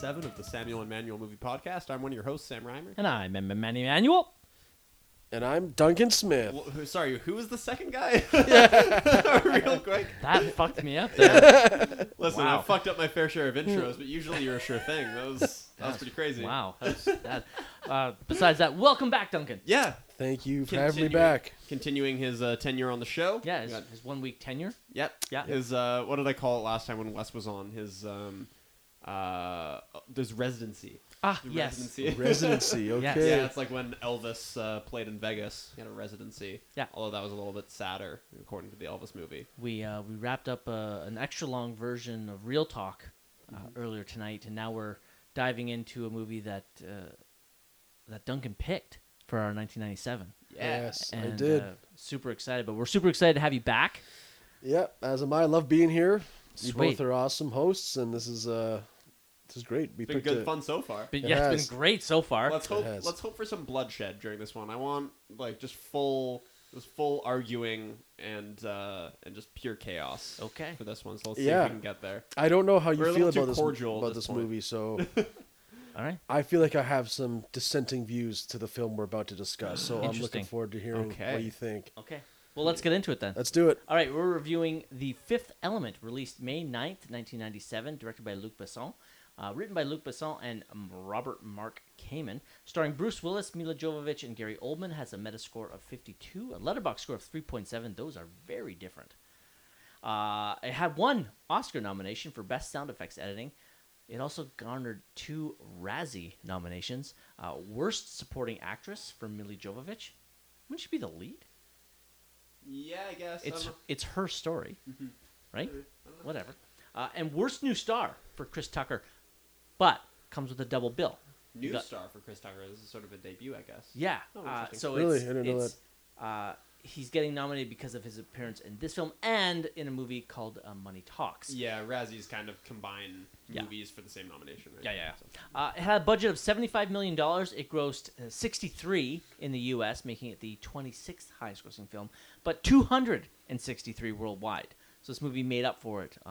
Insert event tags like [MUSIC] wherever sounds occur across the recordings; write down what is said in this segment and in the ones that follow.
287 of the Samuel and Manuel Movie Podcast. I'm one of your hosts, Sam Reimer. And I'm Em- Manny Manuel. And I'm Duncan Smith. Well, who- sorry, who was the second guy? [LAUGHS] [LAUGHS] Real quick. That fucked me up there. [LAUGHS] Listen, Wow. I fucked up my fair share of intros, but usually you're a sure thing. That was that was pretty crazy. Wow. That's, that, uh, besides that, welcome back, Duncan. Yeah. Thank you for having me back. Continuing his uh, tenure on the show. Yeah, his, got- his one week tenure. Yep. Yeah. His uh, what did I call it last time when Wes was on? His um, uh, his residency. Ah, The yes. Residency. [LAUGHS] Residency, [LAUGHS] Yes. okay. Yeah, it's like when Elvis uh, played in Vegas. He had a residency. Yeah. Although that was a little bit sadder, according to the Elvis movie. We uh, we wrapped up uh, an extra long version of Real Talk uh, Mm-hmm. earlier tonight, and now we're diving into a movie that uh, that Duncan picked for our 1997. Yes, I did. Uh, super excited, but we're super excited to have you back. yeah, as am I. I love being here. You Sweet. both are awesome hosts, and this is uh, this is great. We Been picked good a- fun so far. But It yeah, it's has. been great so far. Let's hope. has. Let's hope for some bloodshed during this one. I want like just full, just full arguing and uh, and just pure chaos. Okay. For this one, so let's see if we can get there. I don't know how you We're a feel little too about this cordial at about this this point. movie, so [LAUGHS] All right. I feel like I have some dissenting views to the film we're about to discuss. So I'm Interesting. looking forward to hearing Okay. what you think. Okay. Well, let's get into it then. Let's do it. All right, we're reviewing The Fifth Element, released May 9th, 1997, directed by Luc Besson, uh, written by Luc Besson and Robert Mark Kamen, starring Bruce Willis, Milla Jovovich, and Gary Oldman, has a Metascore of 52, a Letterboxd score of 3.7. Those are very different. Uh, it had one Oscar nomination for Best Sound Effects Editing. It also garnered two Razzie nominations. Uh, Worst Supporting Actress for Milla Jovovich. Wouldn't she be the lead? Yeah, I guess. It's I don't it's her story, Mm-hmm. right? Whatever. Uh, and worst new star for Chris Tucker, but comes with a double bill. new you got- star for Chris Tucker. This is sort of a debut, I guess. Yeah. Oh, uh, so Really? it's, I didn't know it's, Uh, he's getting nominated because of his appearance in this film and in a movie called uh, Money Talks. Yeah, Razzies kind of combine Yeah. movies for the same nomination. Right? Yeah, yeah. So- Uh, it had a budget of seventy-five million dollars. It grossed uh, sixty-three in the U.S., making it the twenty-sixth highest-grossing film, but two hundred and sixty-three worldwide. So this movie made up for it uh,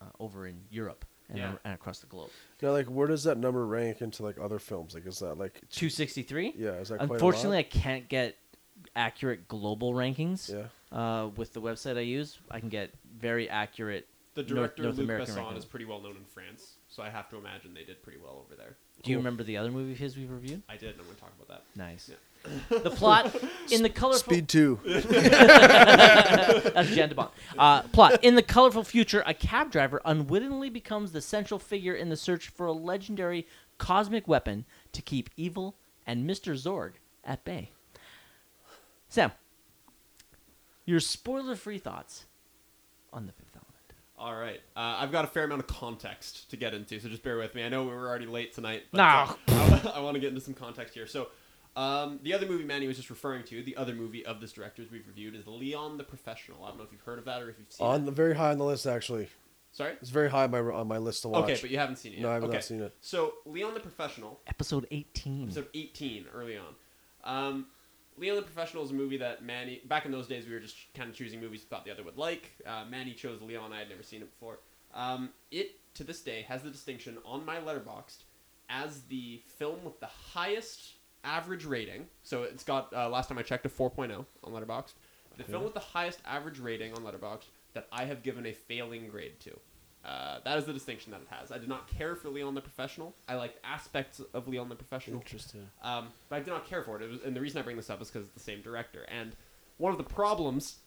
uh, over in Europe and, Yeah. and across the globe. Now, like, where does that number rank into like other films? Like, is that like Two sixty-three. Yeah, is that quite a Unfortunately, lot? I can't get accurate global rankings. Yeah. Uh, with the website I use, I can get very accurate. The director North Luc American Besson ranking. is pretty well known in France, so I have to imagine they did pretty well over there. Do you Cool. remember the other movie of his we've reviewed? I did, and I'm going to talk about that. Nice. Yeah. the plot in the [LAUGHS] colorful Speed two. [LAUGHS] That's Jan de Bont. Uh, plot. In the colorful future, a cab driver unwittingly becomes the central figure in the search for a legendary cosmic weapon to keep evil and Mr. Zorg at bay. Sam, your spoiler free thoughts on the fifth element. All right, uh, I've got a fair amount of context to get into, so just bear with me. I know we were already late tonight, but No. uh, I, want to get into some context here. So, um, the other movie Manny was just referring to, the other movie of this director's we've reviewed is Leon the Professional. I don't know if you've heard of that or if you've seen on it. the very high on the list, actually. Sorry. It's very high on my on my list to watch. Okay, but you haven't seen it yet. No, I have okay. not seen it. So, Leon the Professional Episode 18. episode 18 early on. Um, Leon the Professional is a movie that Manny, back in those days, we were just kind of choosing movies we thought the other would like. Uh, Manny chose Leon, I had never seen it before. Um, it, to this day, has the distinction on my letterboxd as the film with the highest average rating. So it's got, uh, last time I checked, a 4.0 on Letterboxd. The film with the highest average rating on Letterboxd that I have given a failing grade to. Uh, that is the distinction that it has. I did not care for Leon the Professional. I liked aspects of Leon the Professional. Interesting. Um, but I did not care for it. it was, and the reason I bring this up is because it's the same director. And one of the problems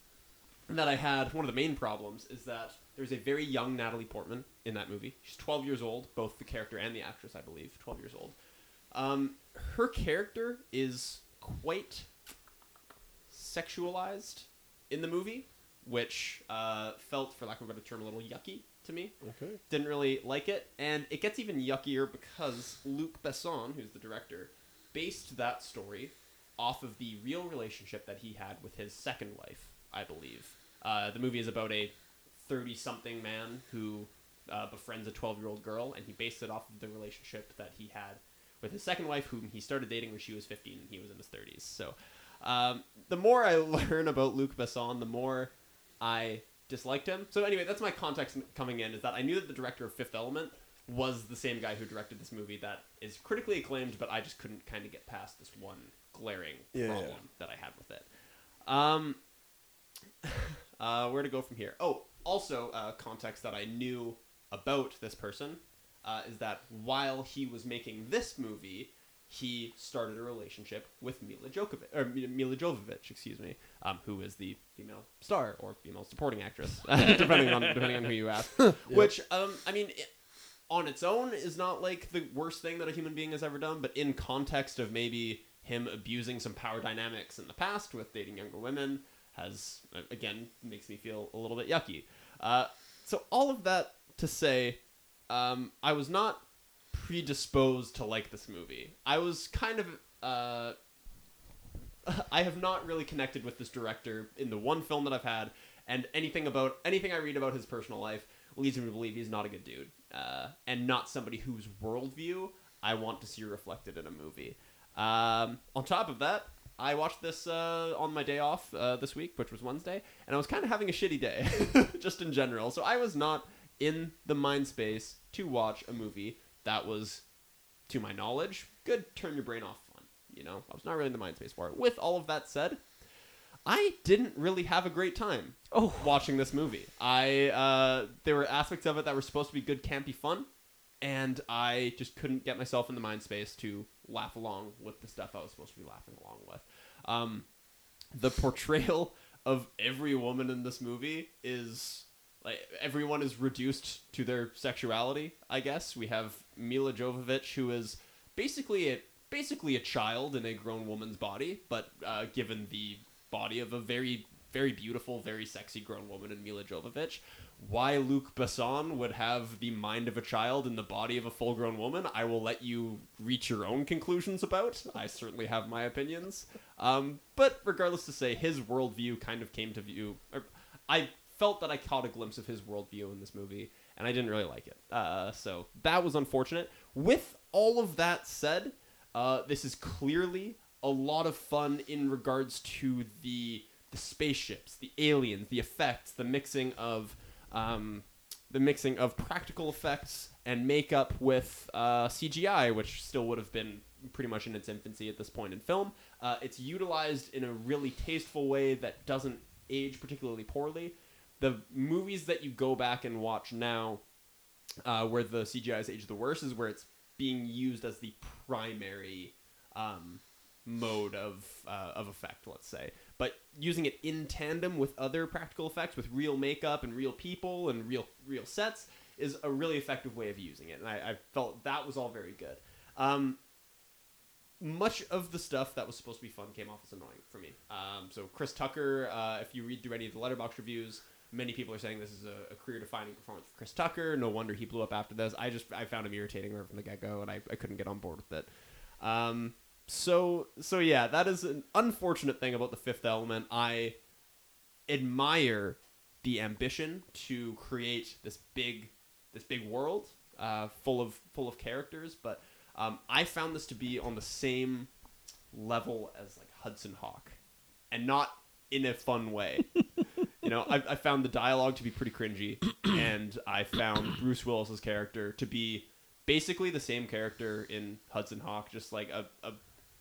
that I had, one of the main problems, is that there's a very young Natalie Portman in that movie. She's 12 years old, both the character and the actress, I believe, 12 years old. Um, her character is quite sexualized in the movie, which uh, felt, for lack of a better term, a little yucky to me. Okay. Didn't really like it, and it gets even yuckier because Luc Besson, who's the director, based that story off of the real relationship that he had with his second wife, I believe. Uh, the movie is about a 30 something man who uh, befriends a 12 year old girl, and he based it off of the relationship that he had with his second wife, whom he started dating when she was 15 and he was in his 30s. So um, the more I [LAUGHS] learn about Luc Besson, the more I disliked him. So anyway, that's my context coming in is that I knew that the director of Fifth Element was the same guy who directed this movie that is critically acclaimed, but I just couldn't kind of get past this one glaring Yeah, problem yeah. that I had with it. Um, [LAUGHS] uh, where to go from here? Oh, also uh, context that I knew about this person uh, is that while he was making this movie, he started a relationship with Milla Djokovic, or Milla Jovovich, excuse me, um, who is the female star or female supporting actress, [LAUGHS] depending on depending on who you ask. [LAUGHS] Which, um, I mean, it, on its own is not like the worst thing that a human being has ever done, but in context of maybe him abusing some power dynamics in the past with dating younger women, has uh, again makes me feel a little bit yucky. Uh, so all of that to say, um, I was not predisposed to like this movie. I was kind of. Uh, [LAUGHS] I have not really connected with this director in the one film that I've had, and anything about anything I read about his personal life leads me to believe he's not a good dude, uh, and not somebody whose worldview I want to see reflected in a movie. Um, on top of that, I watched this uh, on my day off uh, this week, which was Wednesday, and I was kind of having a shitty day, [LAUGHS] just in general. So I was not in the mind space to watch a movie that was, to my knowledge, good turn your brain off fun. You know, I was not really in the mind space for it. With all of that said, I didn't really have a great time Oh. watching this movie. I uh, there were aspects of it that were supposed to be good, campy fun, and I just couldn't get myself in the mind space to laugh along with the stuff I was supposed to be laughing along with. Um, the portrayal of every woman in this movie is like everyone is reduced to their sexuality. I guess we have Milla Jovovich, who is basically a basically a child in a grown woman's body, but uh, given the body of a very very beautiful, very sexy grown woman in Milla Jovovich. Why Luc Besson would have the mind of a child in the body of a full grown woman, I will let you reach your own conclusions about. I certainly have my opinions. Um, but regardless to say, his worldview kind of came to view. I felt that I caught a glimpse of his worldview in this movie, and I didn't really like it. Uh, so that was unfortunate. With all of that said, uh, this is clearly a lot of fun in regards to the the spaceships, the aliens, the effects, the mixing of um, the mixing of practical effects and makeup with uh, CGI, which still would have been pretty much in its infancy at this point in film. Uh, it's utilized in a really tasteful way that doesn't age particularly poorly. The movies that you go back and watch now, uh, where the CGI is aged the worst, is where it's being used as the primary um, mode of uh, of effect, let's say. But using it in tandem with other practical effects, with real makeup and real people and real real sets, is a really effective way of using it, and I, I felt that was all very good. Um, much of the stuff that was supposed to be fun came off as annoying for me. Um, so Chris Tucker, uh, if you read through any of the Letterboxd reviews, many people are saying this is a, a career-defining performance for Chris Tucker. No wonder he blew up after this. I just I found him irritating right from the get-go, and I, I couldn't get on board with it. Um, so so yeah, that is an unfortunate thing about the Fifth Element. I admire the ambition to create this big this big world uh, full of full of characters, but um, I found this to be on the same level as like Hudson Hawk, and not in a fun way. [LAUGHS] you know, I, I found the dialogue to be pretty cringy, [CLEARS THROAT] and I found Bruce Willis's character to be basically the same character in Hudson Hawk, just like a a,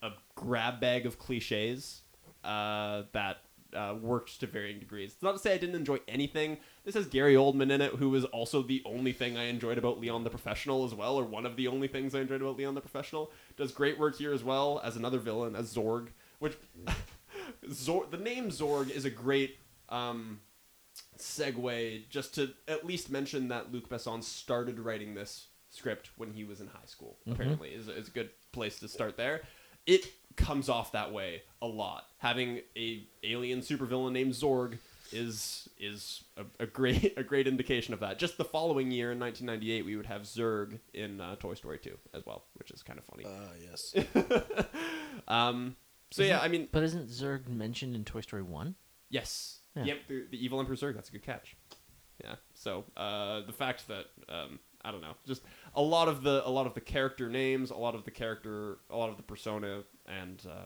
a grab bag of cliches uh, that uh, worked to varying degrees. It's not to say I didn't enjoy anything. This has Gary Oldman in it, who is also the only thing I enjoyed about Leon the Professional as well, or one of the only things I enjoyed about Leon the Professional. Does great work here as well as another villain, as Zorg, which [LAUGHS] Zorg, the name Zorg is a great um, segue just to at least mention that Luc Besson started writing this script when he was in high school. Apparently, is is a good place to start there. It comes off that way a lot. Having a alien supervillain named Zorg is is a, a great [LAUGHS] a great indication of that. Just the following year in 1998, we would have Zurg in uh, Toy Story 2 as well, which is kind of funny. Ah, yes. [LAUGHS] um, so yeah, I mean, But isn't Zurg mentioned in Toy Story 1? yes, Yeah. yep, the, the evil Emperor Zurg. That's a good catch. Yeah. So uh, the fact that um, I don't know, just a lot of the a lot of the character names, a lot of the character, a lot of the persona, and uh,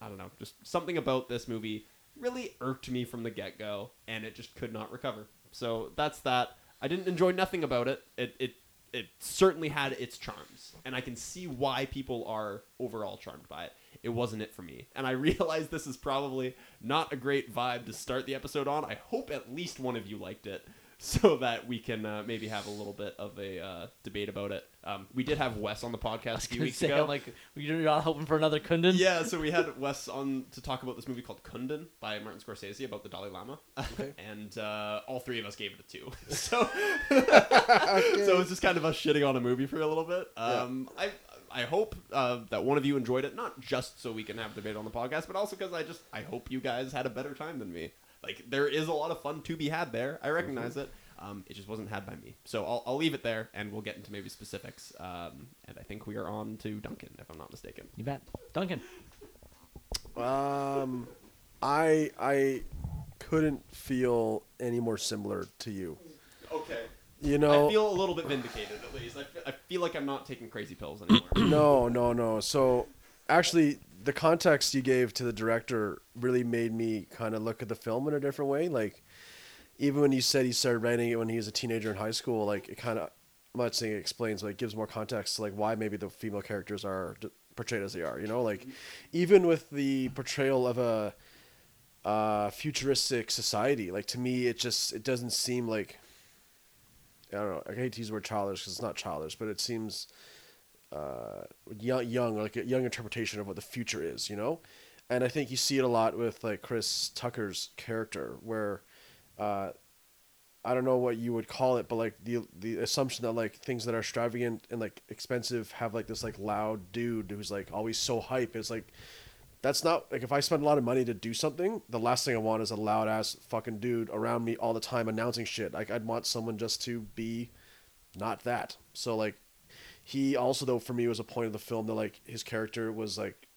I, I don't know, just something about this movie really irked me from the get go, and it just could not recover. So that's that. I didn't enjoy nothing about it. It it it certainly had its charms, and I can see why people are overall charmed by it. It wasn't it for me, and I [LAUGHS] realize this is probably not a great vibe to start the episode on. I hope at least one of you liked it, [LAUGHS] so that we can uh, maybe have a little bit of a uh, debate about it. Um, we did have Wes on the podcast a few weeks Say, ago. Like, you're not hoping for another Kundun? yeah, so we had Wes on to talk about this movie called Kundun by Martin Scorsese about the Dalai Lama, Okay. [LAUGHS] and uh, all three of us gave it a two. So, so it's just kind of us shitting on a movie for a little bit. Um, I I hope uh, that one of you enjoyed it, not just so we can have debate on the podcast, but also because I just I hope you guys had a better time than me. Like there is a lot of fun to be had there. I recognize it. Um, it just wasn't had by me. So I'll, I'll leave it there, and we'll get into maybe specifics. Um, and I think we are on to Duncan, if I'm not mistaken. You bet. Duncan. Um, I I couldn't feel any more similar to you. Okay. You know, I feel a little bit vindicated, at least. I fe- I feel like I'm not taking crazy pills anymore. [CLEARS THROAT] no, no, no. So actually, the context you gave to the director really made me kind of look at the film in a different way. Like, even when you said he started writing it when he was a teenager in high school, like it kind of, I'm not saying it explains, but it gives more context to like why maybe the female characters are d- portrayed as they are. You know, like even with the portrayal of a uh, futuristic society, like to me, it just it doesn't seem like. I don't know. I hate to use the word childish because it's not childish, but it seems uh, young, young, like a young interpretation of what the future is, you know. And I think you see it a lot with like Chris Tucker's character, where uh, I don't know what you would call it, but like the the assumption that like things that are extravagant and like expensive have like this like loud dude who's like always so hype. It's like that's not like if I spend a lot of money to do something, the last thing I want is a loud ass fucking dude around me all the time announcing shit. Like I'd want someone just to be not that. So like he also though for me was a point of the film that like his character was like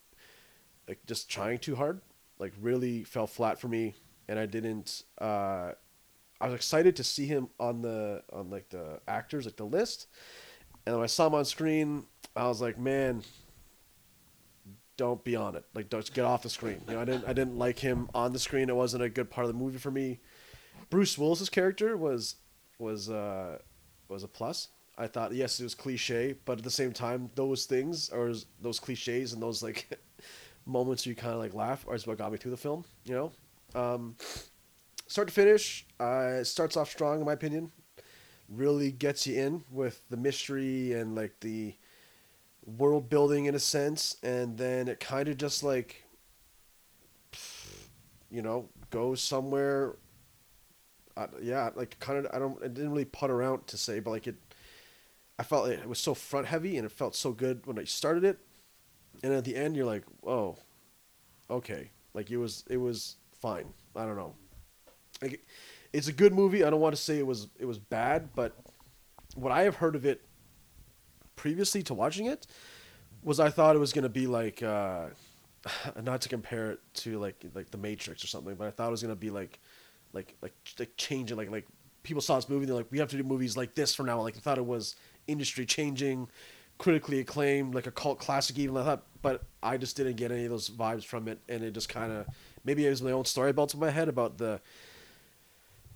like just trying too hard. Like really fell flat for me and I didn't uh I was excited to see him on the on like the actors like the list. And when I saw him on screen, I was like, man, don't be on it. Like, don't get off the screen. You know, I didn't, I didn't like him on the screen. It wasn't a good part of the movie for me. Bruce Willis's character was, was, uh, was a plus. I thought, yes, it was cliche, but at the same time, those things or those cliches and those like [LAUGHS] moments you kind of like laugh are what got me through the film. You know, um, start to finish, uh, it starts off strong in my opinion. Really gets you in with the mystery and like the world building in a sense, and then it kind of just like, you know, goes somewhere. Uh, yeah, like kind of I don't I didn't really putter out to say, but like it, I felt it, it was so front heavy and it felt so good when I started it, and at the end you're like, oh, okay, like it was it was fine. I don't know, like it's a good movie. I don't want to say it was it was bad, but what I have heard of it previously to watching it was I thought it was gonna be like uh, [SIGHS] not to compare it to like like the Matrix or something, but I thought it was gonna be like like like like changing like like people saw this movie they're like we have to do movies like this from now. Like I thought it was industry changing, critically acclaimed, like a cult classic even. I thought, but I just didn't get any of those vibes from it, and it just kind of maybe it was my own story built in my head about the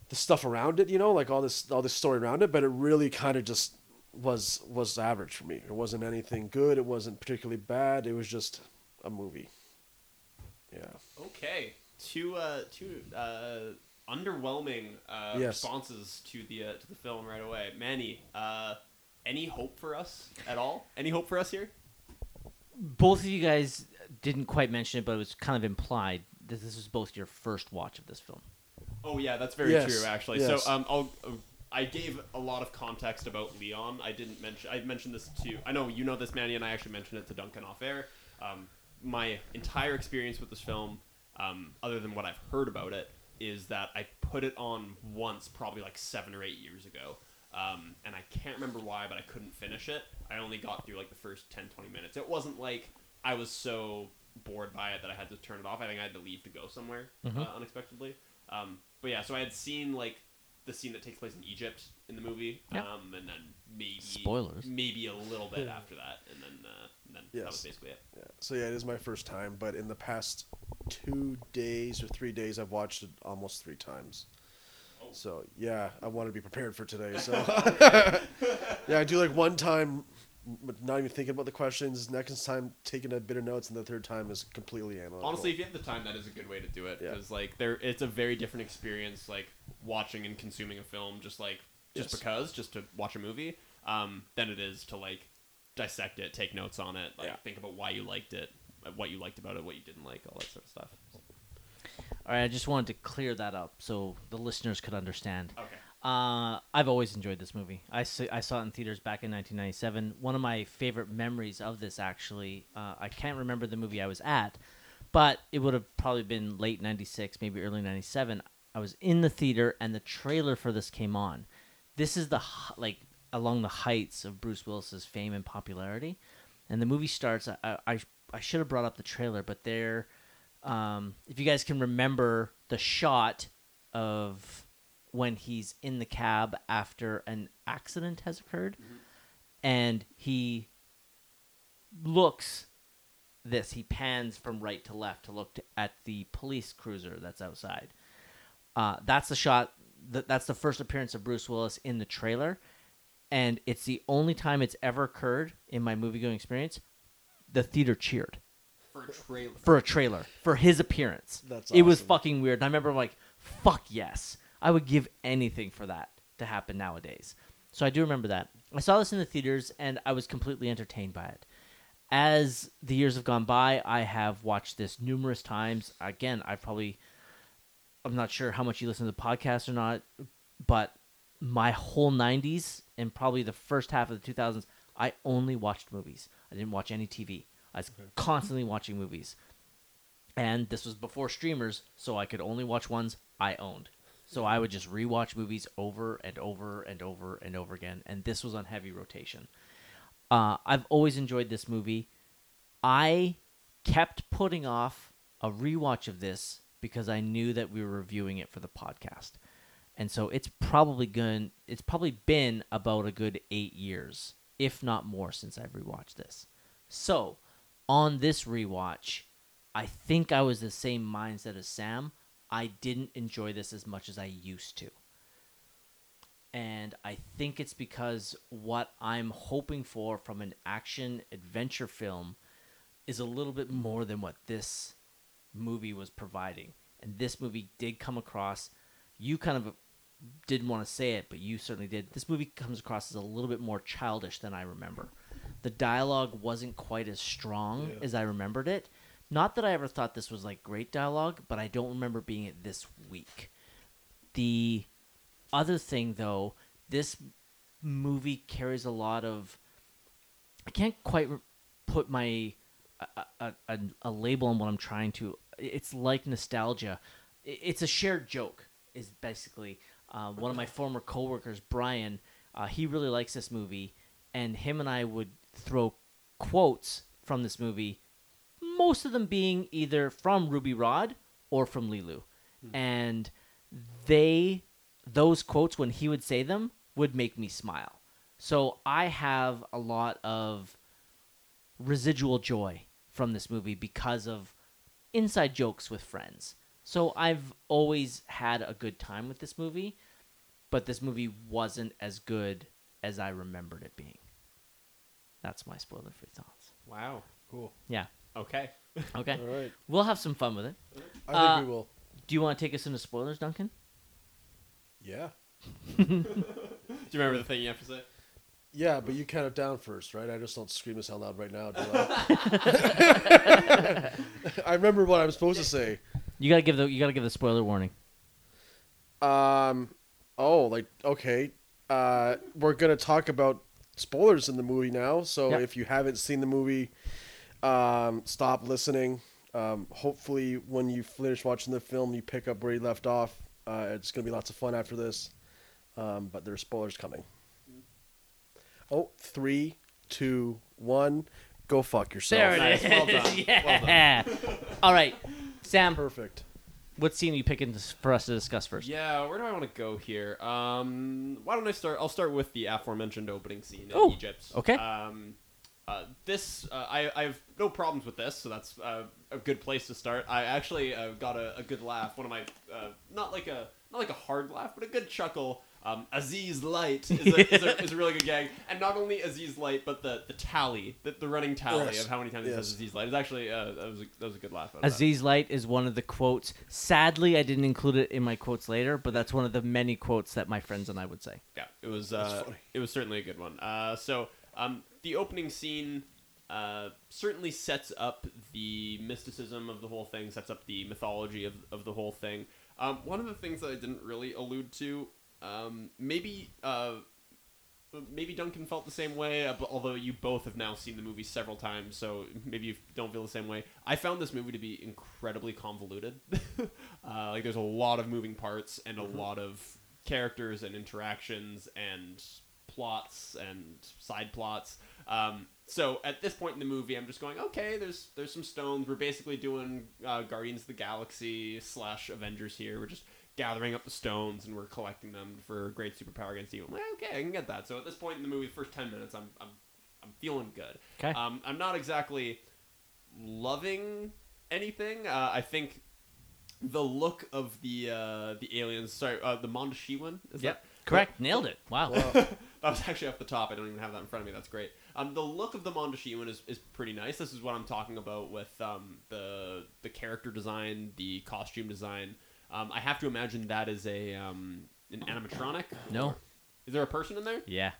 the stuff around it, you know, like all this all this story around it, but it really kind of just was was average for me. It wasn't anything good. It wasn't particularly bad. It was just a movie. Yeah. Okay, two uh, two uh, underwhelming uh, Yes. responses to the uh, to the film right away. Manny, uh, any hope for us at all? Any hope for us here? Both of you guys didn't quite mention it, but it was kind of implied that this was both your first watch of this film. Oh yeah, that's very Yes, true. Actually, yes. so um, I'll. I gave a lot of context about Leon. I didn't mention. I mentioned this to. I know you know this, Manny, and I actually mentioned it to Duncan off air. Um, my entire experience with this film, um, other than what I've heard about it, is that I put it on once, probably like seven or eight years ago. Um, and I can't remember why, but I couldn't finish it. I only got through like the first 10, 20 minutes. It wasn't like I was so bored by it that I had to turn it off. I think I had to leave to go somewhere uh, unexpectedly. Um, but yeah, so I had seen like the scene that takes place in Egypt in the movie, Yep. um, and then maybe Spoilers. maybe a little bit after that, and then uh, and then that was basically it. Yeah. So yeah, it is my first time, but in the past two days or three days, I've watched it almost three times. Oh. So yeah, I want to be prepared for today. So [LAUGHS] [LAUGHS] yeah, I do like one time, but not even thinking about the questions. Next time, taking a bit of notes, and the third time is completely analytical. Honestly, if you have the time, that is a good way to do it Yeah. because like there, it's a very different experience. Like watching and consuming a film, just like just Yes. because, just to watch a movie, um, than it is to like dissect it, take notes on it, like Yeah. think about why you liked it, what you liked about it, what you didn't like, all that sort of stuff. All right, I just wanted to clear that up so the listeners could understand. Okay. Uh, I've always enjoyed this movie. I saw it in theaters back in 1997. One of my favorite memories of this, actually, uh, I can't remember the movie I was at, but it would have probably been late 96, maybe early 97. I was in the theater and the trailer for this came on. This is the, like, along the heights of Bruce Willis's fame and popularity. And the movie starts. I, I, I should have brought up the trailer, but there, um, if you guys can remember the shot of when he's in the cab after an accident has occurred and he looks this he pans from right to left to look to, at the police cruiser that's outside uh, that's the shot th- that's the first appearance of bruce willis in the trailer and it's the only time it's ever occurred in my movie going experience the theater cheered For a trailer. for a trailer for his appearance. That's It was fucking weird. And I remember like, fuck yes. I would give anything for that to happen nowadays. So I do remember that. I saw this in the theaters and I was completely entertained by it. As the years have gone by, I have watched this numerous times. Again, I've probably I'm not sure how much you listen to the podcast or not, but my whole 90s and probably the first half of the 2000s, I only watched movies. I didn't watch any TV. I was constantly watching movies. And this was before streamers, so I could only watch ones I owned. So I would just rewatch movies over and over and over and over again. And this was on heavy rotation. Uh, I've always enjoyed this movie. I kept putting off a rewatch of this because I knew that we were reviewing it for the podcast. And so it's probably going it's probably been about a good 8 years, if not more since I've rewatched this. So, on this rewatch, I think I was the same mindset as Sam. I didn't enjoy this as much as I used to. And I think it's because what I'm hoping for from an action adventure film is a little bit more than what this movie was providing. And this movie did come across, you kind of didn't want to say it, but you certainly did. This movie comes across as a little bit more childish than I remember. The dialogue wasn't quite as strong Yeah. as I remembered it. Not that I ever thought this was like great dialogue, but I don't remember being it this weak. The other thing, though, this movie carries a lot of. I can't quite put my a, a, a label on what I'm trying to. It's like nostalgia. It's a shared joke. Is basically uh, one of my former coworkers, Brian. Uh, he really likes this movie, and him and I would throw quotes from this movie. Most of them being either from Ruby Rhod or from Leeloo, hmm. and they those quotes when he would say them would make me smile. So I have a lot of residual joy from this movie because of inside jokes with friends. So I've always had a good time with this movie, but this movie wasn't as good as I remembered it being. That's my spoiler free thoughts. Wow. Cool. Yeah. Okay. [LAUGHS] Okay. All right. We'll have some fun with it. I think Uh, we will. Do you want to take us into spoilers, Duncan? Yeah. [LAUGHS] Do you remember the thing you have to say? Yeah, but you count it down first, right? I just don't scream this out loud right now, do I? [LAUGHS] I remember what I'm supposed to say. You gotta give the you gotta give the spoiler warning. Um, oh, like okay. uh, we're gonna talk about spoilers in the movie now. So Yeah. if you haven't seen the movie, um, stop listening. Um, hopefully, when you finish watching the film, you pick up where you left off. Uh, it's gonna be lots of fun after this. Um, but there's spoilers coming. Oh, three, two, one, go fuck yourself. There it Nice. is. Well done. [LAUGHS] yeah. All right, Sam. Perfect. What scene are you picking this- for us to discuss first? Yeah, where do I want to go here? Um, why don't I start? I'll start with the aforementioned opening scene in Oh, Egypt. okay. Um, uh, this uh, I I have no problems with this, so that's uh, a good place to start. I actually uh, got a, a good laugh. One of my uh, not like a not like a hard laugh, but a good chuckle. Um, Aziz Light is a, is, a, is a really good gag, [LAUGHS] and not only Aziz Light, but the, the tally, the, the running tally Yes. of how many times he says Aziz Light is actually uh, that was a, that was a good laugh. out of that. Aziz Light is one of the quotes. Sadly, I didn't include it in my quotes later, but that's one of the many quotes that my friends and I would say. Yeah, it was. Uh, it was certainly a good one. Uh, so um, the opening scene uh, certainly sets up the mysticism of the whole thing, sets up the mythology of, of the whole thing. Um, one of the things that I didn't really allude to, um, maybe. Uh, Maybe Duncan felt the same way, uh, although you both have now seen the movie several times, so maybe you don't feel the same way. I found this movie to be incredibly convoluted. [LAUGHS] uh, like, there's a lot of moving parts and a lot of characters and interactions and plots and side plots. Um, so at this point in the movie, I'm just going, okay, there's there's some stones. We're basically doing uh, Guardians of the Galaxy slash Avengers here. We're just gathering up the stones and we're collecting them for great superpower against evil. Eh, Okay, I can get that. So at this point in the movie, the first ten minutes, I'm I'm I'm feeling good. Okay. Um, I'm not exactly loving anything. Uh, I think the look of the uh, the aliens. Sorry, uh, the Mondoshawan. Is Yep. that Correct. Nailed it. Wow. [LAUGHS] [LAUGHS] [LAUGHS] that was actually off the top. I don't even have that in front of me. That's great. Um, the look of the Mondoshawan is, is pretty nice. This is what I'm talking about with um, the the character design, the costume design. Um, I have to imagine that is a um, an animatronic. No. Is there a person in there? Yeah.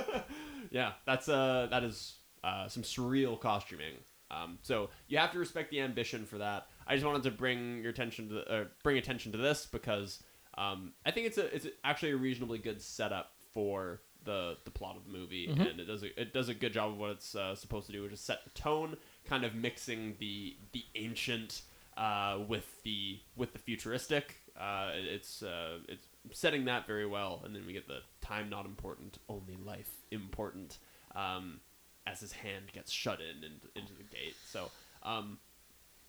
[LAUGHS] yeah, that's uh that is uh, some surreal costuming. Um, so you have to respect the ambition for that. I just wanted to bring your attention to uh, bring attention to this because um, I think it's a it's actually a reasonably good setup for the the plot of the movie, and it does a, it does a good job of what it's uh, supposed to do, which is set the tone, kind of mixing the the ancient uh, with the with the futuristic. Uh, it's uh, it's setting that very well, and then we get the time not important, only life important. Um, as his hand gets shut in and into the gate. So, um,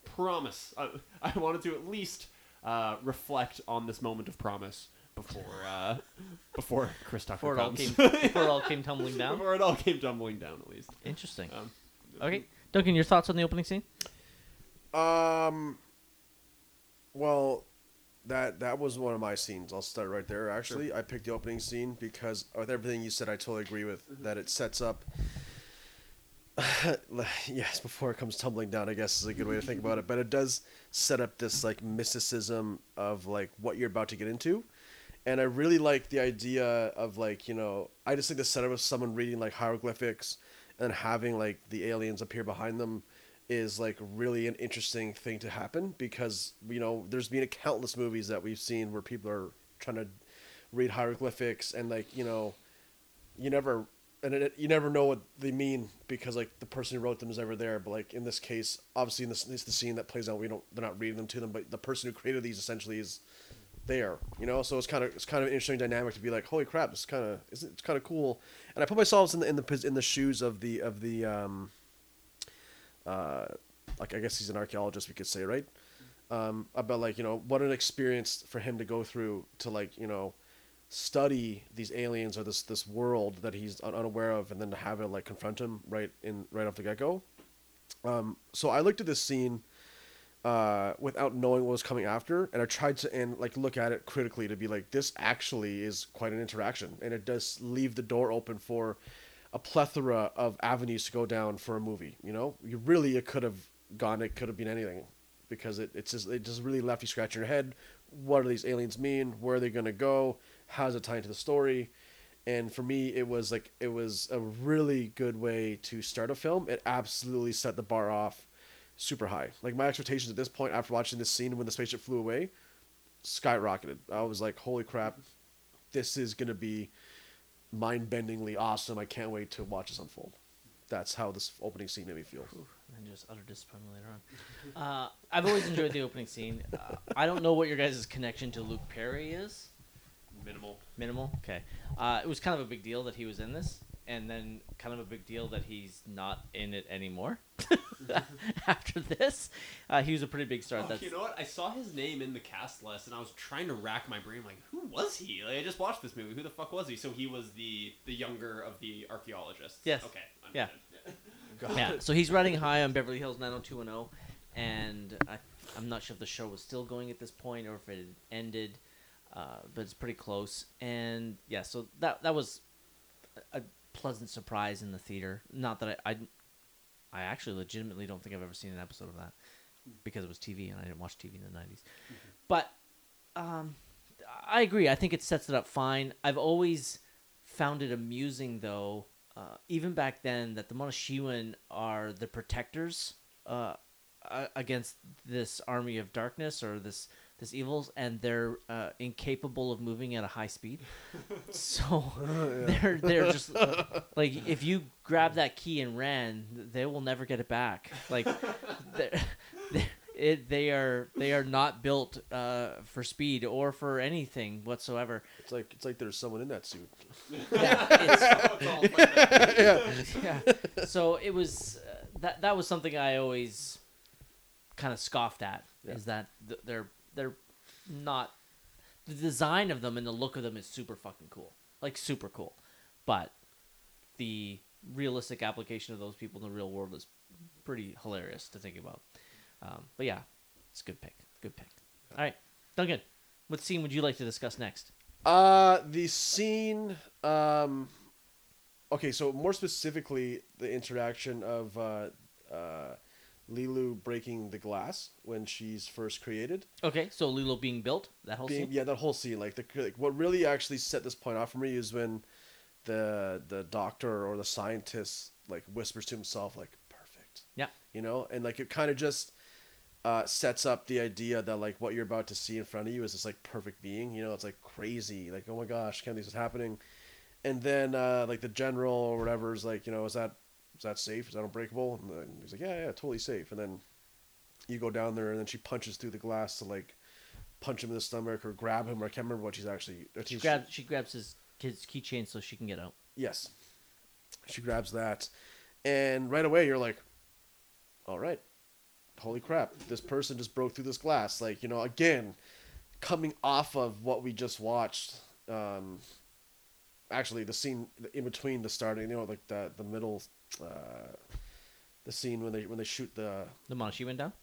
promise. I, [LAUGHS] I wanted to at least uh, reflect on this moment of promise before uh, before Chris Tucker Before it all comes. came, before it all came tumbling [LAUGHS] down. before it all came tumbling down, at least. Interesting. Um, Okay, Duncan, your thoughts on the opening scene? Um. Well, that that was one of my scenes. I'll start right there. Actually, I picked the opening scene because with everything you said, I totally agree with that. It sets up. [LAUGHS] yes, before it comes tumbling down, I guess is a good way to think about it. But it does set up this like mysticism of like what you're about to get into, and I really like the idea of like you know I just think the setup of someone reading like hieroglyphics and having like the aliens appear behind them is like really an interesting thing to happen because you know there's been a countless movies that we've seen where people are trying to read hieroglyphics and like you know you never and it, you never know what they mean because like the person who wrote them is never there. But like in this case obviously in this, this the scene that plays out we don't they're not reading them to them but the person who created these essentially is there you know? So it's kind of it's kind of an interesting dynamic to be like holy crap it's kind of it's, it's kind of cool. And i put myself in the in the in the shoes of the of the um uh like i guess he's an archaeologist we could say right? Um about like you know what an experience for him to go through to like you know study these aliens or this this world that he's un- unaware of and then to have it like confront him right in right off the get-go. Um so i looked at this scene uh, without knowing what was coming after, and I tried to and like look at it critically to be like, this actually is quite an interaction, and it does leave the door open for a plethora of avenues to go down for a movie. You know, you really it could have gone, it could have been anything, because it it's just it just really left you scratching your head. What do these aliens mean? Where are they gonna go? How does it tie into the story? And for me, it was like it was a really good way to start a film. It absolutely set the bar off super high. Like my expectations at this point after watching this scene when the spaceship flew away skyrocketed. I was like, holy crap, this is gonna be mind-bendingly awesome. I can't wait to watch this unfold. That's how this opening scene made me feel. and just utter disappointment later on. Uh, I've always enjoyed the opening scene. Uh, I don't know what your guys' connection to Luke Perry is. Minimal. Minimal. Okay. Uh, it was kind of a big deal that he was in this, and then kind of a big deal that he's not in it anymore. [LAUGHS] [LAUGHS] After this, uh, he was a pretty big star. Oh, That's you know what? I saw his name in the cast list, and I was trying to rack my brain, like, who was he? Like, I just watched this movie. Who the fuck was he? So he was the the younger of the archaeologists. Yes. Okay. Yeah. understood. [LAUGHS] yeah. So he's riding high on Beverly Hills 90210, and I, I'm not sure if the show was still going at this point or if it had ended, uh, but it's pretty close. And yeah, so that that was a a pleasant surprise in the theater. Not that I, I, I actually legitimately don't think I've ever seen an episode of that because it was TV and I didn't watch TV in the 90s. But um, I agree. I think it sets it up fine. I've always found it amusing, though, uh, even back then, that the Mondoshawan are the protectors uh, against this army of darkness or this this evils, and they're uh, incapable of moving at a high speed. [LAUGHS] so [LAUGHS] they're they're just [LAUGHS] like if you grab that key and ran, they will never get it back. Like they're, they're, it, they are they are not built uh, for speed or for anything whatsoever. It's like it's like there's someone in that suit. Yeah, it's, It's all like that. yeah. yeah. So it was uh, that that was something I always kind of scoffed at Yeah. is that th- they're they're not the design of them and the look of them is super fucking cool, like super cool, but the realistic application of those people in the real world is pretty hilarious to think about. Um, but yeah, it's a good pick. Good pick. All right, Duncan, what scene would you like to discuss next? Uh, the scene. Um, okay, so more specifically, the interaction of uh, uh, Leeloo breaking the glass when she's first created. Okay, so Leeloo being built, that whole Being, scene. yeah, that whole scene. Like the like, what really actually set this point off for me is when the the doctor or the scientist like whispers to himself like perfect. Yeah. You know, and like it kind of just uh, sets up the idea that like what you're about to see in front of you is this like perfect being. You know, it's like crazy. Like oh my gosh, can't believe this is happening. And then uh, like the general or whatever is like, you know, is that is that safe? Is that unbreakable? And then he's like, yeah, yeah, totally safe. And then you go down there, and then she punches through the glass to like punch him in the stomach or grab him. Or I can't remember what she's actually. She think grabs she grabs his kid's keychain so she can get out. Yes. She grabs that. And right away you're like, all right. Holy crap. This person just broke through this glass. Like, you know, again, coming off of what we just watched. Um, actually, the scene in between the starting, you know, like the, the middle, uh, the scene when they when they shoot the The Mondoshawan down.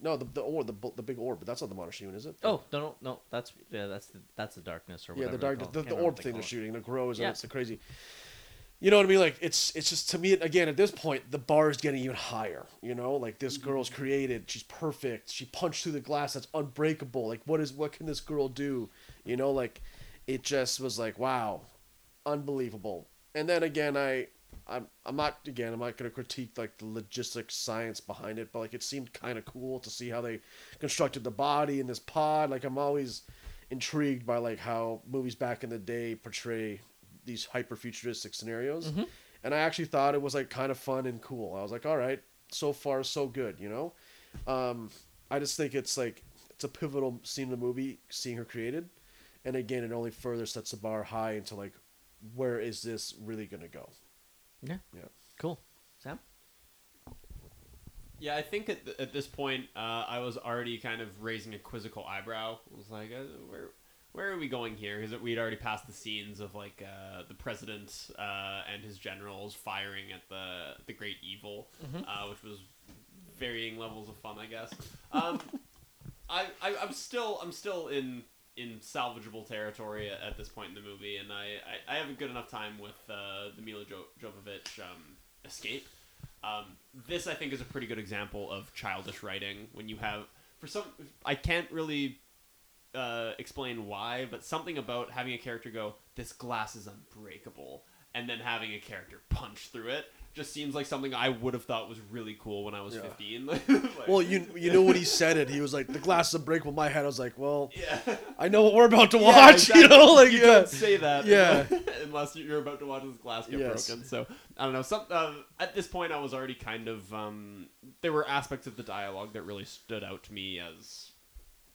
no the the orb the the big orb but that's not the Mondoshawan is it? Oh no no no that's yeah that's the that's the darkness or yeah the they dark the, the orb thing they're shooting the grows Yeah. and it's the crazy you know what i mean? Like it's it's just to me again at this point the bar is getting even higher you know? Like this Mm-hmm. girl's created she's perfect she punched through the glass that's unbreakable like what is what can this girl do? You know like it just was like wow unbelievable. And then again i i'm, I'm not again i'm not going to critique like the logistics science behind it but like it seemed kind of cool to see how they constructed the body in this pod. Like i'm always intrigued by like how movies back in the day portray these hyper futuristic scenarios and i actually thought it was like kind of fun and cool. I was like all right so far so good you know? Um i just think it's like it's a pivotal scene in the movie seeing her created. And again it only further sets the bar high into like where is this really going to go Yeah. Yeah. Cool. Sam. Yeah, I think at, th- at this point, uh, I was already kind of raising a quizzical eyebrow. I was like, uh, where where are we going here? Because we'd already passed the scenes of like uh, the president uh, and his generals firing at the the great evil, uh, which was varying levels of fun, I guess. Um, [LAUGHS] I, I I'm still I'm still in in salvageable territory at, this point in the movie, and I, I, I have a good enough time with uh, the Milla jo- Jovovich um, escape. Um, this I think is a pretty good example of childish writing when you have for some I can't really uh, explain why, but something about having a character go this glass is unbreakable and then having a character punch through it just seems like something I would have thought was really cool when I was Yeah. 15. [LAUGHS] Like- Well, you [LAUGHS] you know when he said it, he was like, "The glass is unbreakable." My head, I was like, "Well, yeah. I know what we're about to Yeah, watch." [LAUGHS] exactly. You know, like you yeah, don't say that, Yeah. unless you're about to watch this glass get Yes. broken. So I don't know. Some uh, at this point, I was already kind of um, there were aspects of the dialogue that really stood out to me as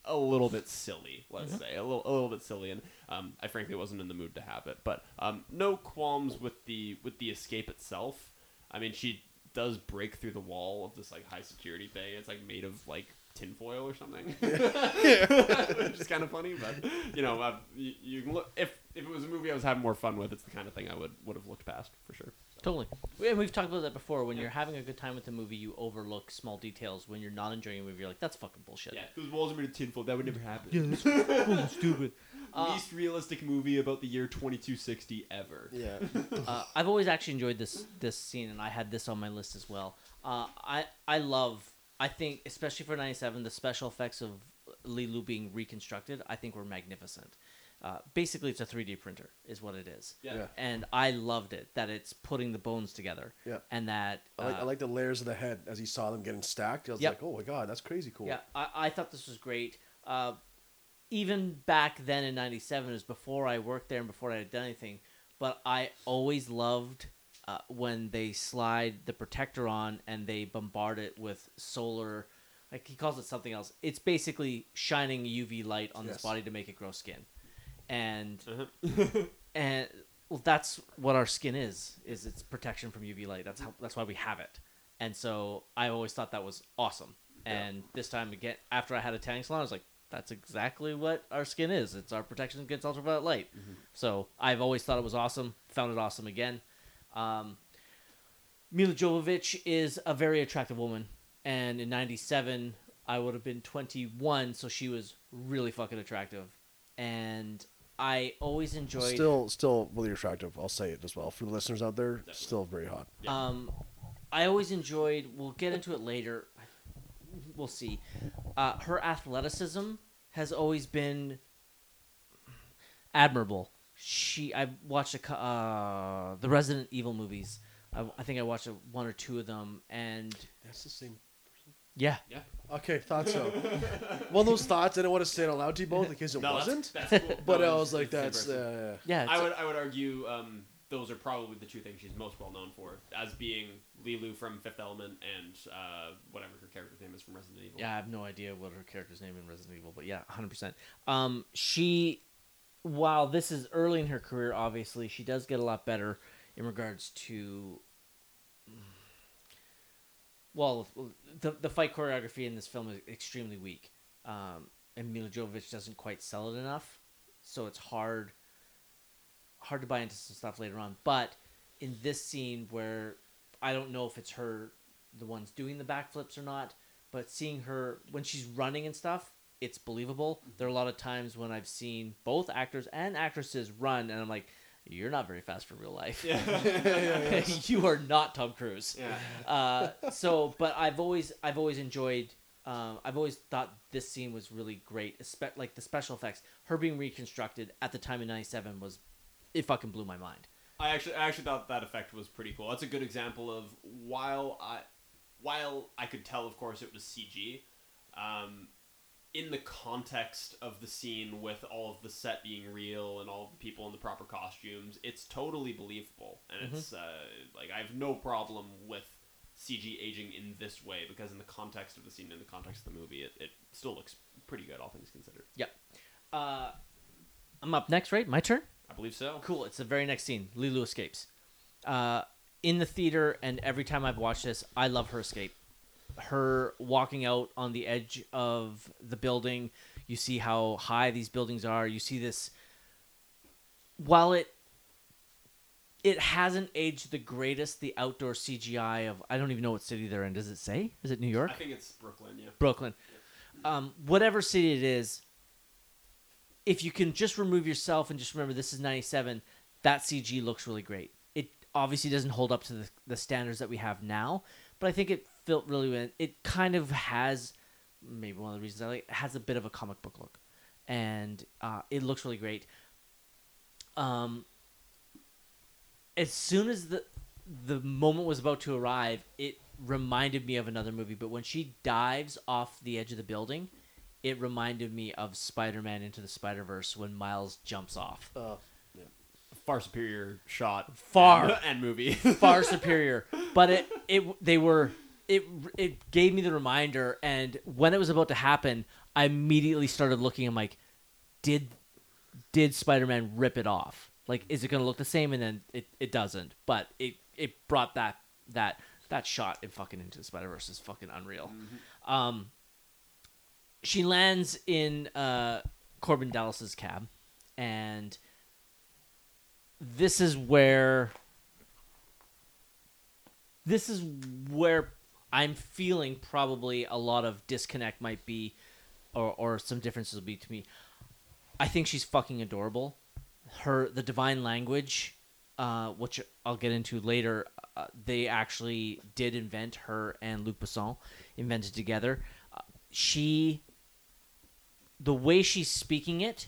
a little bit silly. Let's Mm-hmm. say a little a little bit silly, and um, I frankly wasn't in the mood to have it. But um, no qualms with the with the escape itself. I mean, she does break through the wall of this like high security thing. It's like made of like tinfoil or something. [LAUGHS] Which is kind of funny, but you know, uh, you, you can look if if it was a movie I was having more fun with, it's the kind of thing I would would have looked past for sure. Totally. We- And we've talked about that before. When you're having a good time with the movie, you overlook small details. When you're not enjoying a movie, you're like, "That's fucking bullshit." Yeah, those walls are made of tinfoil. That would never happen. Yeah, that's [LAUGHS] stupid. Uh, Least realistic movie about the year 2260 ever. yeah. [LAUGHS] uh, I've always actually enjoyed this this scene, and I had this on my list as well. Uh, I I love. I think, especially for '97, the special effects of Leeloo being reconstructed, I think were magnificent. Uh, basically, it's a 3D printer, is what it is. Yeah. Yeah. And I loved it that it's putting the bones together. Yeah. And that. I like, I uh, like the layers of the head as he saw them getting stacked. I was Yep. like, "Oh my god, that's crazy cool." Yeah, I, I thought this was great. Uh, even back then in '97, it was before I worked there and before I had done anything. But I always loved uh, when they slide the protector on and they bombard it with solar. Like he calls it something else. It's basically shining UV light on this body to make it grow skin, and Uh-huh. [LAUGHS] and well, that's what our skin is. Is it's protection from UV light. That's how. That's why we have it. And so I always thought that was awesome. And this time again, after I had a tanning salon, I was like, that's exactly what our skin is. It's our protection against ultraviolet light. So I've always thought it was awesome. Found it awesome again. Um, Milla Jovovich is a very attractive woman, and in '97 I would have been 21, so she was really fucking attractive, and I always enjoyed. Still, still really attractive. I'll say it as well for the listeners out there. Still very hot. Um, I always enjoyed. We'll get into it later. We'll see. Uh, her athleticism has always been admirable. She, I watched a, uh, the Resident Evil movies. I, I think I watched a, one or two of them, and That's the same. Person. Yeah, Yeah. Okay, thought so. One of those thoughts I didn't want to say it out loud to you both in case it No, that's- wasn't. That's, cool. But No, I it's- was like, it's that's person. uh, yeah. I would I would argue um, those are probably the two things she's most well known for, as being Leeloo from Fifth Element and uh, whatever her character's name is from Resident Evil. Yeah, I have no idea what her character's name in Resident Evil, but yeah, hundred percent. Um, she, while this is early in her career, obviously she does get a lot better in regards to. [SIGHS] Well, the the fight choreography in this film is extremely weak, um, and Milla Jovovich doesn't quite sell it enough, so it's hard. Hard to buy into some stuff later on, but in this scene where I don't know if it's her the ones doing the backflips or not, but seeing her when she's running and stuff, it's believable. There are a lot of times when I've seen both actors and actresses run, and I'm like, "You're not very fast for real life. Yeah. [LAUGHS] [LAUGHS] [LAUGHS] you are not Tom Cruise." yeah. Uh, so, but I've always I've always enjoyed. Um, I've always thought this scene was really great, espe- like the special effects. Her being reconstructed at the time in '97 was, it fucking blew my mind. I actually I actually thought that effect was pretty cool. That's a good example of while I while I could tell, of course, it was CG. Um, in the context of the scene with all of the set being real and all the people in the proper costumes, it's totally believable, and Mm-hmm. it's uh, like I have no problem with CG aging in this way because in the context of the scene, in the context of the movie, it, it still looks pretty good, all things considered. Yep. Uh, I'm up next, right? My turn. I believe so. Cool. It's the very next scene. Leeloo escapes. Uh, in the theater, and every time I've watched this, I love her escape. Her walking out on the edge of the building. You see how high these buildings are. You see this. While it it hasn't aged the greatest, the outdoor CGI of I don't even know what city they're in. Does it say? Is it New York? I think it's Brooklyn. Yeah. Brooklyn, um, whatever city it is, if you can just remove yourself and just remember this is 97, that CG looks really great. It obviously doesn't hold up to the, the standards that we have now, but I think it felt really. It kind of has, maybe one of the reasons I like it, has a bit of a comic book look. And uh, it looks really great. Um, as soon as the the moment was about to arrive, it reminded me of another movie. But when she dives off the edge of the building, it reminded me of Spider-Man into the Spider-Verse when Miles jumps off. Uh, Far superior shot. Far. and, [LAUGHS] and movie. [LAUGHS] Far [LAUGHS] superior. But it it they were it it gave me the reminder and when it was about to happen, I immediately started looking I'm like did did Spider-Man rip it off? Like is it going to look the same and then it, it doesn't. But it it brought that that that shot in fucking into the Spider-Verse is fucking unreal. Um she lands in uh Korben Dallas's cab and this is where this is where I'm feeling probably a lot of disconnect might be or or some differences will be to me. I think she's fucking adorable. Her the divine language uh, which I'll get into later, uh, they actually did invent her and Luc Besson invented together. Uh, she, the way she's speaking it,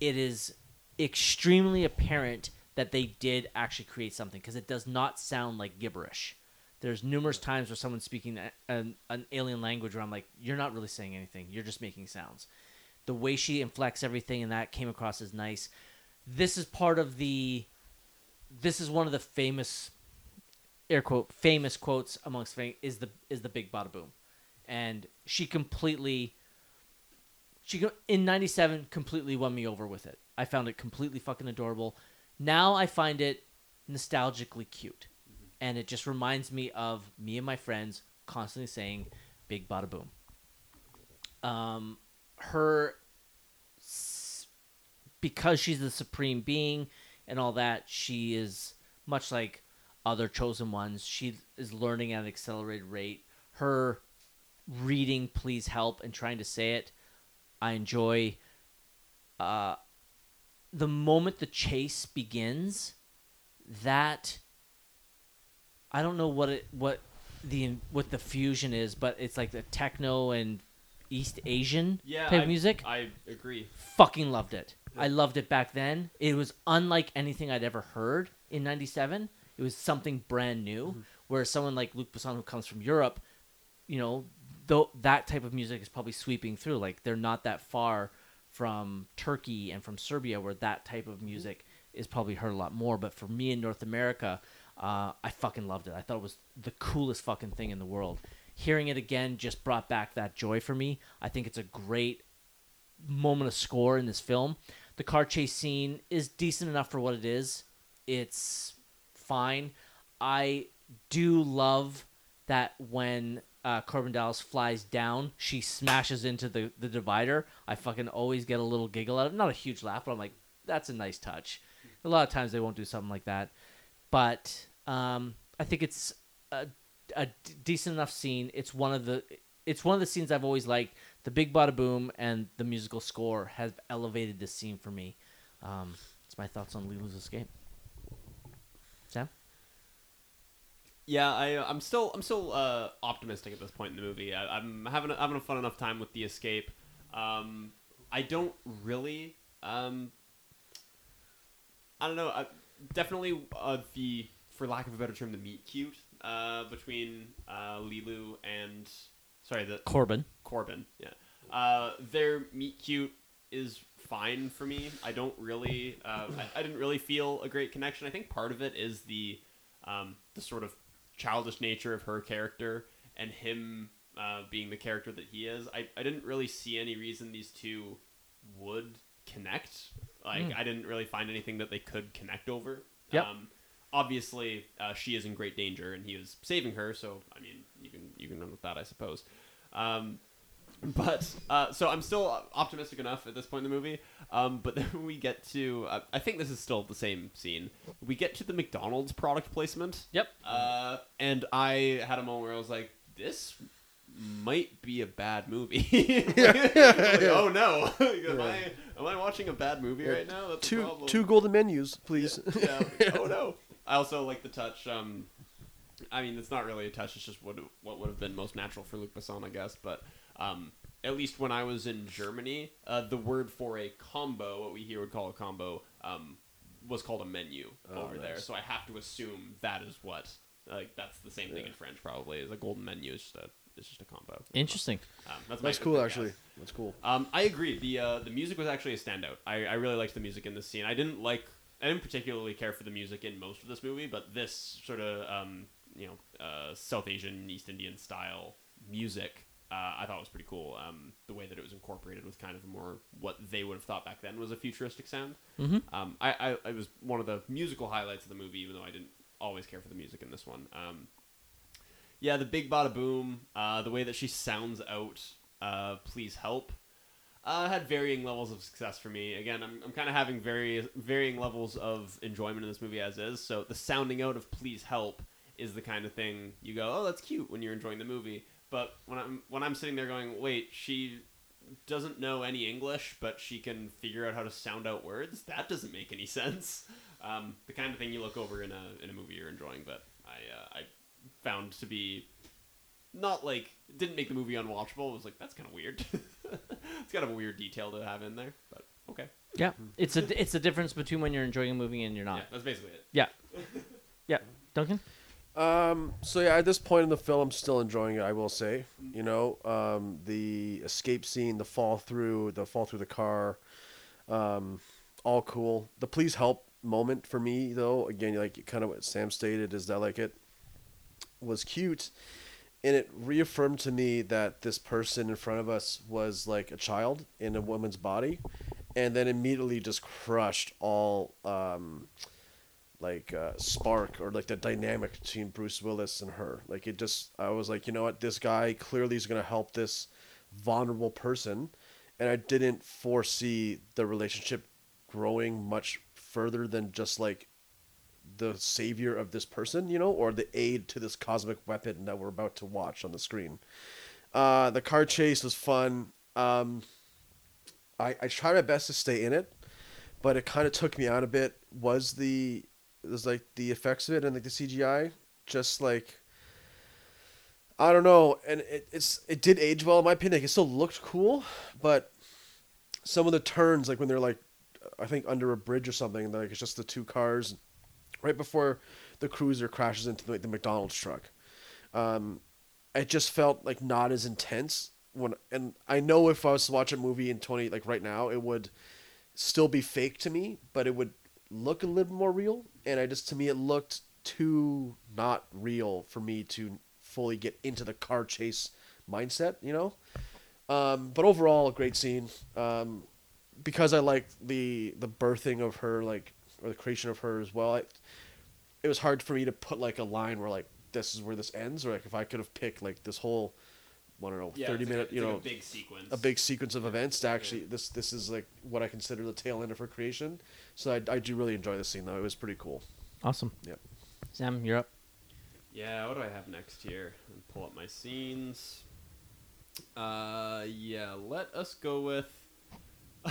it is extremely apparent that they did actually create something because it does not sound like gibberish. There's numerous times where someone's speaking an, an alien language where I'm like, you're not really saying anything. You're just making sounds. The way she inflects everything and that came across as nice. This is part of the. This is one of the famous, air quote, famous quotes amongst fam- is the is the big bada boom, and she completely. She in '97 completely won me over with it. I found it completely fucking adorable. Now I find it nostalgically cute, and it just reminds me of me and my friends constantly saying "big bada boom." Um, her because she's the supreme being and all that, she is much like other chosen ones. She is learning at an accelerated rate. Her reading "Please Help" and trying to say it, I enjoy. Uh, the moment the chase begins, that I don't know what it what the what the fusion is, but it's like the techno and East Asian yeah, type I, of music. I agree. Fucking loved it. I loved it back then. It was unlike anything I'd ever heard in '97. It was something brand new. Where someone like Luc Besson, who comes from Europe, you know, though that type of music is probably sweeping through. Like they're not that far from Turkey and from Serbia, where that type of music is probably heard a lot more. But for me in North America, uh, I fucking loved it. I thought it was the coolest fucking thing in the world. Hearing it again just brought back that joy for me. I think it's a great moment of score in this film. The car chase scene is decent enough for what it is. It's fine. I do love that when uh, Korben Dallas flies down, she smashes into the, the divider. I fucking always get a little giggle out of it. Not a huge laugh, but I'm like, that's a nice touch. A lot of times they won't do something like that. But um, I think it's a, a d- decent enough scene. It's one of the it's one of the scenes I've always liked. The big bada boom and the musical score have elevated this scene for me. Um, it's my thoughts on Leeloo's escape. Sam, Yeah, I, I'm still I'm still uh, optimistic at this point in the movie. I, I'm having a, having a fun enough time with the escape. Um, I don't really. Um, I don't know. I, definitely uh, the, for lack of a better term, the meet cute uh, between uh, Leeloo and sorry the Korben. Korben. Yeah. Uh, their meet cute is fine for me. I don't really, uh, I, I didn't really feel a great connection. I think part of it is the, um, the sort of childish nature of her character and him uh, being the character that he is. I, I didn't really see any reason these two would connect. Like, Mm. I didn't really find anything that they could connect over. Yep. Um, obviously, uh, she is in great danger, and he was saving her. So, I mean, you can you can run with that, I suppose. Um, [LAUGHS] but uh, so I'm still optimistic enough at this point in the movie. Um, but [LAUGHS] then we get to uh, I think this is still the same scene. We get to the McDonald's product placement. Yep. Uh, and I had a moment where I was like, this might be a bad movie. [LAUGHS] Like, oh no! am I am I watching a bad movie right now? That's two two golden menus, please. Oh no! I also like the touch. Um, I mean, it's not really a touch. It's just what what would have been most natural for Luc Besson, I guess. But um, at least when I was in Germany, uh, the word for a combo, what we here would call a combo, um, was called a menu Oh, over there, so I have to assume that is what like that's the same thing in French probably. Is a golden menu is just a it's just a combo. Interesting. Um, that's That's cool, guess. actually. That's cool. Um, I agree. The uh, the music was actually a standout. I, I really liked the music in this scene. I didn't like. I didn't particularly care for the music in most of this movie, but this sort of um, you know uh, South Asian East Indian style music uh, I thought it was pretty cool. Um, the way that it was incorporated with kind of more what they would have thought back then was a futuristic sound. Mhm. Um, I, I it was one of the musical highlights of the movie, even though I didn't always care for the music in this one. Um, yeah, the big bada boom, uh, the way that she sounds out, uh, please help, uh, had varying levels of success for me. Again, I'm, I'm kind of having various varying levels of enjoyment in this movie as is. So the sounding out of please help is the kind of thing you go, oh, that's cute when you're enjoying the movie. But when I'm when I'm sitting there going, wait, she doesn't know any English, but she can figure out how to sound out words. That doesn't make any sense. Um, the kind of thing you look over in a in a movie you're enjoying, but I uh, I found to be not like didn't make the movie unwatchable. It was like that's kind of weird. [LAUGHS] it's kind of a weird detail to have in there, but okay. Yeah, it's a it's a difference between when you're enjoying a movie and you're not. Yeah, that's basically it. Yeah, yeah. Duncan. Um, so yeah, at this point in the film, I'm still enjoying it. I will say, you know, um, the escape scene, the fall through, the fall through the car, um, all cool. The please help moment for me, though, again, like kind of what Sam stated, is that like it was cute, and it reaffirmed to me that this person in front of us was like a child in a woman's body, and then immediately just crushed all. Um, like uh, spark or like the dynamic between Bruce Willis and her. Like it just, I was like, you know what, this guy clearly is gonna help this vulnerable person, and I didn't foresee the relationship growing much further than just like the savior of this person, you know, or the aid to this cosmic weapon that we're about to watch on the screen. Uh, the car chase was fun. Um, I I tried my best to stay in it, but it kind of took me out a bit. Was the it was like the effects of it and like the CGI just like I don't know, and it, it's it did age well in my opinion. Like, it still looked cool, but some of the turns, like when they're like, I think under a bridge or something, like it's just the two cars, right before the cruiser crashes into like the McDonald's truck. Um, it just felt like not as intense when, and I know if I was to watch a movie in twenty like right now, it would still be fake to me, but it would look a little more real. And I just to me, it looked too not real for me to fully get into the car chase mindset, you know. Um, but overall, a great scene. Um, because I like the the birthing of her, like or the creation of her as well. I, it was hard for me to put like a line where like this is where this ends, or like if I could have picked like this whole, I don't know, Yeah, thirty it's like minute, a, you know, like a big sequence. a big sequence of events to actually this this is like what I consider the tail end of her creation. So I, I do really enjoy this scene though. It was pretty cool. Awesome. Yep. Sam, you're up. Yeah, what do I have next here? Let pull up my scenes. Uh, yeah, let us go with. [LAUGHS]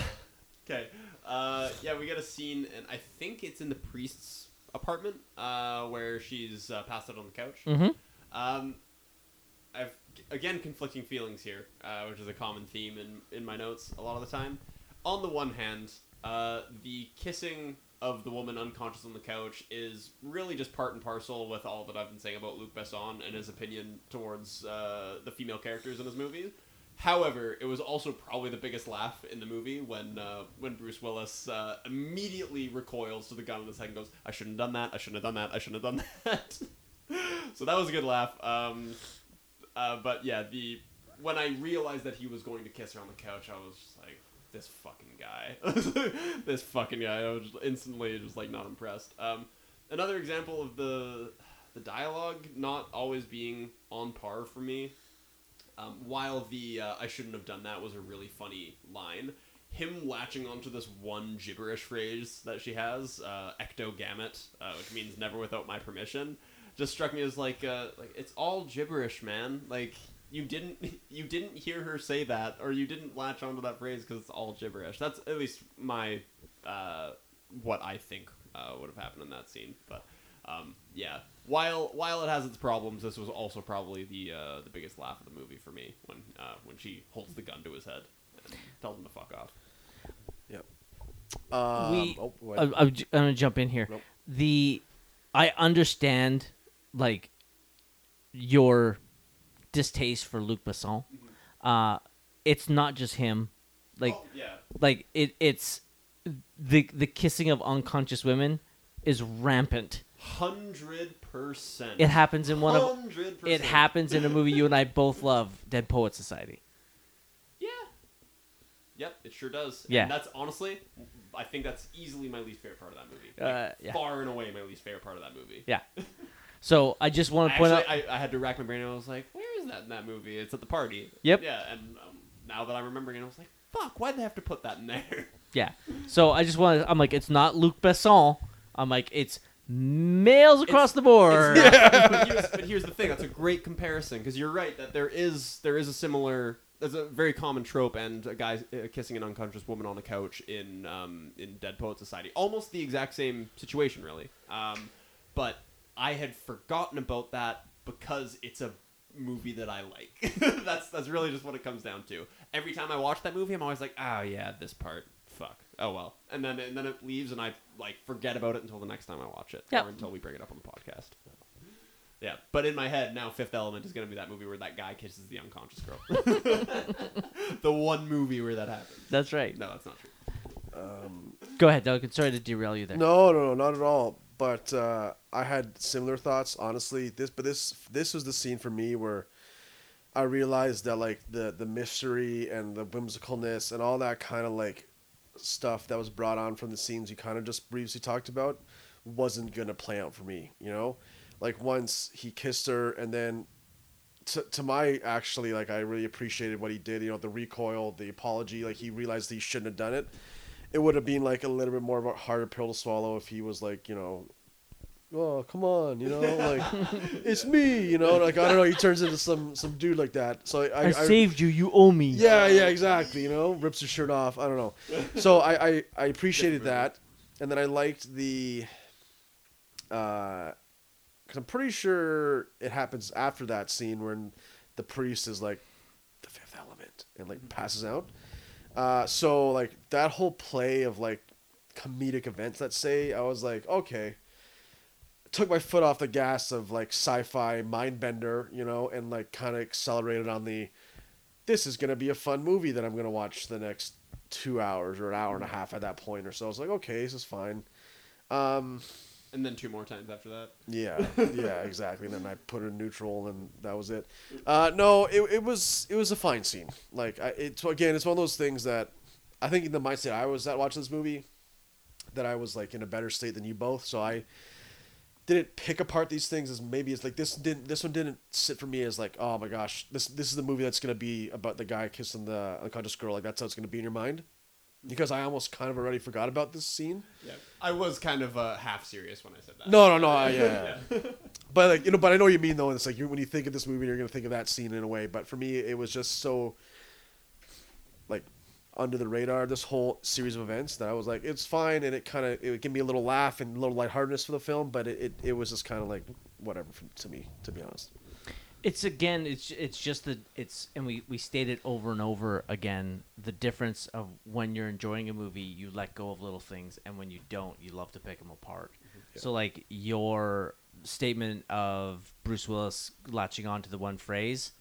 okay, uh, yeah, we get a scene, and I think it's in the priest's apartment, uh, where she's uh, passed out on the couch. Mm-hmm. Um, I've again conflicting feelings here, uh, which is a common theme in in my notes a lot of the time. On the one hand, uh, the kissing of the woman unconscious on the couch is really just part and parcel with all that I've been saying about Luc Besson and his opinion towards uh, the female characters in his movies. However, it was also probably the biggest laugh in the movie when uh, when Bruce Willis uh, immediately recoils to the gun in head and goes, "I shouldn't have done that. I shouldn't have done that. I shouldn't have done [LAUGHS] that." [LAUGHS] so that was a good laugh. Um, uh, but yeah, the when I realized that he was going to kiss her on the couch, I was just like, "This fucking guy, [LAUGHS] this fucking guy." I was just instantly just like not impressed. Um, another example of the the dialogue not always being on par for me. Um, while the uh, "I shouldn't have done that" was a really funny line, him latching onto this one gibberish phrase that she has, uh, uh, which means "never without my permission," just struck me as like, uh, like it's all gibberish, man. Like you didn't [LAUGHS] you didn't hear her say that, or you didn't latch onto that phrase because it's all gibberish. That's at least my uh, what I think uh, would have happened in that scene. But um, yeah, while while it has its problems, this was also probably the uh, the biggest laugh of the movie for me when uh, when she holds the gun to his head and tells him to fuck off. Yep. Um, we, oh. I, I'm, I'm gonna jump in here. Nope. The I understand like your distaste for Luc Besson. Uh, it's not just him. Like Oh, yeah. like it it's the the kissing of unconscious women is rampant. Hundred percent. It happens in one of it happens in a movie you and I both love, Dead Poet Society. Yeah. Yep, it sure does. Yeah. And that's honestly, I think that's easily my least favorite part of that movie. Uh, yeah. Far and away my least favorite part of that movie. Yeah. [LAUGHS] So I just want to point Actually, out I, I had to rack my brain and I was like, where is that in that movie? It's at the party. Yep. Yeah, and um, now that I'm remembering it, I was like, fuck, why'd they have to put that in there? [LAUGHS] Yeah. So I just want to. I'm like, it's not Luc Besson. I'm like, it's males across the board. It's [LAUGHS] not- but, here's, but here's the thing. That's a great comparison because you're right that there is there is a similar. There's a very common trope, and a guy uh, kissing an unconscious woman on the couch in um, in Dead Poet Society. Almost the exact same situation, really. Um, but I had forgotten about that because it's a movie that I like. [LAUGHS] that's that's really just what it comes down to. Every time I watch that movie, I'm always like, oh yeah, this part. Fuck. Oh well. And then and then it leaves, and I like forget about it until the next time I watch it, Yep. or until we bring it up on the podcast. Yeah, but in my head now, Fifth Element is going to be that movie where that guy kisses the unconscious girl. [LAUGHS] the one movie where that happens. That's right. No, that's not true. Um, Go ahead, Doug. Sorry to derail you there. No, no, no, not at all. But uh, I had similar thoughts, honestly. This, but this, this was the scene for me where I realized that like the the mystery and the whimsicalness and all that kind of like stuff that was brought on from the scenes you kind of just briefly talked about wasn't gonna play out for me. You know, like once he kissed her and then. To, to my actually like I really appreciated what he did you know the recoil the apology like he realized he shouldn't have done it it would have been like a little bit more of a harder pill to swallow if he was like, you know, oh come on, you know, [LAUGHS] like it's me, you know, like I don't know, he turns into some some dude like that. So I, I, I saved you. You owe me. yeah, yeah, exactly. You know, rips his shirt off. I don't know. So I I, I appreciated that, and then I liked the. Uh, because I'm pretty sure it happens after that scene when the priest is like the fifth element and like passes out. Uh, so like that whole play of like comedic events, let's say, I was like, okay, took my foot off the gas of like sci-fi mind bender, you know, and like kind of accelerated on the this is gonna be a fun movie that I'm gonna watch the next two hours or an hour and a half at that point or so. I was like, okay, this is fine. Um, And then two more times after that. yeah, [LAUGHS] yeah, exactly. And then I put it in neutral, and that was it. Uh, no, it, it was it was a fine scene. Like I, it's again, it's one of those things that I think in the mindset I was at watching this movie, that I was like in a better state than you both. So I didn't pick apart these things as maybe it's like this didn't this one didn't sit for me as like oh my gosh this this is the movie that's gonna be about the guy kissing the unconscious girl like that's how it's gonna be in your mind because I almost kind of already forgot about this scene. Yeah, I was kind of uh, half serious when I said that. No, no, no. I, yeah, yeah. [LAUGHS] but like you know, but I know what you mean though. It's like you when you think of this movie, you're gonna think of that scene in a way. But for me, it was just so like under the radar. This whole series of events that I was like, it's fine, and it kind of it would give me a little laugh and a little lightheartedness for the film. But it it, it was just kind of like whatever for, to me, to be honest. It's again, it's it's just the it's and we we stated over and over again the difference of when you're enjoying a movie, you let go of little things, and when you don't, you love to pick them apart. So like your statement of Bruce Willis latching on to the one phrase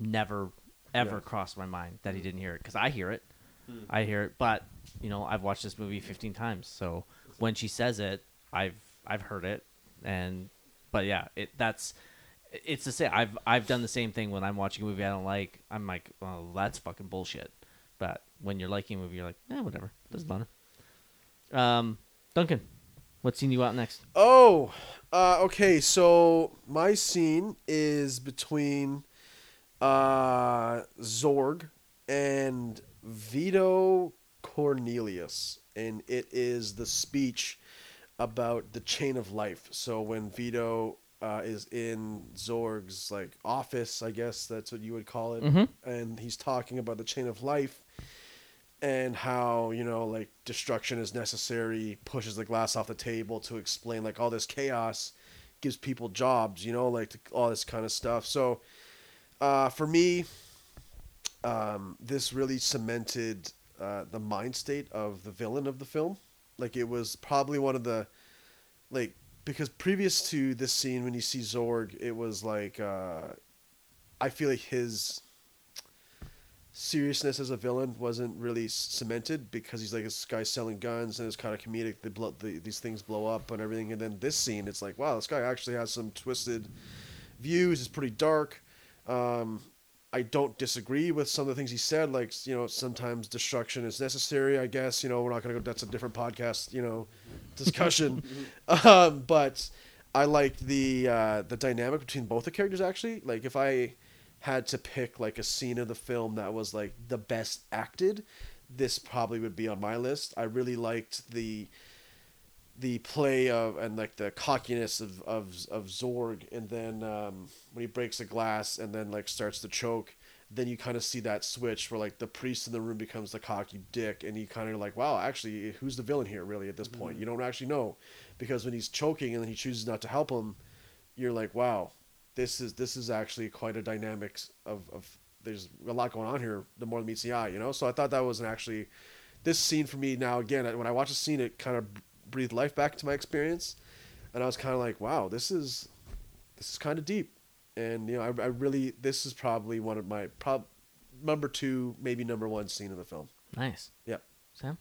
never ever Yeah. crossed my mind that he mm. didn't hear it because I hear it, mm. I hear it, but you know I've watched this movie 15 times, so when she says it, I've I've heard it, and but yeah, it that's it's the same. I've I've done the same thing when I'm watching a movie I don't like. I'm like, well, that's fucking bullshit. But when you're liking a movie, you're like, eh, whatever, doesn't bother. Um, Duncan, what scene you out next? Oh, uh, okay. So my scene is between uh, Zorg and Vito Cornelius, and it is the speech about the chain of life. So when Vito uh, is in Zorg's like office, I guess that's what you would call it, Mhm. and he's talking about the chain of life and how you know like destruction is necessary pushes the glass off the table to explain like all this chaos gives people jobs you know like to, all this kind of stuff so uh, for me um, this really cemented uh, the mind state of the villain of the film. Like it was probably one of the like because previous to this scene when you see Zorg, it was like uh, I feel like his seriousness as a villain wasn't really cemented because he's like this guy selling guns and it's kind of comedic. The, blow, the these things blow up and everything, and then this scene, it's like wow, this guy actually has some twisted views. It's pretty dark. Um, I don't disagree with some of the things he said. Like you know, sometimes destruction is necessary. I guess you know we're not gonna go. That's a different podcast. You know, [LAUGHS] discussion. um, but I liked the uh, the dynamic between both the characters. Actually, like if I had to pick like a scene of the film that was like the best acted, this probably would be on my list. I really liked the the play of and like the cockiness of of, of Zorg, and then um, when he breaks the glass and then like starts to choke, then you kind of see that switch where like the priest in the room becomes the cocky dick, and you kind of like, wow, actually, who's the villain here? Really, at this point, you don't actually know, because when he's choking and then he chooses not to help him, you're like, wow, this is this is actually quite a dynamics of of there's a lot going on here. The more meets the eye, you know. So I thought that was an actually this scene for me now again when I watch a scene, it kind of breathed life back to my experience, and I was kind of like, wow, this is this is kind of deep, and you know, I, I really this is probably one of my prob number two, maybe number one scene in the film. Nice. Yeah. Sam.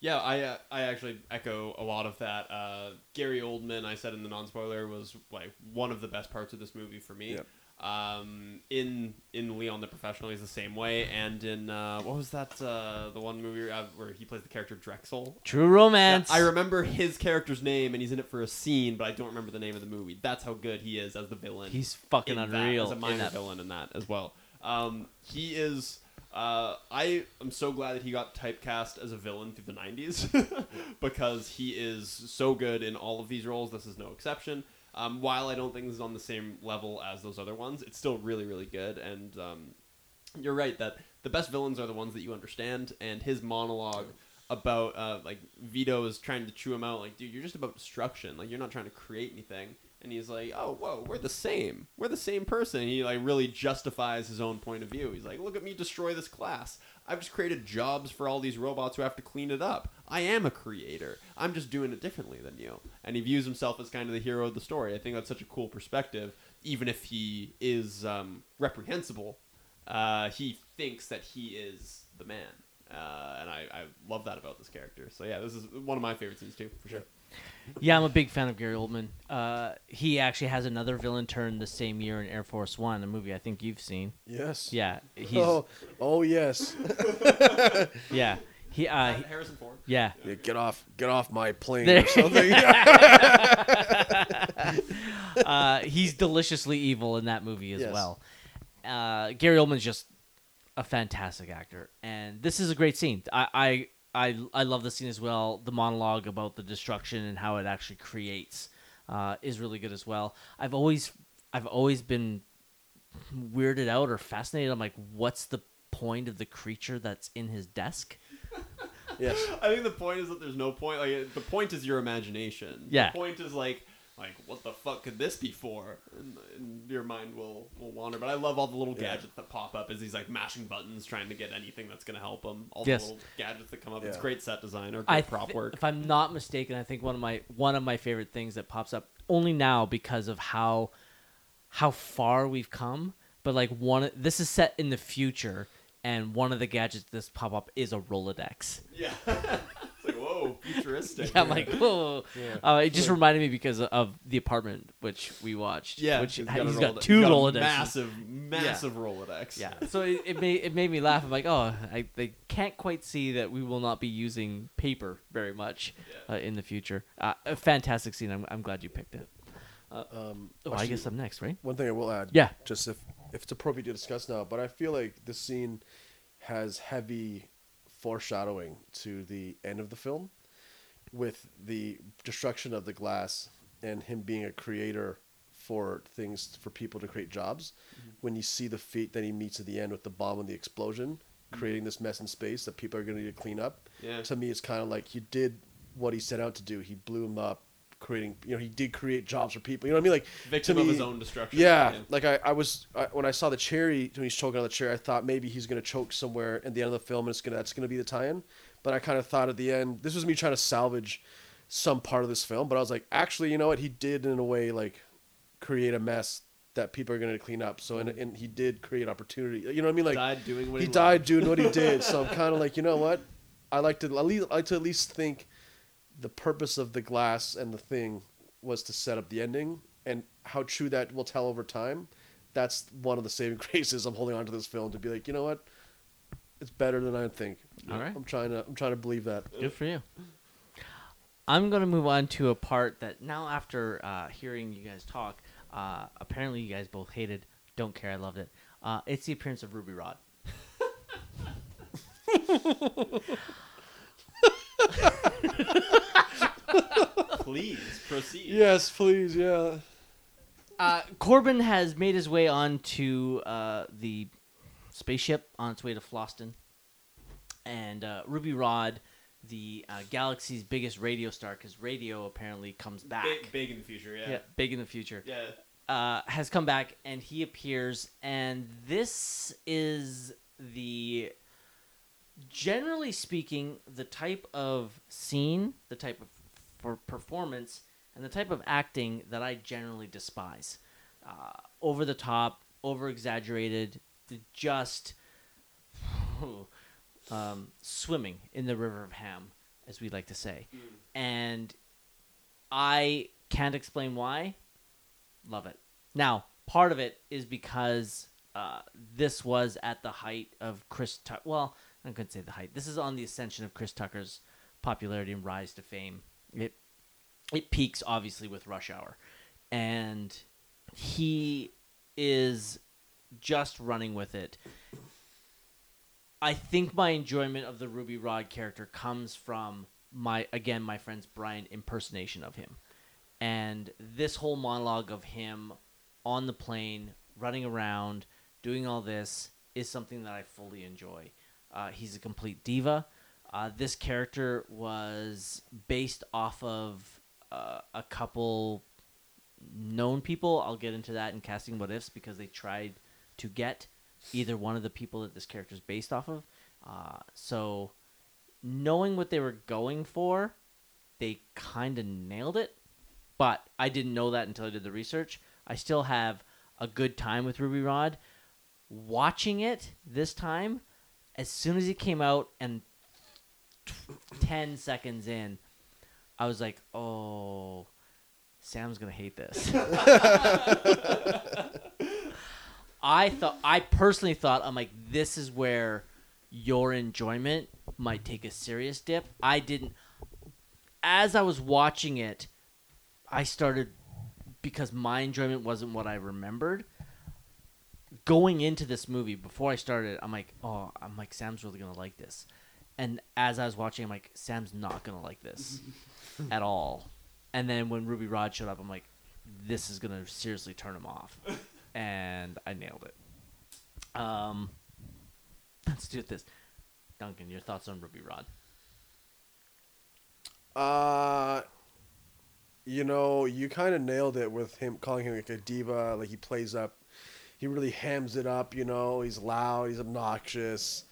Yeah, I uh, I actually echo a lot of that. Uh, Gary Oldman, I said in the non spoiler, was like one of the best parts of this movie for me. Yep. Um, in in Leon the Professional, he's the same way, and in uh, what was that uh, the one movie uh, where he plays the character Drexl? True romance. I remember his character's name, and he's in it for a scene, but I don't remember the name of the movie. That's how good he is as the villain. He's fucking in that, unreal as a in minor villain in that as well. Um, he is. Uh, I am so glad that he got typecast as a villain through the '90s [LAUGHS] because he is so good in all of these roles. This is no exception. Um, while I don't think this is on the same level as those other ones, it's still really, really good. And um, you're right that the best villains are the ones that you understand. And his monologue about uh, like Vito is trying to chew him out, like, dude, you're just about destruction. Like, you're not trying to create anything. And he's like, oh, whoa, we're the same. We're the same person. And he like really justifies his own point of view. He's like, look at me destroy this class. I've just created jobs for all these robots who have to clean it up. I am a creator. I'm just doing it differently than you. And he views himself as kind of the hero of the story. I think that's such a cool perspective. Even if he is um, reprehensible, uh, he thinks that he is the man. Uh, and I, I love that about this character. So yeah, this is one of my favorite scenes too, for sure. Yeah, I'm a big fan of Gary Oldman. Uh, he actually has another villain turn the same year in Air Force One, a movie I think you've seen. Yes. Yeah, he's Oh, oh yes. [LAUGHS] yeah he uh, he- Harrison Ford. yeah Yeah, get off, get off my plane There- or something. [LAUGHS] [LAUGHS] uh, he's deliciously evil in that movie as Yes. well. Uh, Gary Oldman's just a fantastic actor, and this is a great scene. I, I I I love the scene as well. The monologue about the destruction and how it actually creates uh, is really good as well. I've always I've always been weirded out or fascinated. I'm like, what's the point of the creature that's in his desk? yes. [LAUGHS] I think the point is that there's no point. Like the point is your imagination. Yeah. The point is like like what the fuck could this be for? And, and your mind will will wander. But I love all the little Yeah. gadgets that pop up as he's like mashing buttons, trying to get anything that's gonna help him. All Yes. the little gadgets that come up. It's great set design or good I prop thi- work. If I'm not mistaken, I think one of my one of my favorite things that pops up only now because of how how far we've come. But like one, this is set in the future, and one of the gadgets this pop up is a Rolodex. Yeah. [LAUGHS] it's like whoa, futuristic. Yeah, I'm like, whoa. Yeah. Uh, it just reminded me because of the apartment which we watched. Yeah, which he's he's got, a got two He's got a Rolodexes. massive, massive Rolodex. Yeah, so it, it made it made me laugh. I'm like, oh, I they can't quite see that we will not be using paper very much Yeah. uh, in the future. Uh, a fantastic scene. I'm, I'm glad you picked it. Um, Oh, I guess I'm next, right? one thing I will add. Yeah. Just if if it's appropriate to discuss now, but I feel like this scene has heavy foreshadowing to the end of the film, with the destruction of the glass and him being a creator for things for people to create jobs. Mm-hmm. When you see the feat that he meets at the end with the bomb and the explosion, mm-hmm. creating this mess in space that people are going to need to clean up. Yeah. To me, it's kind of like he did what he set out to do. He blew him up, creating. You know, he did create jobs for people. You know what I mean? Like Victim to of his own destruction. Yeah, like I, I was I, when I saw the cherry when he's choking on the chair, I thought maybe he's gonna choke somewhere at the end of the film, and it's gonna that's gonna be the tie-in. But I kind of thought at the end, this was me trying to salvage some part of this film. But I was like, actually, you know what? He did in a way like create a mess that people are gonna clean up. So and, and he did create opportunity. You know what I mean? Like died doing what he he, died doing what he did. So I'm [LAUGHS] kind of like, you know what? I like to at least I like to at least think the purpose of the glass and the thing was to set up the ending, and how true that will tell over time. That's one of the saving [LAUGHS] graces I'm holding on to this film to be like, you know what? It's better than I think. All right. I'm trying to I'm trying to believe that. Good for you. I'm gonna move on to a part that now, after uh, hearing you guys talk, uh, apparently you guys both hated. Don't care, I loved it. Uh, it's the appearance of Ruby Rhod. [LAUGHS] [LAUGHS] Please proceed. Yes, please, yeah. Uh, Korben has made his way onto uh, the spaceship on its way to Fhloston, and uh, Ruby Rhod, the uh, galaxy's biggest radio star, because radio apparently comes back. Big, big in the future. Yeah. yeah, big in the future. Yeah. uh, has come back and he appears, and this is the generally speaking the type of scene, the type of for performance, and the type of acting that I generally despise. Uh, over the top, over exaggerated, just [SIGHS] um, swimming in the river of ham, as we like to say, and I can't explain why love it. Now, part of it is because uh, this was at the height of Chris. Tucker. well, I couldn't say the height. This is on the ascension of Chris Tucker's popularity and rise to fame. It it peaks obviously with Rush Hour, and he is just running with it. I think my enjoyment of the Ruby Rhod character comes from my again my friend's Brian impersonation of him. And this whole monologue of him on the plane running around doing all this is something that i fully enjoy. Uh, he's a complete diva uh, this character was based off of uh, a couple known people i'll get into that in casting what ifs because they tried to get either one of the people that this character is based off of uh, so knowing what they were going for they kind of nailed it but I didn't know that until I did the research. I still have a good time with Ruby Rhod. Watching it this time, as soon as it came out and 10 seconds in, I was like, oh, Sam's going to hate this. [LAUGHS] I thought, I personally thought, I'm like, this is where your enjoyment might take a serious dip. I didn't, as I was watching it, I started because my enjoyment wasn't what I remembered. Going into this movie before I started, I'm like, oh, I'm like Sam's really gonna like this, and as I was watching, I'm like, Sam's not gonna like this [LAUGHS] at all. And then when Ruby Rhod showed up, I'm like, this is gonna seriously turn him off, [LAUGHS] and I nailed it. Um, let's do this. Duncan, your thoughts on Ruby Rhod? Uh, you know, you kind of nailed it with him calling him like a diva. Like he plays up, he really hams it up. You know, he's loud, he's obnoxious,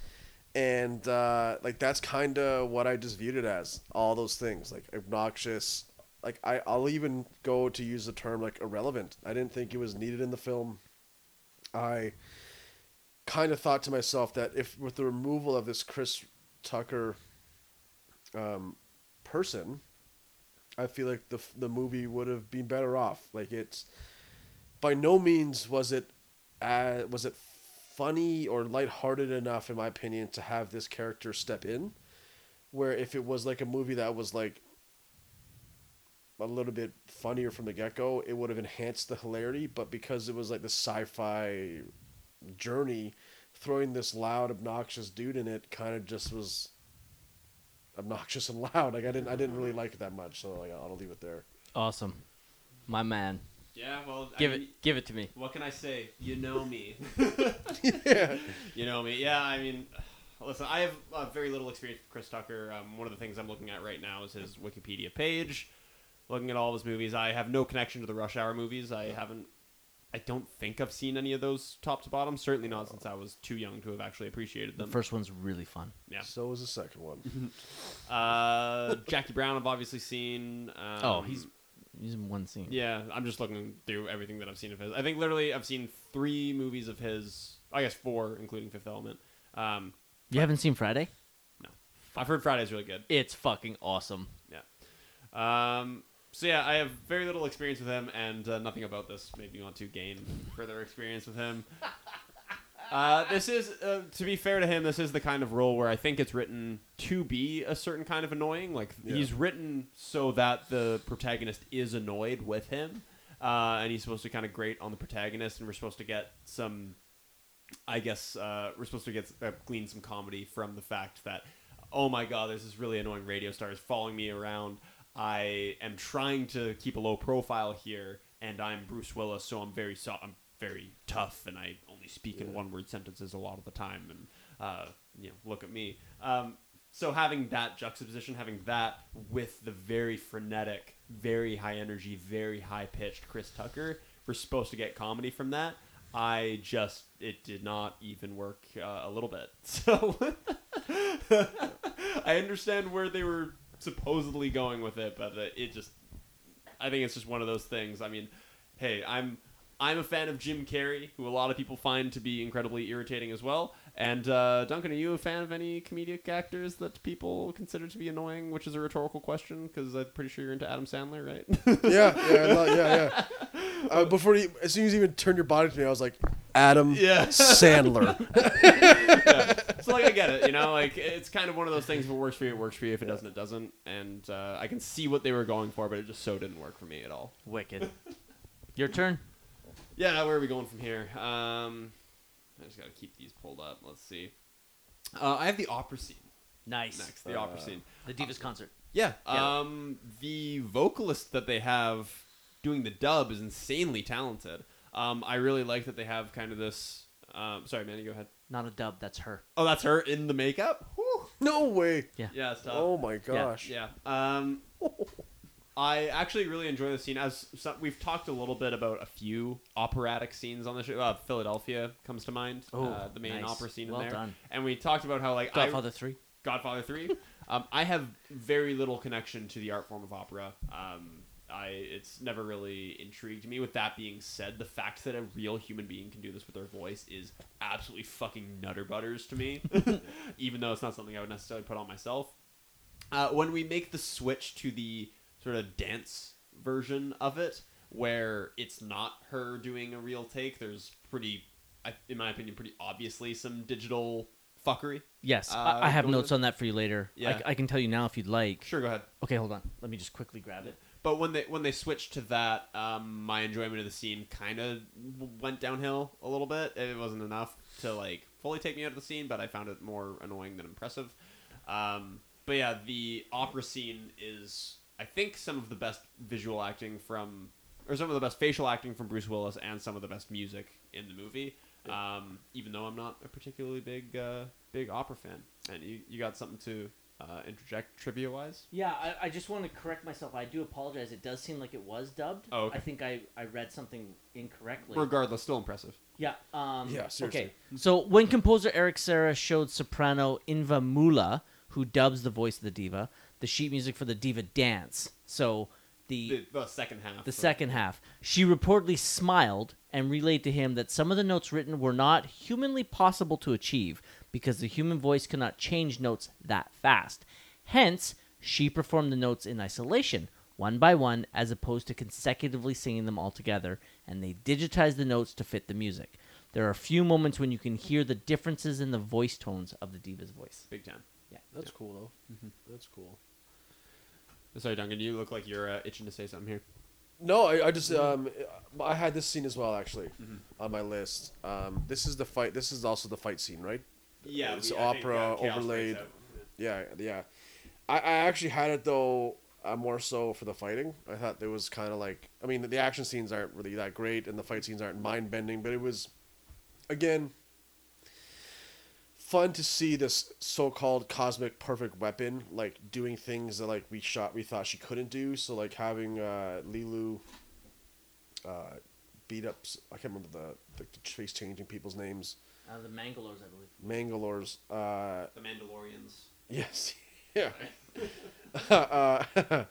and uh, like that's kind of what I just viewed it as. All those things, like obnoxious. Like I, I'll even go to use the term like irrelevant. I didn't think it was needed in the film. I kind of thought to myself that if with the removal of this Chris Tucker um, person, I feel like the the movie would have been better off. Like it's by no means was it uh, was it funny or lighthearted enough in my opinion to have this character step in. Where if it was like a movie that was like a little bit funnier from the get go, it would have enhanced the hilarity. But because it was like the sci fi journey, throwing this loud, obnoxious dude in it kind of just was obnoxious and [LAUGHS] loud. Like I didn't I didn't really like it that much, so like I'll leave it there. Awesome, my man. Yeah. Well, I Give mean, it, give it to me. What can I say? You know me. yeah. [LAUGHS] [LAUGHS] You know me. Yeah, I mean, listen, I have uh, very little experience with Chris Tucker. Um, one of the things I'm looking at right now is his Wikipedia page. looking at all of his movies. I have no connection to the Rush Hour movies. I haven't. I don't think I've seen any of those top to bottom. Certainly not since I was too young to have actually appreciated them. The first one's really fun. yeah. So was the second one. [LAUGHS] Uh, Jackie Brown, I've obviously seen. Um, oh, he's he's in one scene. Yeah, I'm just looking through everything that I've seen of his. I think literally I've seen three movies of his. I guess four, including Fifth Element. Um, You haven't seen Friday? No, I've heard Friday's really good. It's fucking awesome. Yeah. Um, so yeah, I have very little experience with him, and uh, nothing about this made me want to gain further experience with him. [LAUGHS] Uh, this is, uh, to be fair to him, this is the kind of role where I think it's written to be a certain kind of annoying. Like Yeah. he's written so that the protagonist is annoyed with him, uh, and he's supposed to kind of grate on the protagonist, and we're supposed to get some. I guess uh, we're supposed to get uh, glean some comedy from the fact that, oh my god, there's this really annoying radio star is following me around. I am trying to keep a low profile here, and I'm Bruce Willis, so I'm very so- I'm very tough, and I only speak in one word sentences a lot of the time, and uh, you know, look at me. Um, so having that juxtaposition, having that with the very frenetic, very high energy, very high pitched Chris Tucker, we're supposed to get comedy from that. I just it did not even work uh, a little bit. [LAUGHS] So [LAUGHS] I understand where they were supposedly going with it, but uh, it just I think it's just one of those things. I mean, hey, I'm I'm a fan of Jim Carrey, who a lot of people find to be incredibly irritating as well. And uh, Duncan, are you a fan of any comedic actors that people consider to be annoying? Which is a rhetorical question because I'm pretty sure you're into Adam Sandler, right? [LAUGHS] yeah, yeah, I lo- yeah, yeah. Uh, before you, as soon as you even turned your body to me, I was like, Adam [LAUGHS] Yeah. Sandler. [LAUGHS] so like I get it, you know, like it's kind of one of those things. If it works for you, it works for you. If it doesn't, it doesn't. And uh, I can see what they were going for, but it just so didn't work for me at all. Wicked. Your turn. Yeah, where are we going from here? Um, I just gotta keep these pulled up. Let's see. Uh, I have the opera scene Nice. next. The opera scene. The Divas concert. Yeah. Yeah. Um, the vocalist that they have doing the dub is insanely talented. Um, I really like that they have kind of this. Um, sorry, Manny, go ahead. Not a dub. That's her. Oh, that's her in the makeup. Whew. No way. Yeah. Yeah, it's tough. Oh my gosh. Yeah. Um, [LAUGHS] I actually really enjoy the scene. As some, we've talked a little bit about a few operatic scenes on the show. Uh, Philadelphia comes to mind. Oh, uh, the main nice. opera scene Well in there. done. And we talked about how like Godfather I, three. Godfather three. [LAUGHS] um, I have very little connection to the art form of opera. Um, I it's never really intrigued me. With that being said, the fact that a real human being can do this with their voice is absolutely fucking nutter butters to me. [LAUGHS] Even though it's not something I would necessarily put on myself. Uh, when we make the switch to the sort of dance version of it, where it's not her doing a real take, there's pretty, in my opinion, pretty obviously some digital fuckery. Yes, Uh, I, have notes on that for you later. Yeah. I, I can tell you now if you'd like. Sure, go ahead. Okay, hold on. Let me just quickly grab it. But when they when they switched to that, um, my enjoyment of the scene kind of went downhill a little bit. It wasn't enough to like fully take me out of the scene, but I found it more annoying than impressive. Um, but yeah, the opera scene is I think some of the best visual acting from, or some of the best facial acting from Bruce Willis, and some of the best music in the movie. Um, even though I'm not a particularly big uh, big opera fan, and you, you got something to uh, interject trivia wise. Yeah, I, I just want to correct myself. I do apologize. It does seem like it was dubbed. Oh, okay. I think I, I read something incorrectly. Regardless, still impressive. Yeah. Um, Yeah, seriously. Okay. So when composer Eric Serra showed soprano Inva Mula, who dubs the voice of the diva, the sheet music for the diva dance. So the The, the second half. the of- second half, she reportedly smiled and relayed to him that some of the notes written were not humanly possible to achieve because the human voice cannot change notes that fast. Hence, she performed the notes in isolation, one by one, as opposed to consecutively singing them all together, and they digitized the notes to fit the music. There are a few moments when you can hear the differences in the voice tones of the diva's voice. Big time. Yeah, that's cool though. Mm-hmm. That's cool. Sorry, Duncan. You look like you're uh, itching to say something here. No, I, I just um, I had this scene as well actually on my list. Um, this is the fight. This is also the fight scene, right? Yeah, It's opera overlaid. Yeah, yeah. I, I actually had it though uh, more so for the fighting. I thought there was kind of like I mean the action scenes aren't really that great and the fight scenes aren't mind bending, but it was again fun to see this so-called cosmic perfect weapon like doing things that like we shot we thought she couldn't do. So like having uh, Leeloo uh, beat up. I can't remember the the face changing people's names. Uh, the Mangalores, I believe. Mangalores. Uh, The Mandalorians. Yes. [LAUGHS] Yeah. [LAUGHS] uh, [LAUGHS]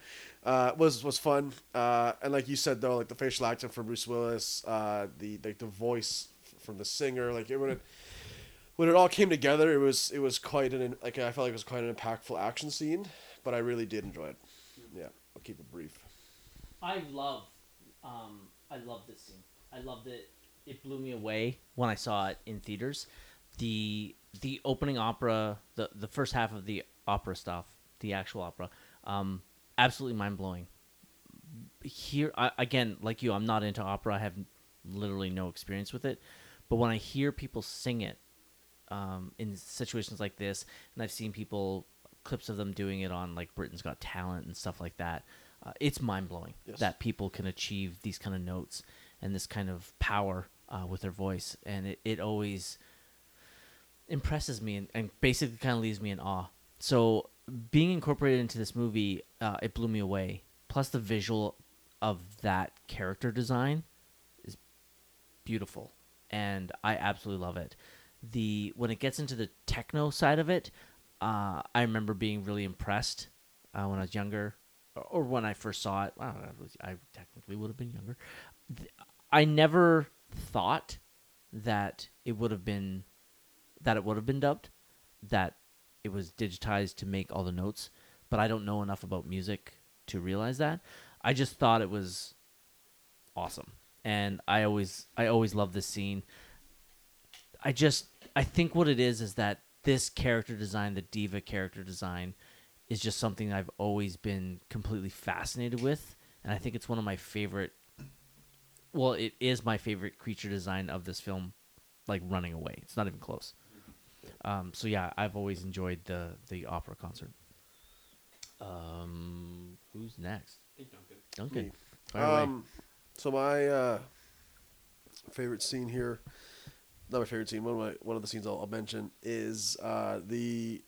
uh, was was fun. Uh, and like you said though, like the facial acting from Bruce Willis, uh, the like the voice from the singer, like it, when it when it all came together, it was it was quite an like I felt like it was quite an impactful action scene. But I really did enjoy it. Yeah, I'll keep it brief. I love, um, I love this scene. I loved it. It blew me away when I saw it in theaters. The the opening opera, the the first half of the opera stuff, the actual opera, um, absolutely mind blowing. Here I, again, like you, I'm not into opera. I have literally no experience with it, but when I hear people sing it, um, in situations like this, and I've seen people clips of them doing it on like Britain's Got Talent and stuff like that. Uh, it's mind blowing Yes. that people can achieve these kind of notes and this kind of power uh, with their voice, and it, it always impresses me and, and basically kind of leaves me in awe. So being incorporated into this movie, uh, it blew me away. Plus the visual of that character design is beautiful, and I absolutely love it. The when it gets into the techno side of it, uh, I remember being really impressed uh, when I was younger, or, or when I first saw it. Know, I, I technically would have been younger. I never thought that it would have been that it would have been dubbed, that it was digitized to make all the notes. But I don't know enough about music to realize that. I just thought it was awesome, and I always I always love this scene. I just I think what it is is that this character design, the diva character design, is just something I've always been completely fascinated with, and I think it's one of my favorite. Well, it is my favorite creature design of this film, like running away. It's not even close. Um, so yeah, I've always enjoyed the the opera concert. Um, who's next? Duncan. Duncan. Me. Fire away. Um, so my uh, favorite scene here, not my favorite scene. One of my one of the scenes I'll, I'll mention is uh, the.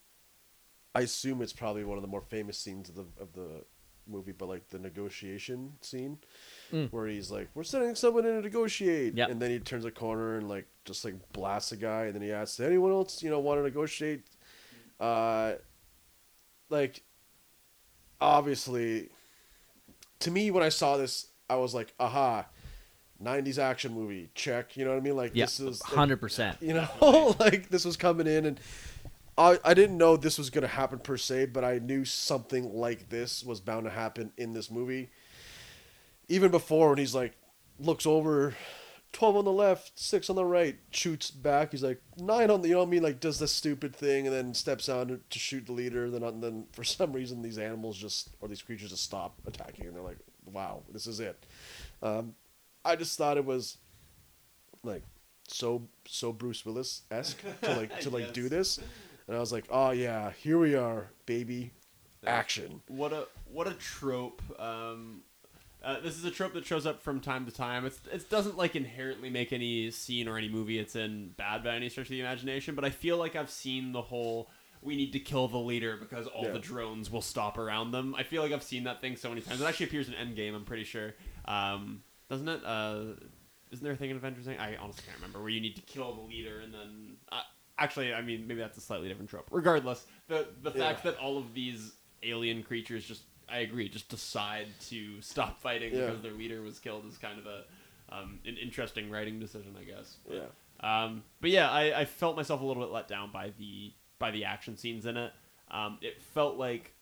I assume it's probably one of the more famous scenes of the of the movie, but like the negotiation scene, Mm. where he's like, "We're sending someone in to negotiate," Yep. and then he turns a corner and like just like blasts a guy, and then he asks, "Anyone else, you know, want to negotiate?" Uh, like, obviously, to me when I saw this, I was like, "Aha." 90s action movie check you know what i mean? Like Yeah, this is like, hundred percent. [LAUGHS] you know [LAUGHS] like this was coming in and I, I didn't know this was going to happen per se but i knew something like this was bound to happen in this movie. Even before when he's like looks over 12 on the left 6 on the right shoots back. He's like 9 on the you know what i mean? Like does this stupid thing and then steps out to, to shoot the leader. Then and then for [LAUGHS] some reason these animals just or these creatures just stop attacking and they're like wow this is it. Um, i just thought it was like so so Bruce Willis esque to like to like do [LAUGHS] this, and I was like, oh yeah, here we are, baby, action. What a what a trope. Um, uh, this is a trope that shows up from time to time. It's it doesn't like inherently make any scene or any movie it's in bad by any stretch of the imagination. But I feel like I've seen the whole we need to kill the leader because all Yeah. the drones will stop around them. I feel like I've seen that thing so many times. It actually appears in Endgame. I'm pretty sure. Um, doesn't it? Uh, isn't there a thing in Avengers? I honestly can't remember where you need to kill the leader and then. Uh, actually, I mean, maybe that's a slightly different trope. Regardless, the the fact that all of these alien creatures just I agree, just decide to stop fighting Yeah. because their leader was killed is kind of a um, an interesting writing decision, I guess. But, Yeah. Um, but yeah, I, I felt myself a little bit let down by the by the action scenes in it. Um, it felt like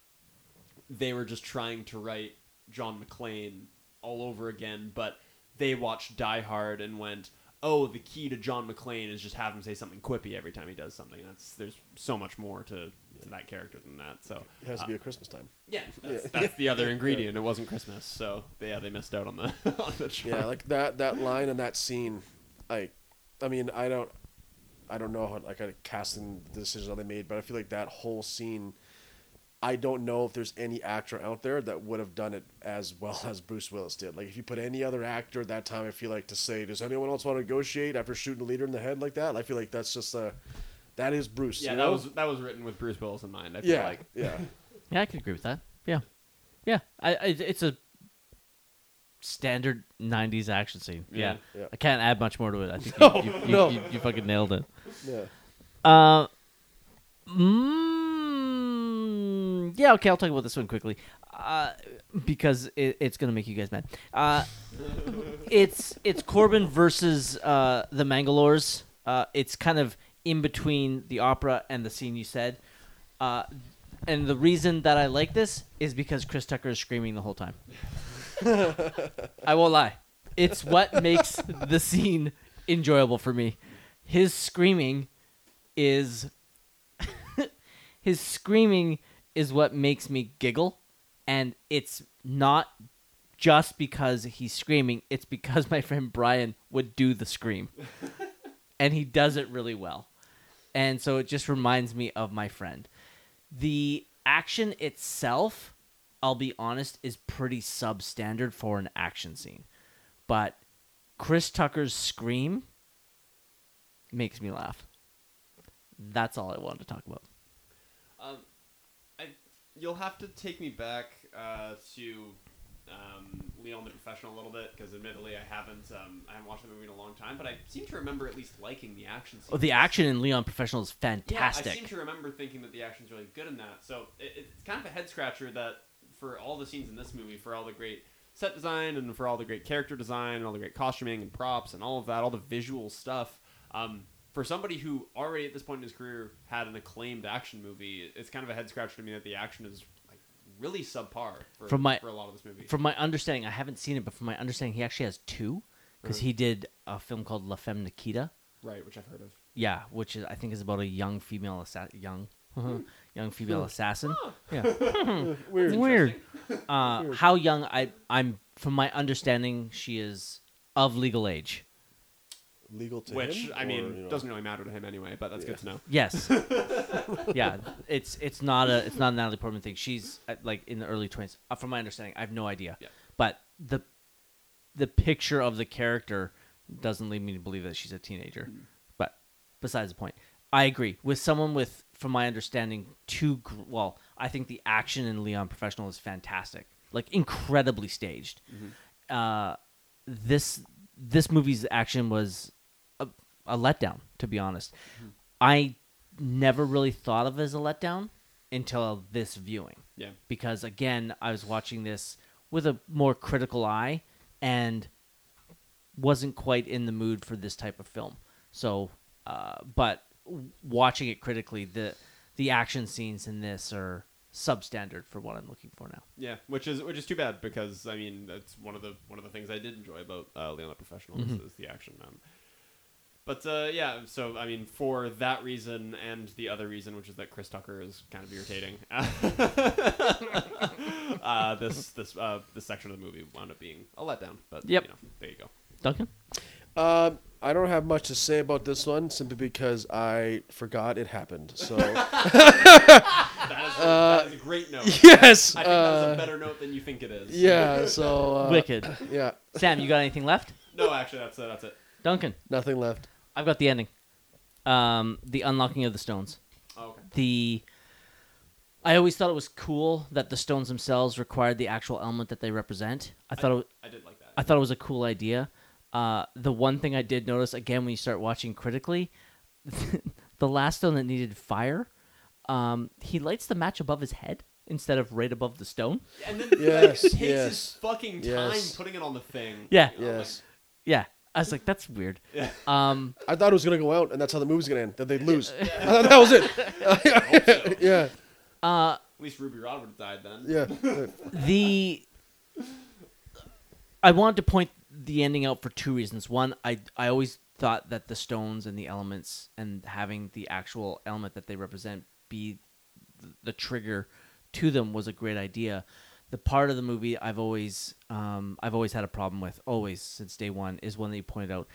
they were just trying to write John McClane all over again, but they watched Die Hard and went, "Oh, the key to John McClane is just have him say something quippy every time he does something." That's there's so much more to, to that character than that. So It has to uh, be at Christmas time. yeah, [LAUGHS] that's, Yeah. that's the other ingredient. It wasn't Christmas, so yeah, they missed out on the [LAUGHS] on the charm. Yeah, like that that line and that scene, like, I mean, I don't, I don't know how like I casting the decisions that they made, but I feel like that whole scene. I don't know if there's any actor out there that would have done it as well [LAUGHS] as Bruce Willis did. Like, if you put any other actor at that time, I feel like to say, does anyone else want to negotiate after shooting a leader in the head like that? I feel like that's just a, that is Bruce. Yeah, you that was that was written with Bruce Willis in mind. I feel yeah, like. yeah. [LAUGHS] Yeah, I could agree with that. Yeah, yeah. I, I it's a standard '90s action scene. Yeah. Yeah. I can't add much more to it. I think No, [LAUGHS] you, you, you, no. you, you fucking nailed it. yeah. Uh, mm, yeah, okay, I'll talk about this one quickly. Uh, because it, it's gonna make you guys mad. Uh, it's it's Korben versus uh, the Mangalores. Uh, it's kind of in between the opera and the scene you said. Uh, and the reason that I like this is because Chris Tucker is screaming the whole time. [LAUGHS] I won't lie. It's what makes the scene enjoyable for me. His screaming is [LAUGHS] his screaming is what makes me giggle. And it's not just because he's screaming it's because my friend Brian would do the scream. [LAUGHS] And he does it really well. And so it just reminds me of my friend. The action itself I'll be honest is pretty substandard for an action scene. But Chris Tucker's scream makes me laugh. That's all I wanted to talk about you'll have to take me back uh, to um, Leon the Professional a little bit because admittedly I haven't um, I haven't watched the movie in a long time, but I seem to remember at least liking the action. Oh, the action in Leon Professional is fantastic. Yeah, I seem to remember thinking that the action's really good in that. So it, it's kind of a head scratcher that for all the scenes in this movie, for all the great set design and for all the great character design and all the great costuming and props and all of that, all the visual stuff, um, for somebody who already at this point in his career had an acclaimed action movie, it's kind of a head scratcher to me that the action is like really subpar for, From my- for a lot of this movie. From my understanding, I haven't seen it, but from my understanding, he actually has two because Uh-huh. he did a film called La Femme Nikita. right, which I've heard of. Yeah, which is I think is about a young female assa- young [LAUGHS] young female assassin. Yeah, [LAUGHS] Weird. weird. Uh, how young? I I'm from my understanding, she is of legal age. Legal to Which him, I mean or, you know? doesn't really matter to him anyway, but that's good to know. Yes. [LAUGHS] yeah, it's it's not a it's not a Natalie Portman thing. She's at, like in the early twenties. Uh, from my understanding, I have no idea. Yeah. But the the picture of the character doesn't lead me to believe that she's a teenager. Hmm. But besides the point, I agree with someone with, from my understanding, two. Gr- well, I think the action in Leon Professional is fantastic, like incredibly staged. Mm-hmm. Uh, this this movie's action was a, letdown, to be honest. Mm-hmm. I never really thought of it as a letdown until this viewing Yeah. because again I was watching this with a more critical eye and wasn't quite in the mood for this type of film. So, uh, but watching it critically, the the action scenes in this are substandard for what I'm looking for now. Yeah, which is which is too bad because I mean that's one of the one of the things I did enjoy about uh, Leon the Professional is, is the action. Um, but uh, yeah, so I mean for that reason and the other reason, which is that Chris Tucker is kind of irritating. [LAUGHS] uh, this this uh, this section of the movie wound up being a letdown. But Yep. you know, there you go. Duncan, Um, I don't have much to say about this one simply because I forgot it happened. So That is, [LAUGHS] that is a great note. [LAUGHS] yes, I think that's a uh, better note than you think it is. yeah. So uh, wicked. Yeah, Sam, you got anything left? No, actually, that's uh, that's it. Duncan, nothing left. I've got the ending. Um, the unlocking of the stones. Oh, okay. the I always thought it was cool that the stones themselves required the actual element that they represent. I thought it, I did like that. I thought it was a cool idea. Uh, the one thing I did notice again when you start watching critically, [LAUGHS] the last stone that needed fire, um, he lights the match above his head instead of right above the stone. and then Yes, like, takes his fucking time yes. putting it on the thing. Yeah, You know, like- Yes, yeah. I was like, that's weird. Yeah. Um, I thought it was gonna go out, and that's how the movie's gonna end. That they'd lose. I thought that was it. [LAUGHS] [LAUGHS] yeah, uh, At least Ruby Rhod would have died then. yeah. [LAUGHS] the I wanted to point the ending out for two reasons. One, I I always thought that the stones and the elements and having the actual element that they represent be th- the trigger to them was a great idea. The part of the movie I've always um, I've always had a problem with, always since day one, is when they pointed out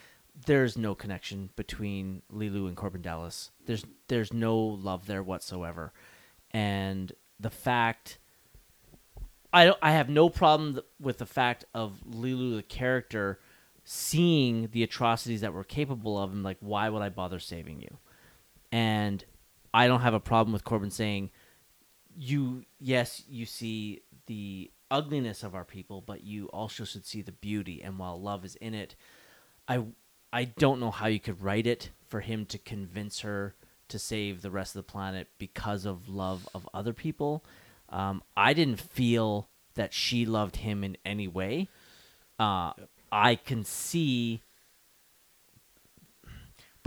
there's no connection between Leeloo and Korben Dallas. There's there's no love there whatsoever, and the fact I don't, I have no problem with the fact of Leeloo the character seeing the atrocities that we're capable of and like why would I bother saving you? and I don't have a problem with Korben saying, "You yes, you see the ugliness of our people, but you also should see the beauty." And while love is in it, I I don't know how you could write it for him to convince her to save the rest of the planet because of love of other people. Um, I didn't feel that she loved him in any way. Uh, I can see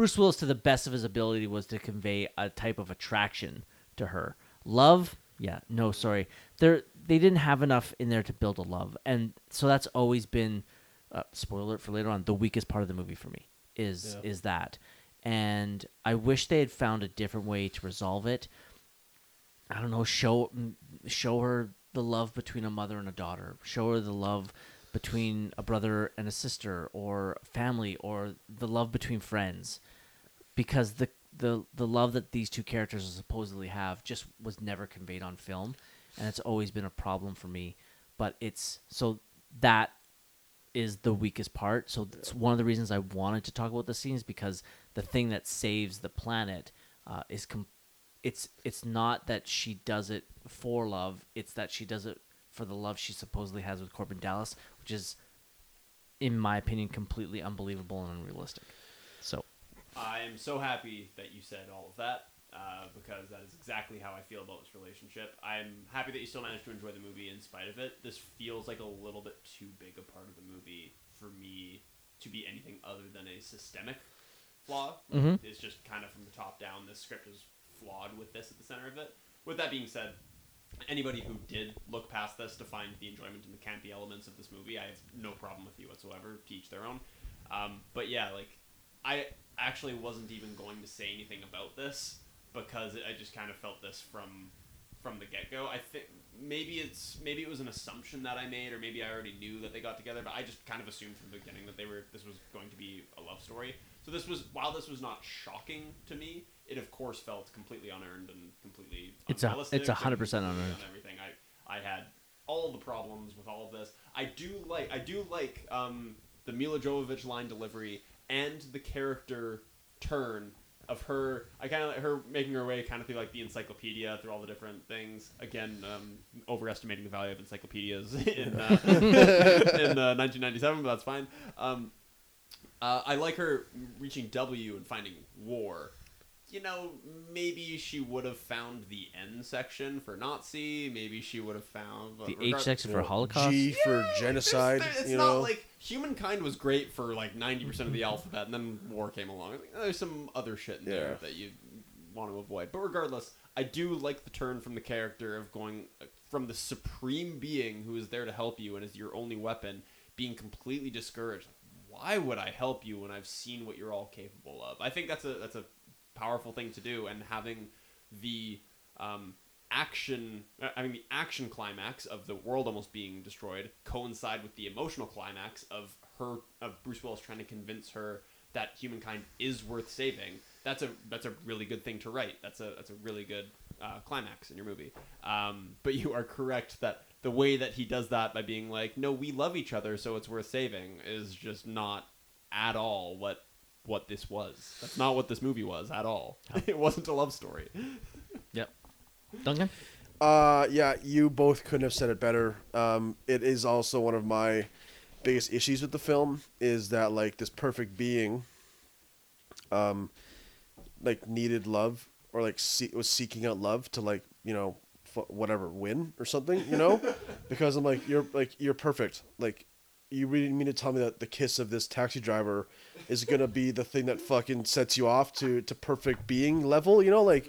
Bruce Willis, to the best of his ability, was to convey a type of attraction to her. Love, yeah, no, sorry, they they didn't have enough in there to build a love, and so that's always been, uh, spoiler alert for later on, the weakest part of the movie for me is Yeah. is that, and I wish they had found a different way to resolve it. I don't know, show show her the love between a mother and a daughter. Show her the love between a brother and a sister or family or the love between friends. Because the the the love that these two characters supposedly have just was never conveyed on film and it's always been a problem for me. But it's so that is the weakest part. So it's one of the reasons I wanted to talk about the scenes because the thing that saves the planet uh, is com- it's it's not that she does it for love. It's that she does it for the love she supposedly has with Korben Dallas, which is, in my opinion, completely unbelievable and unrealistic. I am so happy that you said all of that uh, because that is exactly how I feel about this relationship. I'm happy that you still managed to enjoy the movie in spite of it. This feels like a little bit too big a part of the movie for me to be anything other than a systemic flaw. Mhm. It's just kind of from the top down. This script is flawed with this at the center of it. With that being said, anybody who did look past this to find the enjoyment in the campy elements of this movie, I have no problem with you whatsoever. To each their own. Um, but yeah, like I actually wasn't even going to say anything about this because I just kind of felt this from from the get go. I think maybe it's maybe it was an assumption that I made, or maybe I already knew that they got together, but I just kind of assumed from the beginning that they were this was going to be a love story. So this was while this was not shocking to me, it of course felt completely unearned and completely It's a- it's a 100% unearned. on everything. I I had all the problems with all of this. I do like I do like um, the Milla Jovovich line delivery and the character turn of her. I kind of like her making her way kind of through like the encyclopedia through all the different things. Again, um, overestimating the value of encyclopedias [LAUGHS] in uh, [LAUGHS] in uh, 1997, but that's fine. Um, uh, I like her reaching W and finding war. You know, maybe she would have found the N section for Nazi. Maybe she would have found the regard- H section for know, Holocaust. G for There's- genocide. there- it's you not know, like humankind was great for like ninety percent of the alphabet, and then war came along. Like, There's some other shit in there Yeah. that you want to avoid. But regardless, I do like the turn from the character of going uh, from the supreme being who is there to help you and is your only weapon, being completely discouraged. Why would I help you when I've seen what you're all capable of? I think that's a that's a powerful thing to do, and having the um, action, uh, I mean the action climax of the world almost being destroyed coincide with the emotional climax of her of Bruce Willis trying to convince her that humankind is worth saving. That's a that's a really good thing to write. That's a that's a really good uh, climax in your movie. Um, but you are correct that the way that he does that by being like, "No, we love each other, so it's worth saving," is just not at all what what this was. That's not what this movie was at all. [LAUGHS] it wasn't a love story. [LAUGHS] Yep. Duncan. Uh, yeah, you both couldn't have said it better. Um, it is also one of my biggest issues with the film is that like this perfect being, um, like needed love or like see- was seeking out love to like you know f- whatever win or something you know [LAUGHS] because I'm like you're like you're perfect like you really mean to tell me that the kiss of this taxi driver is gonna be the thing that fucking sets you off to to perfect being level you know like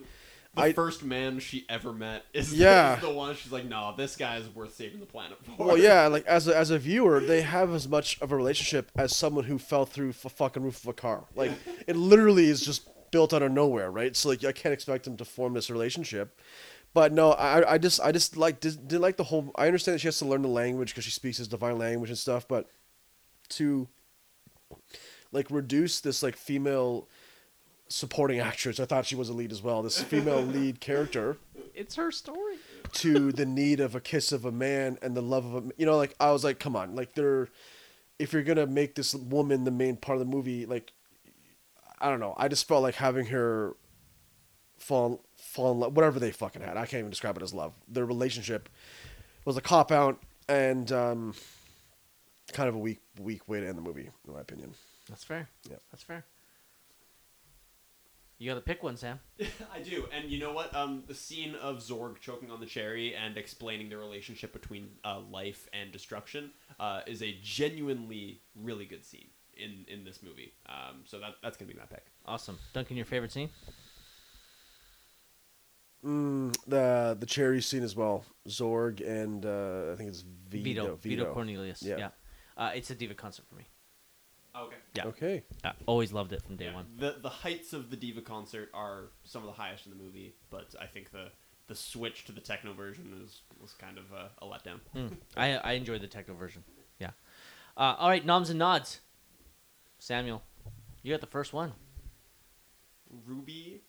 The I first man she ever met is, Yeah. is the one she's like, "No, this guy's worth saving the planet for." Well, yeah, [LAUGHS] like as a, as a viewer, they have as much of a relationship as someone who fell through a fucking roof of a car. Like it literally is just built out of nowhere, right? So like I can't expect them to form this relationship. But no, I I just I just like did, did like the whole. I understand that she has to learn the language because she speaks his divine language and stuff, but to like reduce this like female supporting actress, I thought she was a lead as well. This female [LAUGHS] lead character It's her story. to the need of a kiss of a man and the love of a you know like I was like come on like they're if you're gonna make this woman the main part of the movie like I don't know I just felt like having her fall fall in love, whatever they fucking had. I can't even describe it as love. Their relationship was a cop out and um, kind of a weak weak way to end the movie, in my opinion. That's fair. Yeah. That's fair. You got to pick one, Sam. [LAUGHS] I do, and you know what? Um, the scene of Zorg choking on the cherry and explaining the relationship between uh, life and destruction uh, is a genuinely really good scene in in this movie. Um, so that that's gonna be my pick. Awesome. Duncan, your favorite scene? Mm, the the cherry scene as well. Zorg and uh, I think it's Vito. Vito. Vito, Cornelius. Yeah. Yeah. Uh, it's a diva concert for me. Okay. Yeah. Okay. I always loved it from day Yeah, one. The the heights of the diva concert are some of the highest in the movie, but I think the the switch to the techno version is was kind of a, a letdown. Mm. I I enjoyed the techno version. Yeah. Uh, all right, noms and nods. Samuel, you got the first one. Ruby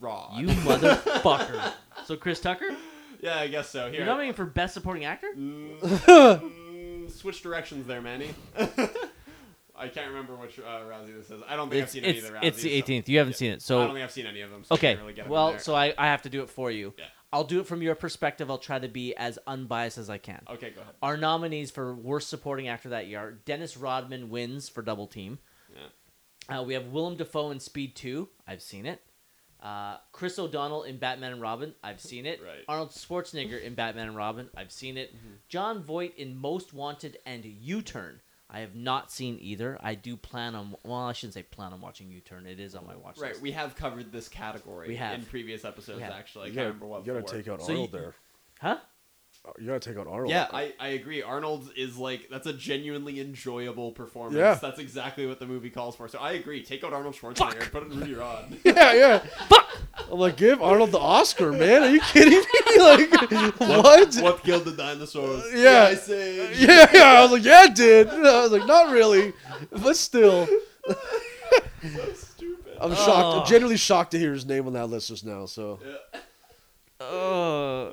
Rhod. You motherfucker. [LAUGHS] So Chris Tucker, yeah, I guess so. Here. you're nominating for best supporting actor. Mm, mm, switch directions there, Manny. [LAUGHS] I can't remember which uh, Razzie this is. I don't think I've It's, seen it's, any of the Razzies. it's the so- 18th. You haven't Yeah. seen it, so I don't so think I've seen any of them. So okay. really well, so I, I have to do it for you. Yeah. I'll do it from your perspective. I'll try to be as unbiased as I can. okay, go ahead. Our nominees for worst supporting actor that year: are Dennis Rodman wins for Double Team. Yeah. Uh, we have Willem Dafoe in Speed Two. I've seen it. Uh, Chris O'Donnell in Batman and Robin. I've [LAUGHS] seen it. Right. Arnold Schwarzenegger in Batman and Robin. I've seen it. Jon Voight in Most Wanted and U Turn. I have not seen either. I do plan on. Well, I shouldn't say plan on watching U Turn. It is on my watch Right, list. Right. We have covered this category We have. in previous episodes. We have. Actually, I You can't gotta, remember what. you gotta for. take out So you- Arnold there. Huh? Oh, You gotta take out Arnold. Yeah, I, I agree. Arnold is like that's a genuinely enjoyable performance. Yeah. That's exactly what the movie calls for. So I agree. Take out Arnold Schwarzenegger and put in Ruby Rhod. [LAUGHS] yeah, yeah. Fuck! I'm like, give Arnold the Oscar, man. Are you kidding me? [LAUGHS] Like, what? what killed the dinosaurs? Uh, yeah. I say. [LAUGHS] Yeah, yeah. I was like, yeah, it did. I was like, not really, but still. so stupid. I'm shocked. Oh. I'm genuinely shocked to hear his name on that list just now. So Yeah. Oh,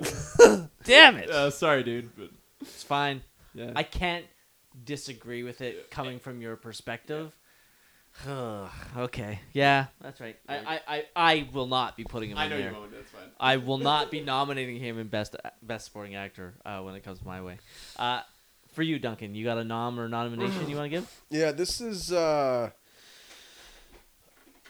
damn it! Uh, sorry, dude. But It's fine. yeah. I can't disagree with it coming from your perspective. [SIGHS] okay. Yeah, that's right. I, I, I, I will not be putting him I in know there. you won't. That's fine. I [LAUGHS] will not be nominating him in best best supporting actor uh, when it comes my way. Uh, for you, Duncan, you got a nom or nomination you want to give? [SIGHS] yeah, this is. uh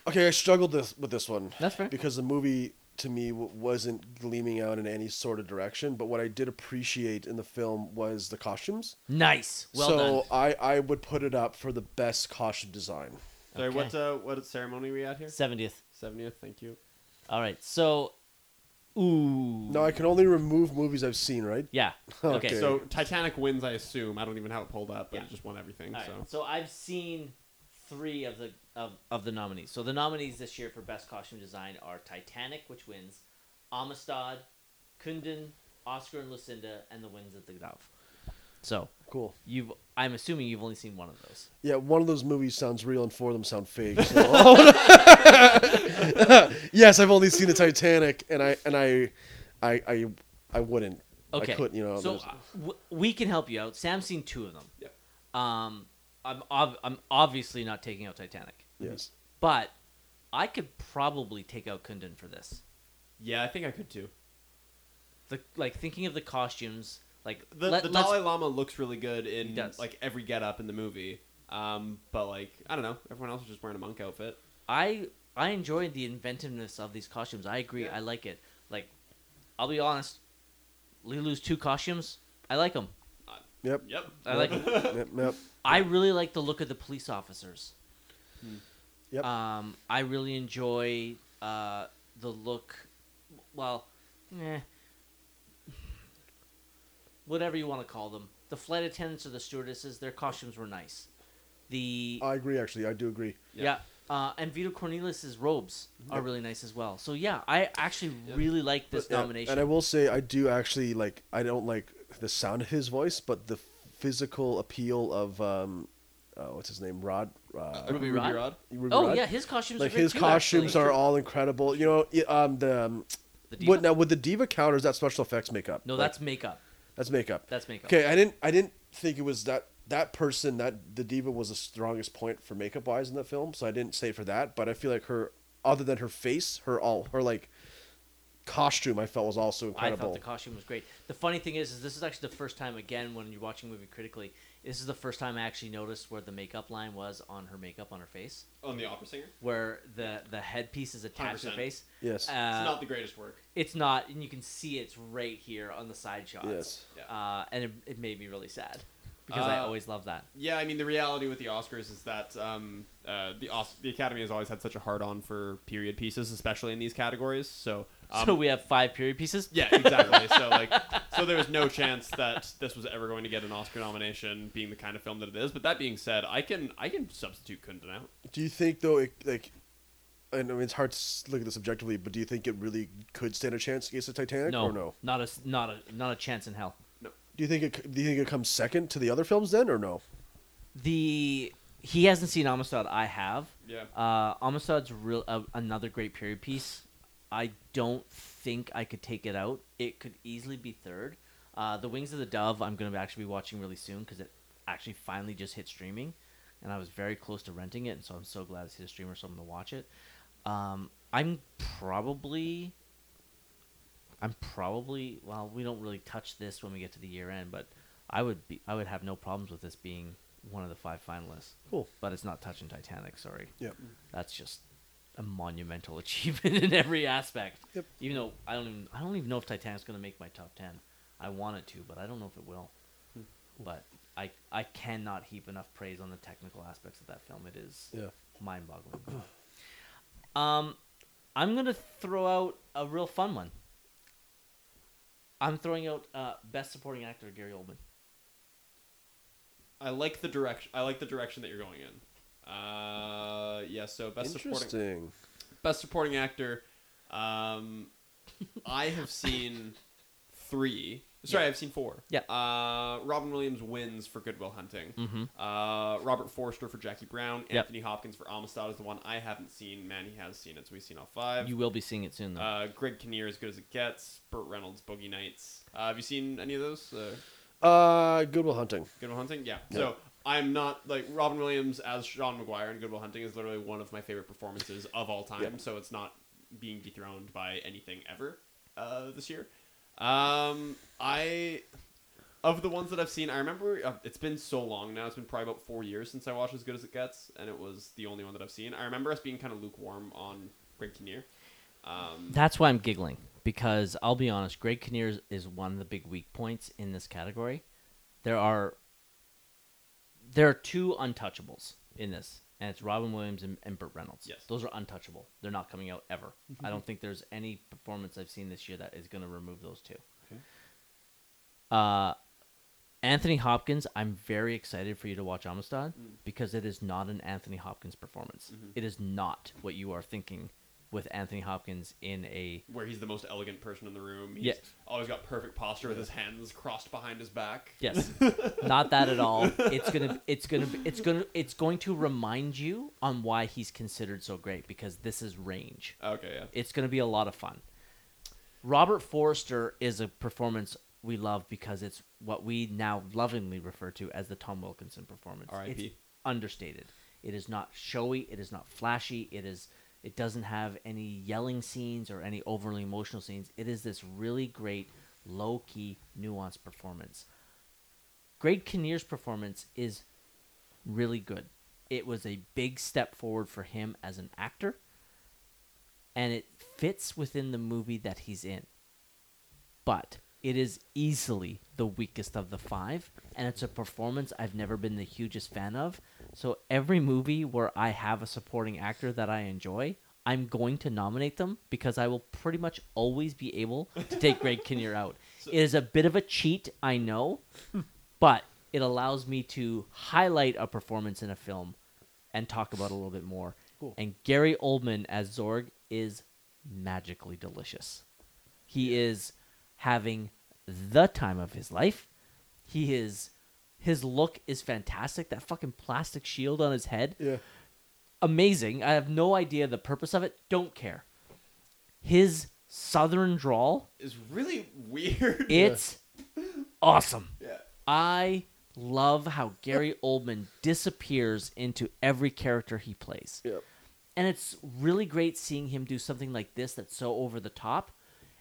Okay, I struggled this, with this one That's fair. because the movie to me w- wasn't gleaming out in any sort of direction. But what I did appreciate in the film was the costumes. Nice. Well so done. I I would put it up for the best costume design. Sorry, Okay. what uh, what ceremony are we at here? Seventieth. Seventieth. Thank you. All right. So, ooh. No, I can only remove movies I've seen, right? Yeah. [LAUGHS] Okay. Okay. So Titanic wins, I assume. I don't even have it pulled up, but Yeah. it just won everything. All right. So So I've seen three of the of, of the nominees. So the nominees this year for best costume design are Titanic, which wins, Amistad, Kundun, Oscar and Lucinda, and The Wings of the Dove. So Cool. you've I'm assuming you've only seen one of those. Yeah, one of those movies sounds real and four of them sound fake. So. [LAUGHS] [LAUGHS] yes, I've only seen the Titanic, and I and I, I, I, I wouldn't. Okay. I couldn't. You know. so uh, w- we can help you out. Sam's seen two of them. Yep. Um, I'm ob- I'm obviously not taking out Titanic, yes. but I could probably take out Kundun for this. yeah, I think I could too. The like thinking of the costumes, like The, let, the Dalai Lama looks really good in does. like every get up in the movie. Um, but like I don't know, everyone else is just wearing a monk outfit. I I enjoyed the inventiveness of these costumes. I agree. Yeah. I like it. Like, I'll be honest. Leeloo's two costumes. I like them. Yep. Yep. I like 'em. Yep. Yep. I really like the look of the police officers. Yep. Um, I really enjoy uh, the look. Well, eh, whatever you want to call them. The flight attendants or the stewardesses, their costumes were nice. The I agree. Actually, I do agree. yeah, uh, and Vito Cornelius's robes are Yep. really nice as well. So yeah, I actually Yep. really like this Yeah, nomination. And I will say, I do actually like. I don't like the sound of his voice, but the physical appeal of um, uh, what's his name, Rhod. Uh, Ruby Rhod? Ruby oh Rhod? yeah, his costumes. Like are his too, costumes actually. are all incredible. You know, y- um, the um, The diva? what now with the diva counters that special effects makeup. No, Like, that's makeup. that's makeup. That's makeup. Okay, I didn't I didn't think it was that that person that the diva was the strongest point for makeup wise in the film, so I didn't say for that. But I feel like her, other than her face, her all her like costume I felt was also incredible. I thought the costume was great. The funny thing is, is this is actually the first time again when you're watching a movie critically. This is the first time I actually noticed where the makeup line was on her makeup on her face, On the opera singer, where the the headpiece is attached to her 100%. face. yes. Uh, it's not the greatest work. it's not, and you can see it's right here on the side shots. yes. Yeah. Uh, and it, it made me really sad because I Uh, always love that. Yeah, I mean the reality with the Oscars is that um, uh, the Os- the Academy has always had such a hard on for period pieces, especially in these categories. So, um, so we have five period pieces. yeah, exactly. so like, [LAUGHS] so there was no chance that this was ever going to get an Oscar nomination, being the kind of film that it is. But that being said, I can I can substitute Kundun out. Do you think though, it, like, I know it's hard to look at this objectively, but do you think it really could stand a chance against the Titanic, No, or no? not a not a not a chance in hell. No. Do you think it? c- Do you think it comes second to the other films then, or no? The he hasn't seen Amistad. I have. Yeah. Uh, Amistad's real uh, another great period piece. I don't think I could take it out. It could easily be third. Uh, the Wings of the Dove. I'm going to actually be watching really soon because it actually finally just hit streaming, and I was very close to renting it, and so I'm so glad it's hit a streamer, so I'm going to watch it. Um, I'm probably. I'm probably well. We don't really touch this when we get to the year end, but I would be. I would have no problems with this being one of the five finalists. Cool. But it's not touching Titanic. Sorry. Yep. That's just a monumental [LAUGHS] achievement in every aspect. Yep. Even though I don't even I don't even know if Titanic's going to make my top ten. I want it to, but I don't know if it will. But I I cannot heap enough praise on the technical aspects of that film. It is Yeah. mind-boggling. [CLEARS THROAT] um, I'm gonna throw out a real fun one. I'm throwing out uh, best supporting actor Gary Oldman. I like the direction. I like the direction that you're going in. Uh, yeah. So best supporting Interesting. best supporting actor. Um, I have seen three. Sorry, Yeah. I've seen four. Yeah. Uh, Robin Williams wins for Good Will Hunting. Mm-hmm. Uh, Robert Forster for Jackie Brown. Yep. Anthony Hopkins for Amistad is the one I haven't seen. Manny has seen it, so we've seen all five. You will be seeing it soon, though. uh, Greg Kinnear, as good as it gets. Burt Reynolds, Boogie Nights. Uh, have you seen any of those? Uh, Uh, Good Will Hunting. Good Will Hunting, yeah. Yeah. So I'm not like Robin Williams as Sean Maguire in Good Will Hunting is literally one of my favorite performances of all time. Yeah. So it's not being dethroned by anything ever uh, this year. Um, I of the ones that I've seen, I remember uh, it's been so long now. It's been probably about four years since I watched As Good as It Gets, and it was the only one that I've seen. I remember us being kind of lukewarm on Greg Kinnear. Um, That's why I'm giggling because I'll be honest, Greg Kinnear is- is one of the big weak points in this category. There are there are two untouchables in this, and it's Robin Williams and, and Burt Reynolds. Yes. those are untouchable. They're not coming out ever. I mm-hmm. don't think there's any performance I've seen this year that is going to remove those two. Okay. Uh, Anthony Hopkins, I'm very excited for you to watch Amistad mm. because it is not an Anthony Hopkins performance. Mm-hmm. It is not what you are thinking with Anthony Hopkins in a where he's the most elegant person in the room. He's Yeah. always got perfect posture with his hands crossed behind his back. yes, [LAUGHS] not that at all. It's gonna, it's gonna, it's gonna, it's going to remind you on why he's considered so great because this is range. Okay, yeah. It's going to be a lot of fun. Robert Forrester is a performance we love because it's what we now lovingly refer to as the Tom Wilkinson performance. R.I.P.. It's understated. It is not showy. It is not flashy. It is. It doesn't have any yelling scenes or any overly emotional scenes. It is this really great, low key, nuanced performance. Greg Kinnear's performance is really good. It was a big step forward for him as an actor and it fits within the movie that he's in. But it is easily the weakest of the five, and it's a performance I've never been the hugest fan of. So every movie where I have a supporting actor that I enjoy, I'm going to nominate them because I will pretty much always be able to take Greg [LAUGHS] Kinnear out. It is a bit of a cheat, I know, but it allows me to highlight a performance in a film and talk about it a little bit more. Cool. And Gary Oldman as Zorg is magically delicious. He is having the time of his life. He is his look is fantastic. That fucking plastic shield on his head Yeah. amazing. I have no idea the purpose of it. Don't care. His southern drawl, Is really weird. [LAUGHS] it's awesome. yeah. I love how Gary Oldman disappears into every character he plays. Yep. And it's really great seeing him do something like this that's so over the top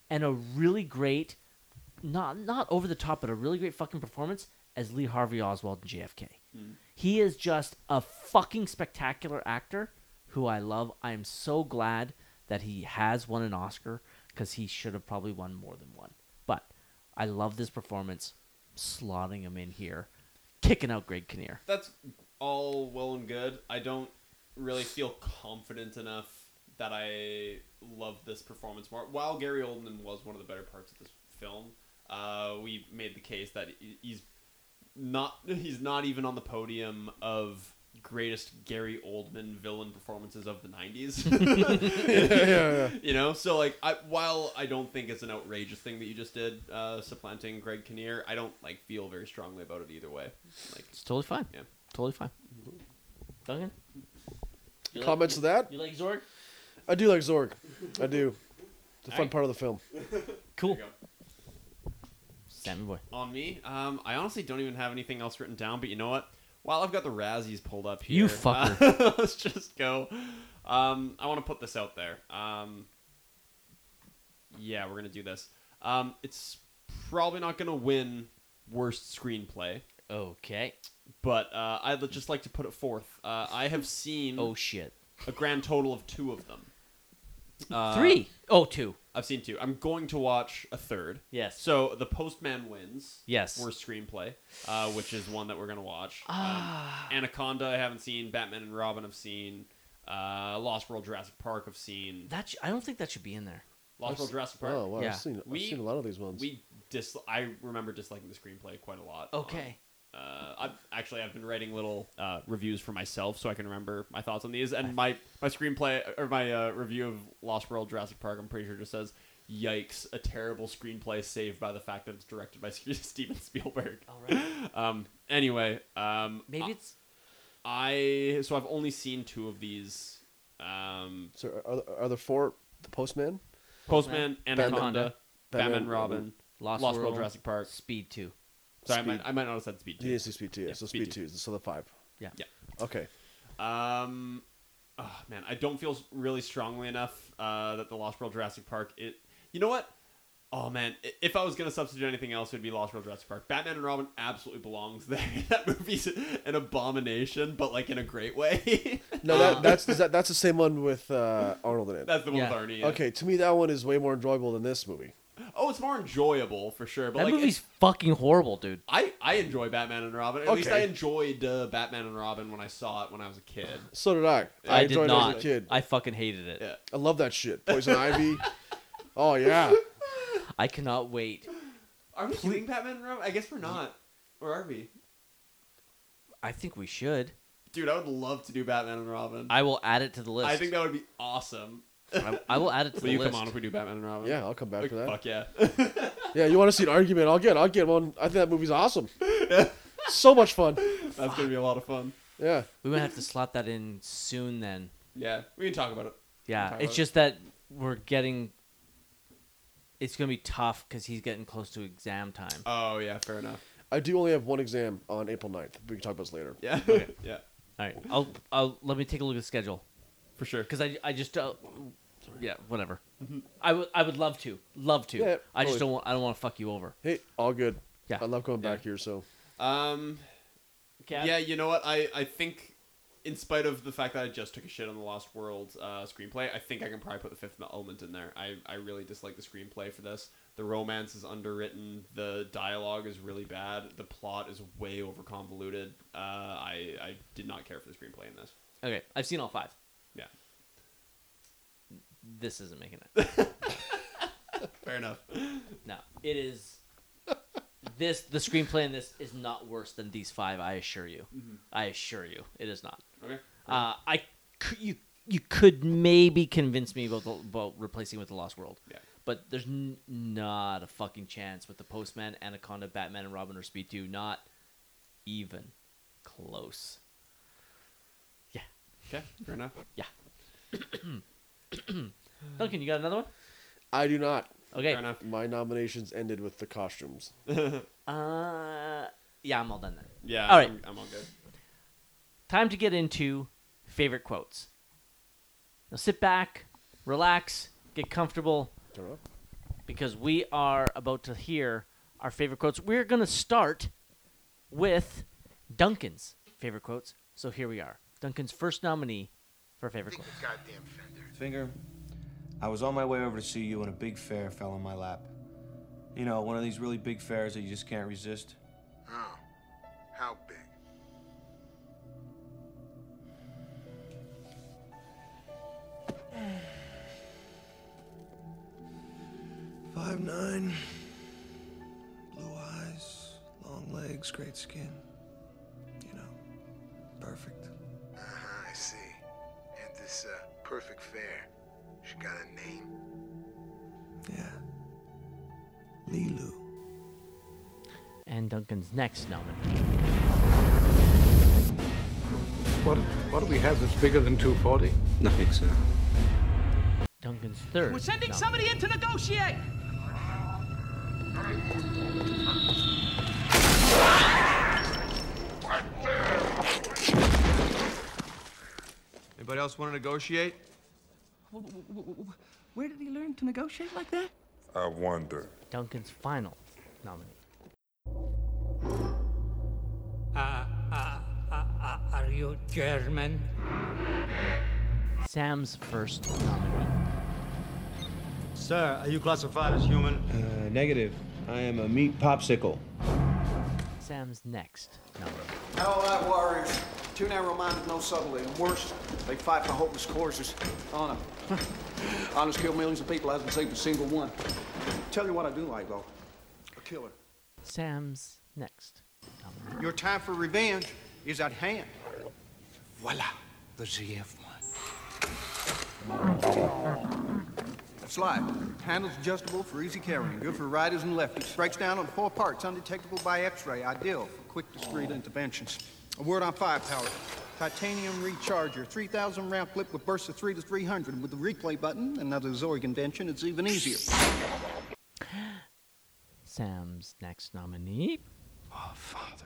and a really great, not not over the top, but a really great fucking performance as Lee Harvey Oswald in JFK. He is just a fucking spectacular actor who I love. I am so glad that he has won an Oscar because he should have probably won more than one. But I love this performance, slotting him in here, kicking out Greg Kinnear. That's all well and good. I don't really feel confident enough that I love this performance more. While Gary Oldman was one of the better parts of this film, uh, we made the case that he's not he's not even on the podium of greatest Gary Oldman villain performances of the 90s. [LAUGHS] yeah, yeah. yeah. You know, so like, I, while I don't think it's an outrageous thing that you just did, uh, supplanting Greg Kinnear, I don't like feel very strongly about it either way. Like, It's totally fine. Yeah. Totally fine. Duncan? You Comments to that? You like Zorg? I do like Zorg. I do. It's a fun Alright. part of the film. [LAUGHS] Cool. Sammy boy. On me, um, I honestly don't even have anything else written down. But you know what? While I've got the Razzies pulled up here, You fucker. uh, [LAUGHS] let's just go. Um, I want to put this out there. Um, yeah, we're gonna do this. Um, it's probably not gonna win worst screenplay, Okay. but uh, I'd just like to put it forth. Uh, I have seen Oh shit. a grand total of two of them. Uh, Three. Oh, two. I've seen two. I'm going to watch a third. Yes. So the Postman wins. Yes. Worst screenplay, uh, which is one that we're gonna watch. Ah. Um, Anaconda, I haven't seen. Batman and Robin, I've seen. Uh, Lost World, Jurassic Park, I've seen. That sh- I don't think that should be in there. Lost World, Jurassic Park. Oh, wow. Yeah. I've, seen, I've We- seen a lot of these ones. We dis. I remember disliking the screenplay quite a lot. Okay. Uh, I've actually I've been writing little uh, reviews for myself so I can remember my thoughts on these. And my my screenplay or my uh, review of Lost World Jurassic Park, I'm pretty sure just says, "Yikes! A terrible screenplay saved by the fact that it's directed by [LAUGHS] Steven Spielberg." All right. Um. Anyway. Um. Maybe it's. I so I've only seen two of these. Um. so are, are, are there four? The Postman? Postman, Anaconda, Anaconda, Batman, Batman, Robin, Lost, Lost, World, World, Jurassic Park. Speed two. Sorry, I might, I might not have said Speed. He Two. is Speed 2, yeah. Yeah, so Speed Speed 2. So the five. Yeah. Yeah. Okay. Um, oh, man, I don't feel really strongly enough uh, that the Lost World Jurassic Park. It, you know what? Oh man, i- if I was gonna substitute anything else, it would be Lost World Jurassic Park. Batman and Robin absolutely belongs [LAUGHS] there. that movie's an abomination, but like in a great way. [LAUGHS] No, that, that's is that, that's the same one with uh, Arnold in it. That's the one Yeah. with Arnie. yeah. Okay, to me that one is way more enjoyable than this movie. Oh, it's more enjoyable for sure. But That like, movie's fucking horrible, dude. I I enjoy Batman and Robin. At least I enjoyed uh, Batman and Robin when I saw it when I was a kid. So did I. I, I, did enjoyed not. it as a kid. I fucking hated it. Yeah. I love that shit. Poison Ivy. [LAUGHS] Oh yeah. I cannot wait. Are we doing Batman and Robin? I guess we're not. Or are we? I think we should. Dude, I would love to do Batman and Robin. I will add it to the list. I think that would be awesome. I, I will add it to the list. Will the you list. come on if we do Batman and Robin? Yeah, I'll come back Like, for that. Fuck yeah. [LAUGHS] Yeah, you want to see an argument? I'll get. I'll get one. I think that movie's awesome. [LAUGHS] so much fun. That's gonna be a lot of fun. Yeah. We might have to slot that in soon. Then. Yeah, we can talk about it. Yeah, talk it's about it. just that we're getting. It's gonna be tough because he's getting close to exam time. Oh yeah, fair enough. I do only have one exam on April 9th. We can talk about this later. Yeah, [LAUGHS] yeah, All right, I'll I'll let me take a look at the schedule for sure. because I I just uh, yeah whatever. I would I would love to love to. Yeah, I just totally. don't want I don't want to fuck you over. Hey, all good. Yeah. I love going Yeah. back here. So Um, Okay. yeah, you know what? I I think, in spite of the fact that I just took a shit on the Lost World uh, screenplay, I think I can probably put the Fifth Element in there. I I really dislike the screenplay for this. The romance is underwritten. The dialogue is really bad. The plot is way over convoluted. Uh, I I did not care for the screenplay in this. Okay, I've seen all five. This isn't making it. [LAUGHS] fair enough. No, it is. This the screenplay in this is not worse than these five. I assure you. I assure you, it is not. Okay. Uh, I cou- you you could maybe convince me about the, about replacing with the Lost World. Yeah. But there's n- not a fucking chance with the Postman, Anaconda, Batman, and Robin or Speed Two. Not even close. Yeah. Okay. Fair enough. Yeah. [CLEARS THROAT] [CLEARS THROAT] Duncan, you got another one? I do not. Okay. Fair enough. My nominations ended with the costumes. [LAUGHS] Uh, yeah, I'm all done then. Yeah. All right. I'm, I'm all good. Time to get into favorite quotes. Now sit back, relax, get comfortable. Turn it off. because we are about to hear our favorite quotes. We're going to start with Duncan's favorite quotes. So here we are. Duncan's first nominee for favorite quotes. Goddamn fender. Finger, I was on my way over to see you and a big fare fell on my lap. You know, one of these really big fares that you just can't resist. Oh. How big? [SIGHS] Five nine, blue eyes, long legs, great skin. You know, perfect. Uh-huh, I see. And this, uh, perfect fare. She got a name? Yeah. Leeloo. And Duncan's next nominee. What, what do we have that's bigger than 240? Nothing, sir. Duncan's third. We're sending nominee. somebody in to negotiate. Anybody else want to negotiate? Where did he learn to negotiate like that? I wonder. Duncan's final nominee. Uh, uh, uh, uh, are you German? Sam's first nominee. Sir, are you classified as human? Uh, negative. I am a meat popsicle. Sam's next nominee. All right, warriors. Too narrow-minded, no subtlety. And worse, they fight for hopeless causes. Oh, [LAUGHS] Honor. Honor's killed millions of people, hasn't saved a single one. Tell you what I do like, though. A killer. Sam's next. Your time for revenge is at hand. Voila. The ZF one. Slide. Handles adjustable for easy carrying. Good for riders and lefties. Breaks down on four parts, undetectable by X-ray. Ideal for quick, discreet interventions. A word on firepower. Titanium recharger. 3,000 round clip with bursts of 3 to 300. With the replay button, another Zorg invention, it's even easier. Sam's next nominee. Oh, Father.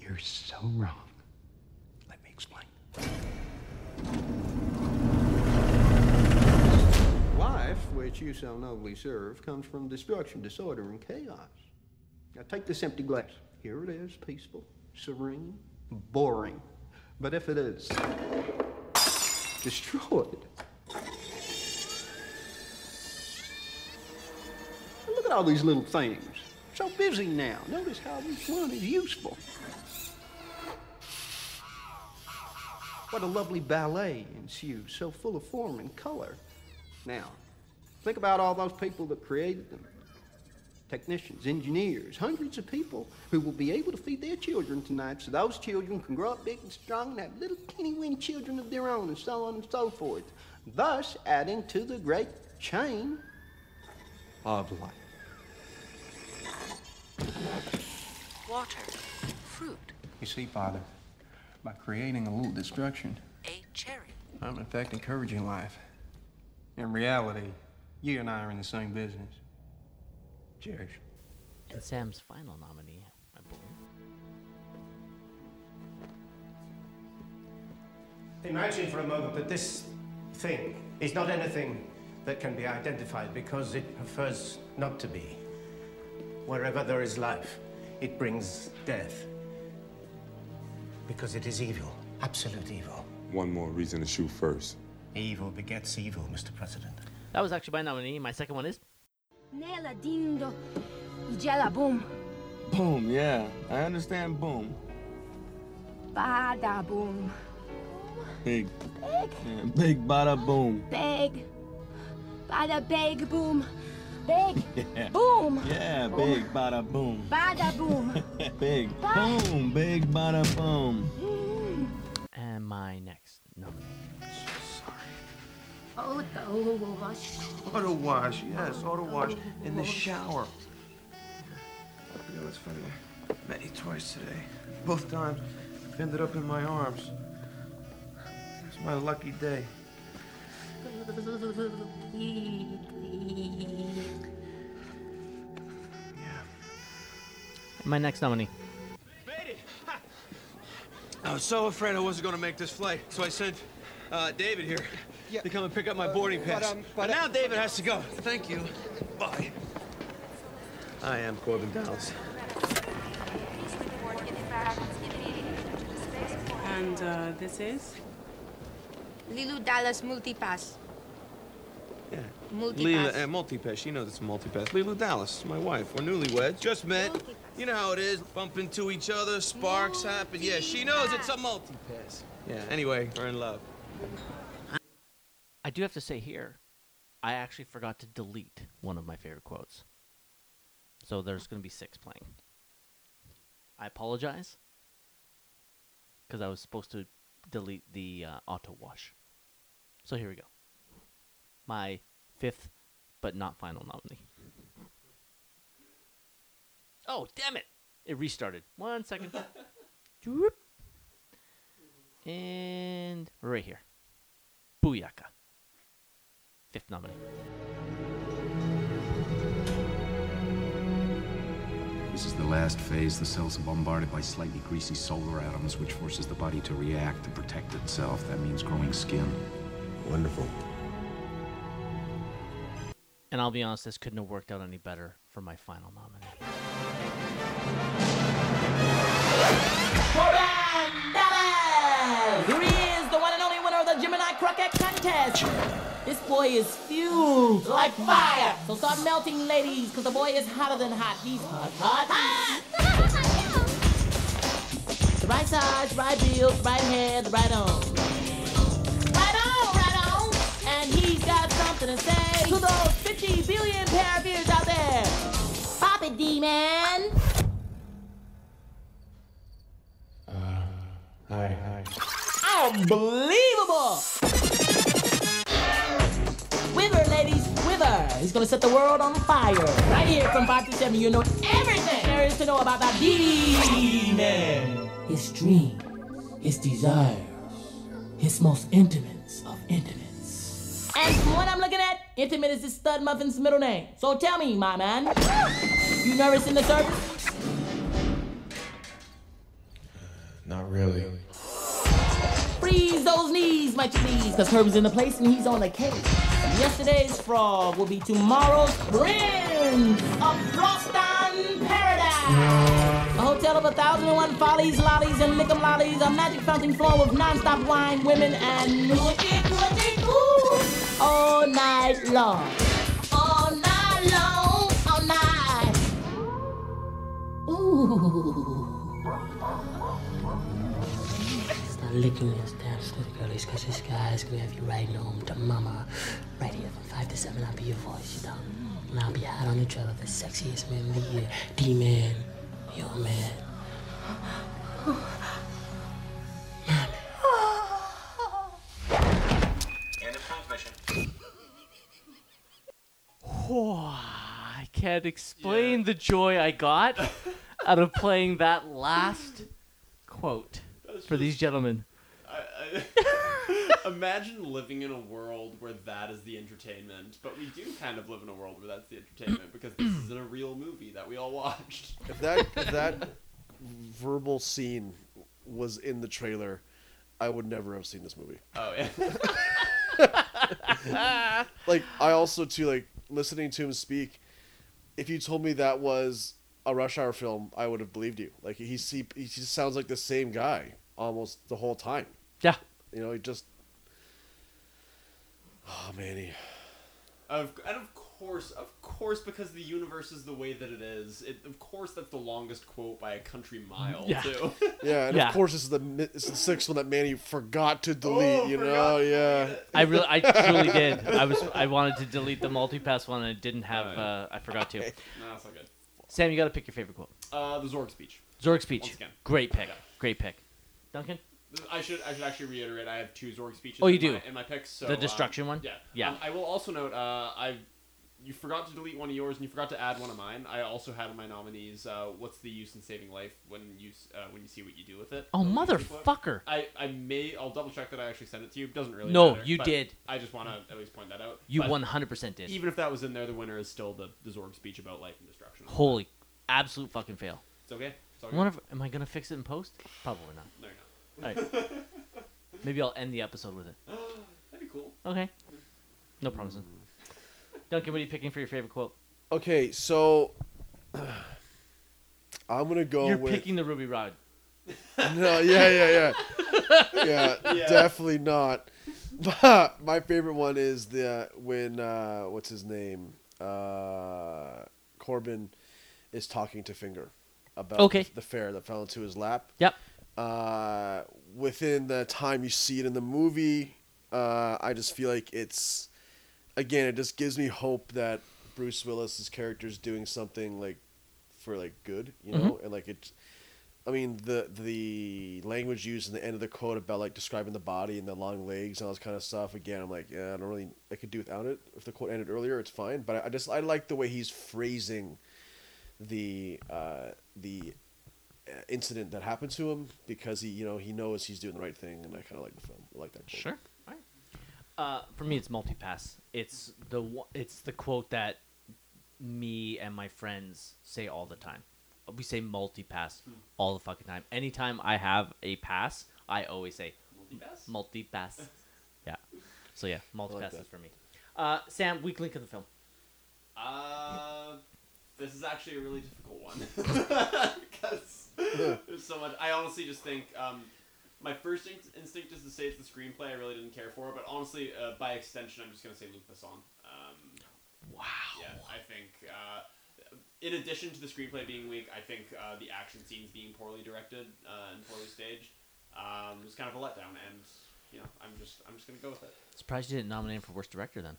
You're so wrong. Let me explain. Life, which you so nobly serve, comes from destruction, disorder, and chaos. Now take this empty glass. Here it is, peaceful, serene, boring. But if it is destroyed, look at all these little things. So busy now. Notice how each one is useful. What a lovely ballet ensues, so full of form and color. Now, think about all those people that created them technicians, engineers, hundreds of people who will be able to feed their children tonight so those children can grow up big and strong and have little teeny weeny children of their own, and so on and so forth. Thus, adding to the great chain of life. Water. Fruit. You see, Father, by creating a little destruction, A cherry. I'm in fact encouraging life. In reality, you and I are in the same business. Cheers. And Sam's final nominee, I believe. Imagine for a moment that this thing is not anything that can be identified because it prefers not to be. Wherever there is life, it brings death. Because it is evil, absolute evil. One more reason to shoot first. Evil begets evil, Mr. President. That was actually my nominee. My second one is Nela dindo. Ijela boom. Boom, yeah. I understand boom. Bada boom. Big. Big. Yeah, big bada boom. Big. Bada big boom. Big. [LAUGHS] Yeah. Boom. Yeah, big bada boom. Bada boom. [LAUGHS] big boom, big bada boom. Mm-hmm. and my next nominee. Auto wash. Auto wash, yes, auto wash in the shower. You know, it's funny. I met you twice today. Both times, you ended up in my arms. It's my lucky day. My next nominee. I was so afraid I wasn't going to make this flight, so I said, Uh, David here. To come and pick up my boarding but, pass. um, but but- now David has to go. Thank you. Bye. I am Korben Dallas. And uh, this is? Leeloo Dallas Multipass. Yeah. Multipass. Leeloo, uh, multipass. She knows it's a multipass. Leeloo Dallas, my wife. We're newlyweds. Just met. You know how it is. Bump into each other, sparks happen. Yeah, she knows it's a multipass. Yeah, anyway, we're in love. I do have to say here, I actually forgot to delete one of my favorite quotes. So there's going to be six playing. I apologize because I was supposed to delete the uh, auto wash. So here we go. My fifth, but not final nominee. Oh, damn it! It restarted. One second. [LAUGHS] And right here. Booyaka. Fifth nominee. This is the last phase. The cells are bombarded by slightly greasy solar atoms, which forces the body to react and protect itself. That means growing skin. Wonderful. And I'll be honest, this couldn't have worked out any better for my final nominee. Here he is, the one and only winner of the Gemini Croquette Contest. This boy is fueled like fire. So start melting, ladies, because the boy is hotter than hot. He's hot, hot. [LAUGHS] The right size, right build, right head, right on. Right on, right on. And he's got something to say to those 50 billion pair of ears out there. Pop it, D-Man. Uh, hi, hi. Unbelievable! Wither, ladies, wither. He's gonna set the world on fire. Right here from 5 to 7, you know everything there is to know about that demon. His dreams, his desires, his most intimates of intimates. And from what I'm looking at, intimate is this stud muffin's middle name. So tell me, my man, you nervous in the service? Uh, not really. Freeze those knees, my please, cause Herb's in the place and he's on the case. Yesterday's frog will be tomorrow's prince of Fhloston Paradise. A hotel of a thousand and one follies, lollies, and lick'em lollies, a magic fountain flow of non-stop wine, women, and all night long. All night long, all night. Ooh. Start licking damn slick girlies, cause this guy's gonna have you riding home to mama. Right here from 5 to 7, I'll be your voice, you know. And I'll be out on the trail of the sexiest man in the year. D-Man, your man. End of transmission. I can't explain the joy I got out of playing that last quote for these gentlemen. [LAUGHS] Imagine living in a world where that is the entertainment, but we do kind of live in a world where that's the entertainment because this isn't a real movie that we all watched. If that if that [LAUGHS] verbal scene was in the trailer, I would never have seen this movie. Oh yeah. [LAUGHS] like I also too like listening to him speak. If you told me that was a Rush Hour film, I would have believed you. Like he he, he just sounds like the same guy almost the whole time. Yeah. You know, he just. Oh man, he. Of and of course, of course, because the universe is the way that it is. It, of course, that's the longest quote by a country mile Yeah. too. [LAUGHS] Yeah, and Yeah. of course this is the mi- it's the sixth one that Manny forgot to delete. Oh, you know, yeah. I really, I truly [LAUGHS] did. I was, I wanted to delete the multipass one, and I didn't have. Uh, I forgot to. no, that's not good. Sam, you got to pick your favorite quote. Uh, the Zorg speech. Zorg speech. Once again. Great pick. Great pick. Duncan. I should I should actually reiterate. I have two Zorg speeches. Oh, you in do? My, in my picks. So, The um, destruction one? Yeah. Yeah. Um, I will also note. Uh, I you forgot to delete one of yours and you forgot to add one of mine. I also had in my nominees. Uh, what's the use in saving life when you uh, when you see what you do with it? Oh, The motherfucker. I, I may I'll double check that I actually sent it to you. Doesn't really. Matter. No, matter, you did. I just want to at least point that out. You 100% did. Even if that was in there, the winner is still the, the Zorg speech about life and destruction. Holy, absolute fucking fail. It's okay. It's I wonder if, am I gonna fix it in post? Probably not. No, you're not. All right. [LAUGHS] Maybe I'll end the episode with it. [GASPS] That'd be cool. Okay. No promises. Duncan, what are you picking for your favorite quote? Okay, so [SIGHS] I'm gonna go You're with. picking the Ruby Rhod. [LAUGHS] no, yeah, yeah, yeah, [LAUGHS] yeah, Yeah. definitely not. But my favorite one is the when uh, what's his name, uh, Korben, is talking to Finger about Okay. the, the fare that fell into his lap. Yep. Uh, within the time you see it in the movie, uh, I just feel like it's again, it just gives me hope that Bruce Willis's character is doing something like for like good, you know, and like it. I mean the the language used in the end of the quote about like describing the body and the long legs and all this kind of stuff. Again, I'm like, yeah, I don't really. I could do without it. If the quote ended earlier, it's fine. But I, I just I like the way he's phrasing the uh, the incident that happened to him because he you know he knows he's doing the right thing, and I kind of like the film. I like that. Quote. Sure. Uh, for me, it's multipass. It's the it's the quote that me and my friends say all the time. We say multipass all the fucking time. Anytime I have a pass, I always say Multipass? Multipass. [LAUGHS] yeah. So yeah, multipass that. is for me. Uh, Sam, weak link of the film. Uh, this is actually a really difficult one [LAUGHS] because there's so much. I honestly just think um, my first in- instinct is to say it's the screenplay. I really didn't care for, but honestly, uh, by extension, I'm just gonna say Luc Besson. Um, wow. Yeah, I think. Uh, in addition to the screenplay being weak, I think uh, the action scenes being poorly directed uh, and poorly staged um, was kind of a letdown. And you know, I'm just I'm just gonna go with it. Surprised you didn't nominate him for worst director then.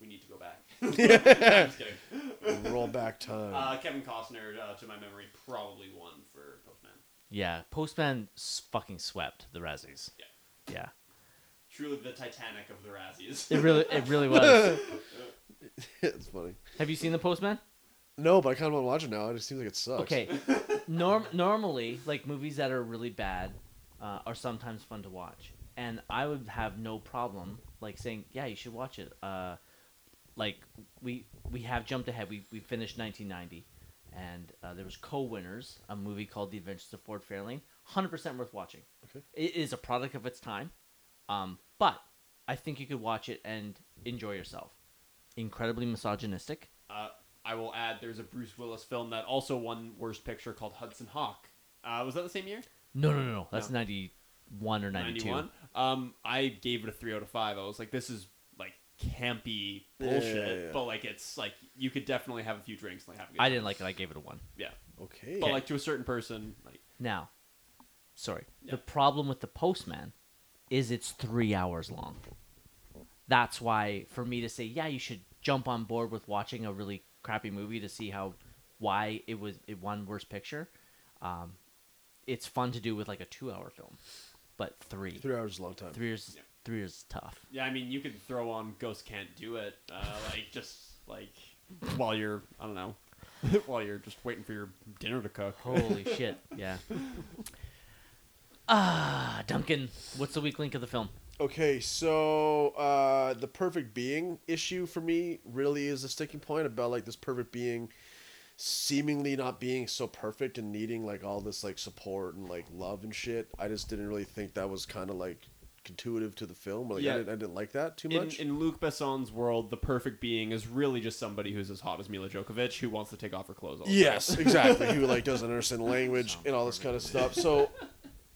We need to go back. [LAUGHS] [LAUGHS] I'm just kidding. Roll back time. Uh, Kevin Costner, uh, to my memory, probably won for Postman. Yeah, Postman s- fucking swept the Razzies. Yeah. Yeah. Truly the Titanic of the Razzies. It really, it really was. [LAUGHS] it's funny. Have you seen the Postman? No, but I kind of want to watch it now. It just seems like it sucks. Okay. Norm- normally, like movies that are really bad uh, are sometimes fun to watch, and I would have no problem like saying, "Yeah, you should watch it." Uh, like we we have jumped ahead. We we finished 1990, and uh, there was co-winners, a movie called The Adventures of Ford Fairlane, 100% worth watching. Okay. It is a product of its time, um, but I think you could watch it and enjoy yourself. Incredibly misogynistic. Uh, I will add, there's a Bruce Willis film that also won Worst Picture called Hudson Hawk. Uh, was that the same year? No, no, no, no. That's 91 or 92. 91? Um, I gave it a three out of five. I was like, this is like campy Yeah, yeah, bullshit, yeah, yeah. but like it's like you could definitely have a few drinks and like have a good I time. didn't like it. I gave it a 1. Yeah. Okay. But like to a certain person, like Now, sorry. Yeah. The problem with the Postman is it's three hours long. That's why, for me to say, yeah, you should jump on board with watching a really crappy movie to see how why it was it won Worst Picture. Um, it's fun to do with like a two-hour film, but three Three hours is a long time. three years three years is tough. yeah, I mean, you could throw on Ghosts Can't Do It, uh, like just like while you're I don't know, [LAUGHS] while you're just waiting for your dinner to cook. Holy [LAUGHS] shit! Yeah. Ah, Duncan, what's the weak link of the film? Okay, so uh, the perfect being issue for me really is a sticking point about like this perfect being seemingly not being so perfect and needing like all this like support and like love and shit. I just didn't really think that was kind of like intuitive to the film. Like Yeah. I, didn't, I didn't like that too much. in Luc Besson's world, the perfect being is really just somebody who's as hot as Milla Jovovich who wants to take off her clothes all the Yes, time. exactly. Who [LAUGHS] like doesn't understand language and all this kind of stuff. So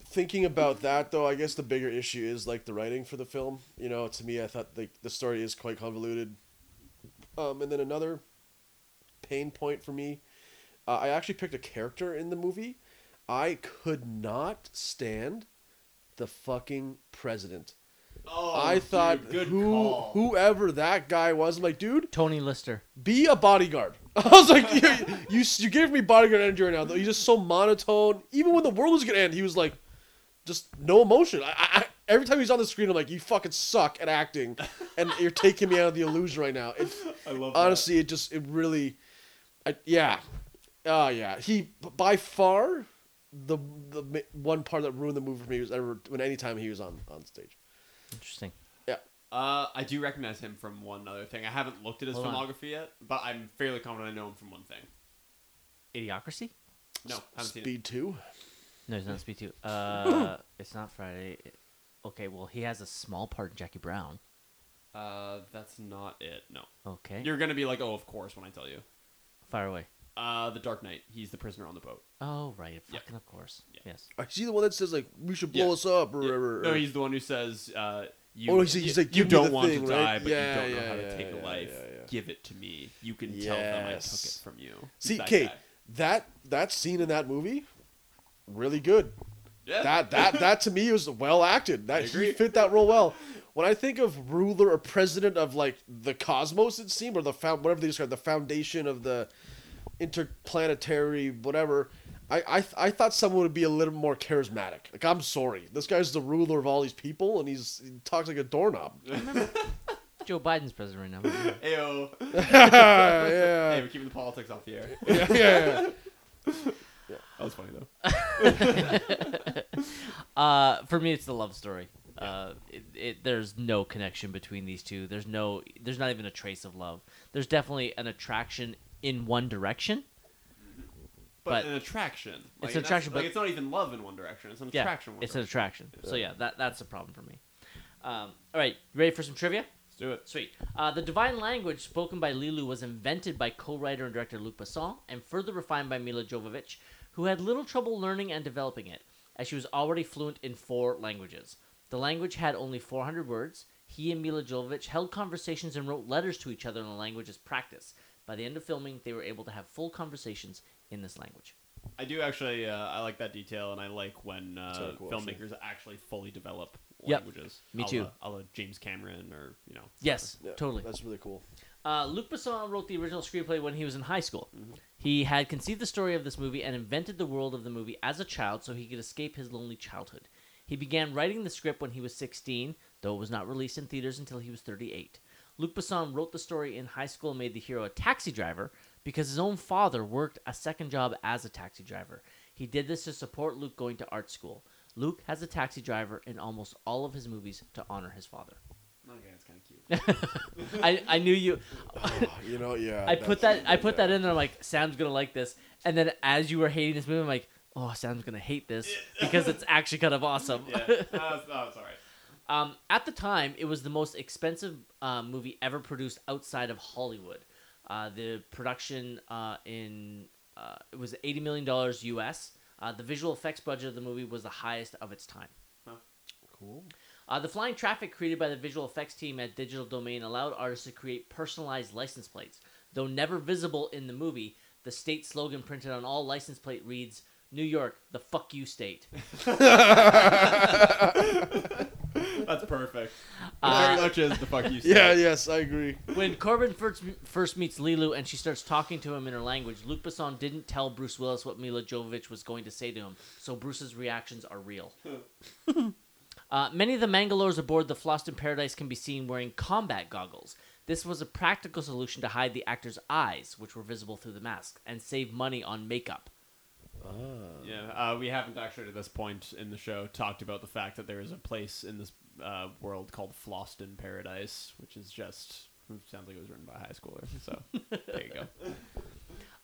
thinking about that though, I guess the bigger issue is like the writing for the film. You know, to me I thought like the story is quite convoluted. Um and then another pain point for me, uh, I actually picked a character in the movie. I could not stand the fucking president. Oh, I dude, thought good who call. whoever that guy was, I'm like, dude, Tiny Lister. be a bodyguard. [LAUGHS] I was like, you, you, you gave me bodyguard energy right now. Though he's just so monotone. Even when the world was gonna end, he was like, just no emotion. I, I, I- every time he's on the screen, I'm like, you fucking suck at acting, and you're taking me out of the illusion right now. It, I love that. honestly, it just, it really, I, yeah, oh yeah. He by far the the one part that ruined the movie for me was ever when anytime he was on on stage. Interesting. Yeah. Uh, I do recognize him from one other thing. I haven't looked at his Hold on. filmography yet, but I'm fairly confident I know him from one thing. Idiocracy. No, haven't seen it. Speed two. No, it's not Speed Two. Uh, [LAUGHS] it's not Friday. Okay, well, he has a small part in Jackie Brown. Uh, that's not it. No. Okay. You're gonna be like, oh, of course, when I tell you. Fire away. Uh, the Dark Knight. He's the prisoner on the boat. Oh, right. Fucking of course. Yes. I see the one that says like we should blow Yeah. us up or Yeah. whatever. No, or- he's the one who says, uh, you, Oh, he's- he's you, like, you "Give me don't the want thing," to right? die, but Yeah, you don't know yeah, how to yeah, take yeah, a life. yeah, yeah. Give it to me. You can tell them I took it Yes. from you. He's See, that Kate, guy. that that scene in that movie, really good. Yeah. That that [LAUGHS] that to me was well acted. That he agree. fit that role well. When I think of ruler or president of like the cosmos, it seemed, or the found whatever they describe, the foundation of the interplanetary whatever. I, I I thought someone would be a little more charismatic. Like I'm sorry, this guy's the ruler of all these people, and he's he talks like a doorknob. [LAUGHS] Joe Biden's president right now. [LAUGHS] Ayo. [LAUGHS] Yeah. Hey, we're keeping the politics off the air. Yeah, yeah, That was funny though. uh, for me, it's the love story. Uh, it, it, there's no connection between these two. There's no. There's not even a trace of love. There's definitely an attraction in one direction. But, But an attraction. Like, it's an attraction, Like but it's not even love in one direction. It's an yeah, attraction. it's an attraction. So yeah, that that's a problem for me. Um, all right, ready for some trivia? Let's do it. Sweet. Uh, the divine language spoken by Leeloo was invented by co-writer and director Luc Besson and further refined by Milla Jovovich, who had little trouble learning and developing it, as she was already fluent in four languages. The language had only 400 words. He and Milla Jovovich held conversations and wrote letters to each other in the language as practice. By the end of filming, they were able to have full conversations in this language. I do actually. Uh, I like that detail, and I like when uh, Sorry, cool, filmmakers actually fully develop languages. Yep. languages. Me a too. La, a la James Cameron, or you know. Yes, Yeah, totally. That's really cool. Uh, Luc Besson wrote the original screenplay when he was in high school. He had conceived the story of this movie and invented the world of the movie as a child so he could escape his lonely childhood. He began writing the script when he was 16, though it was not released in theaters until he was 38. Luc Besson wrote the story in high school and made the hero a taxi driver because his own father worked a second job as a taxi driver. He did this to support Luc going to art school. Luc has a taxi driver in almost all of his movies to honor his father. Okay, that's kind of cute. [LAUGHS] I, I knew you. Oh, you know, yeah. I put that I put yeah. that in there. I'm like, Sam's gonna like this. And then as you were hating this movie, I'm like, oh, Sam's gonna hate this because it's actually kind of awesome. yeah, no, it's, no, it's all right. Um, at the time, it was the most expensive uh, movie ever produced outside of Hollywood. Uh, the production uh, in uh, it was 80 million dollars U.S. Uh, the visual effects budget of the movie was the highest of its time. Cool. Uh, the flying traffic created by the visual effects team at Digital Domain allowed artists to create personalized license plates. Though never visible in the movie, the state slogan printed on all license plate reads, New York, the fuck you state. [LAUGHS] [LAUGHS] [LAUGHS] [LAUGHS] That's perfect. Uh, Very much is the fuck you. [LAUGHS] said. Yeah, yes, I agree. when Korben first, first meets Leeloo and she starts talking to him in her language, Luc Besson didn't tell Bruce Willis what Milla Jovovich was going to say to him, so Bruce's reactions are real. [LAUGHS] Uh, many of the Mangalores aboard the Fhloston Paradise can be seen wearing combat goggles. This was a practical solution to hide the actors' eyes, which were visible through the mask, and save money on makeup. Yeah, uh, we haven't actually at this point in the show talked about the fact that there is a place in this uh, world called Fhloston Paradise, which is just sounds like it was written by a high schooler. So there you go. [LAUGHS]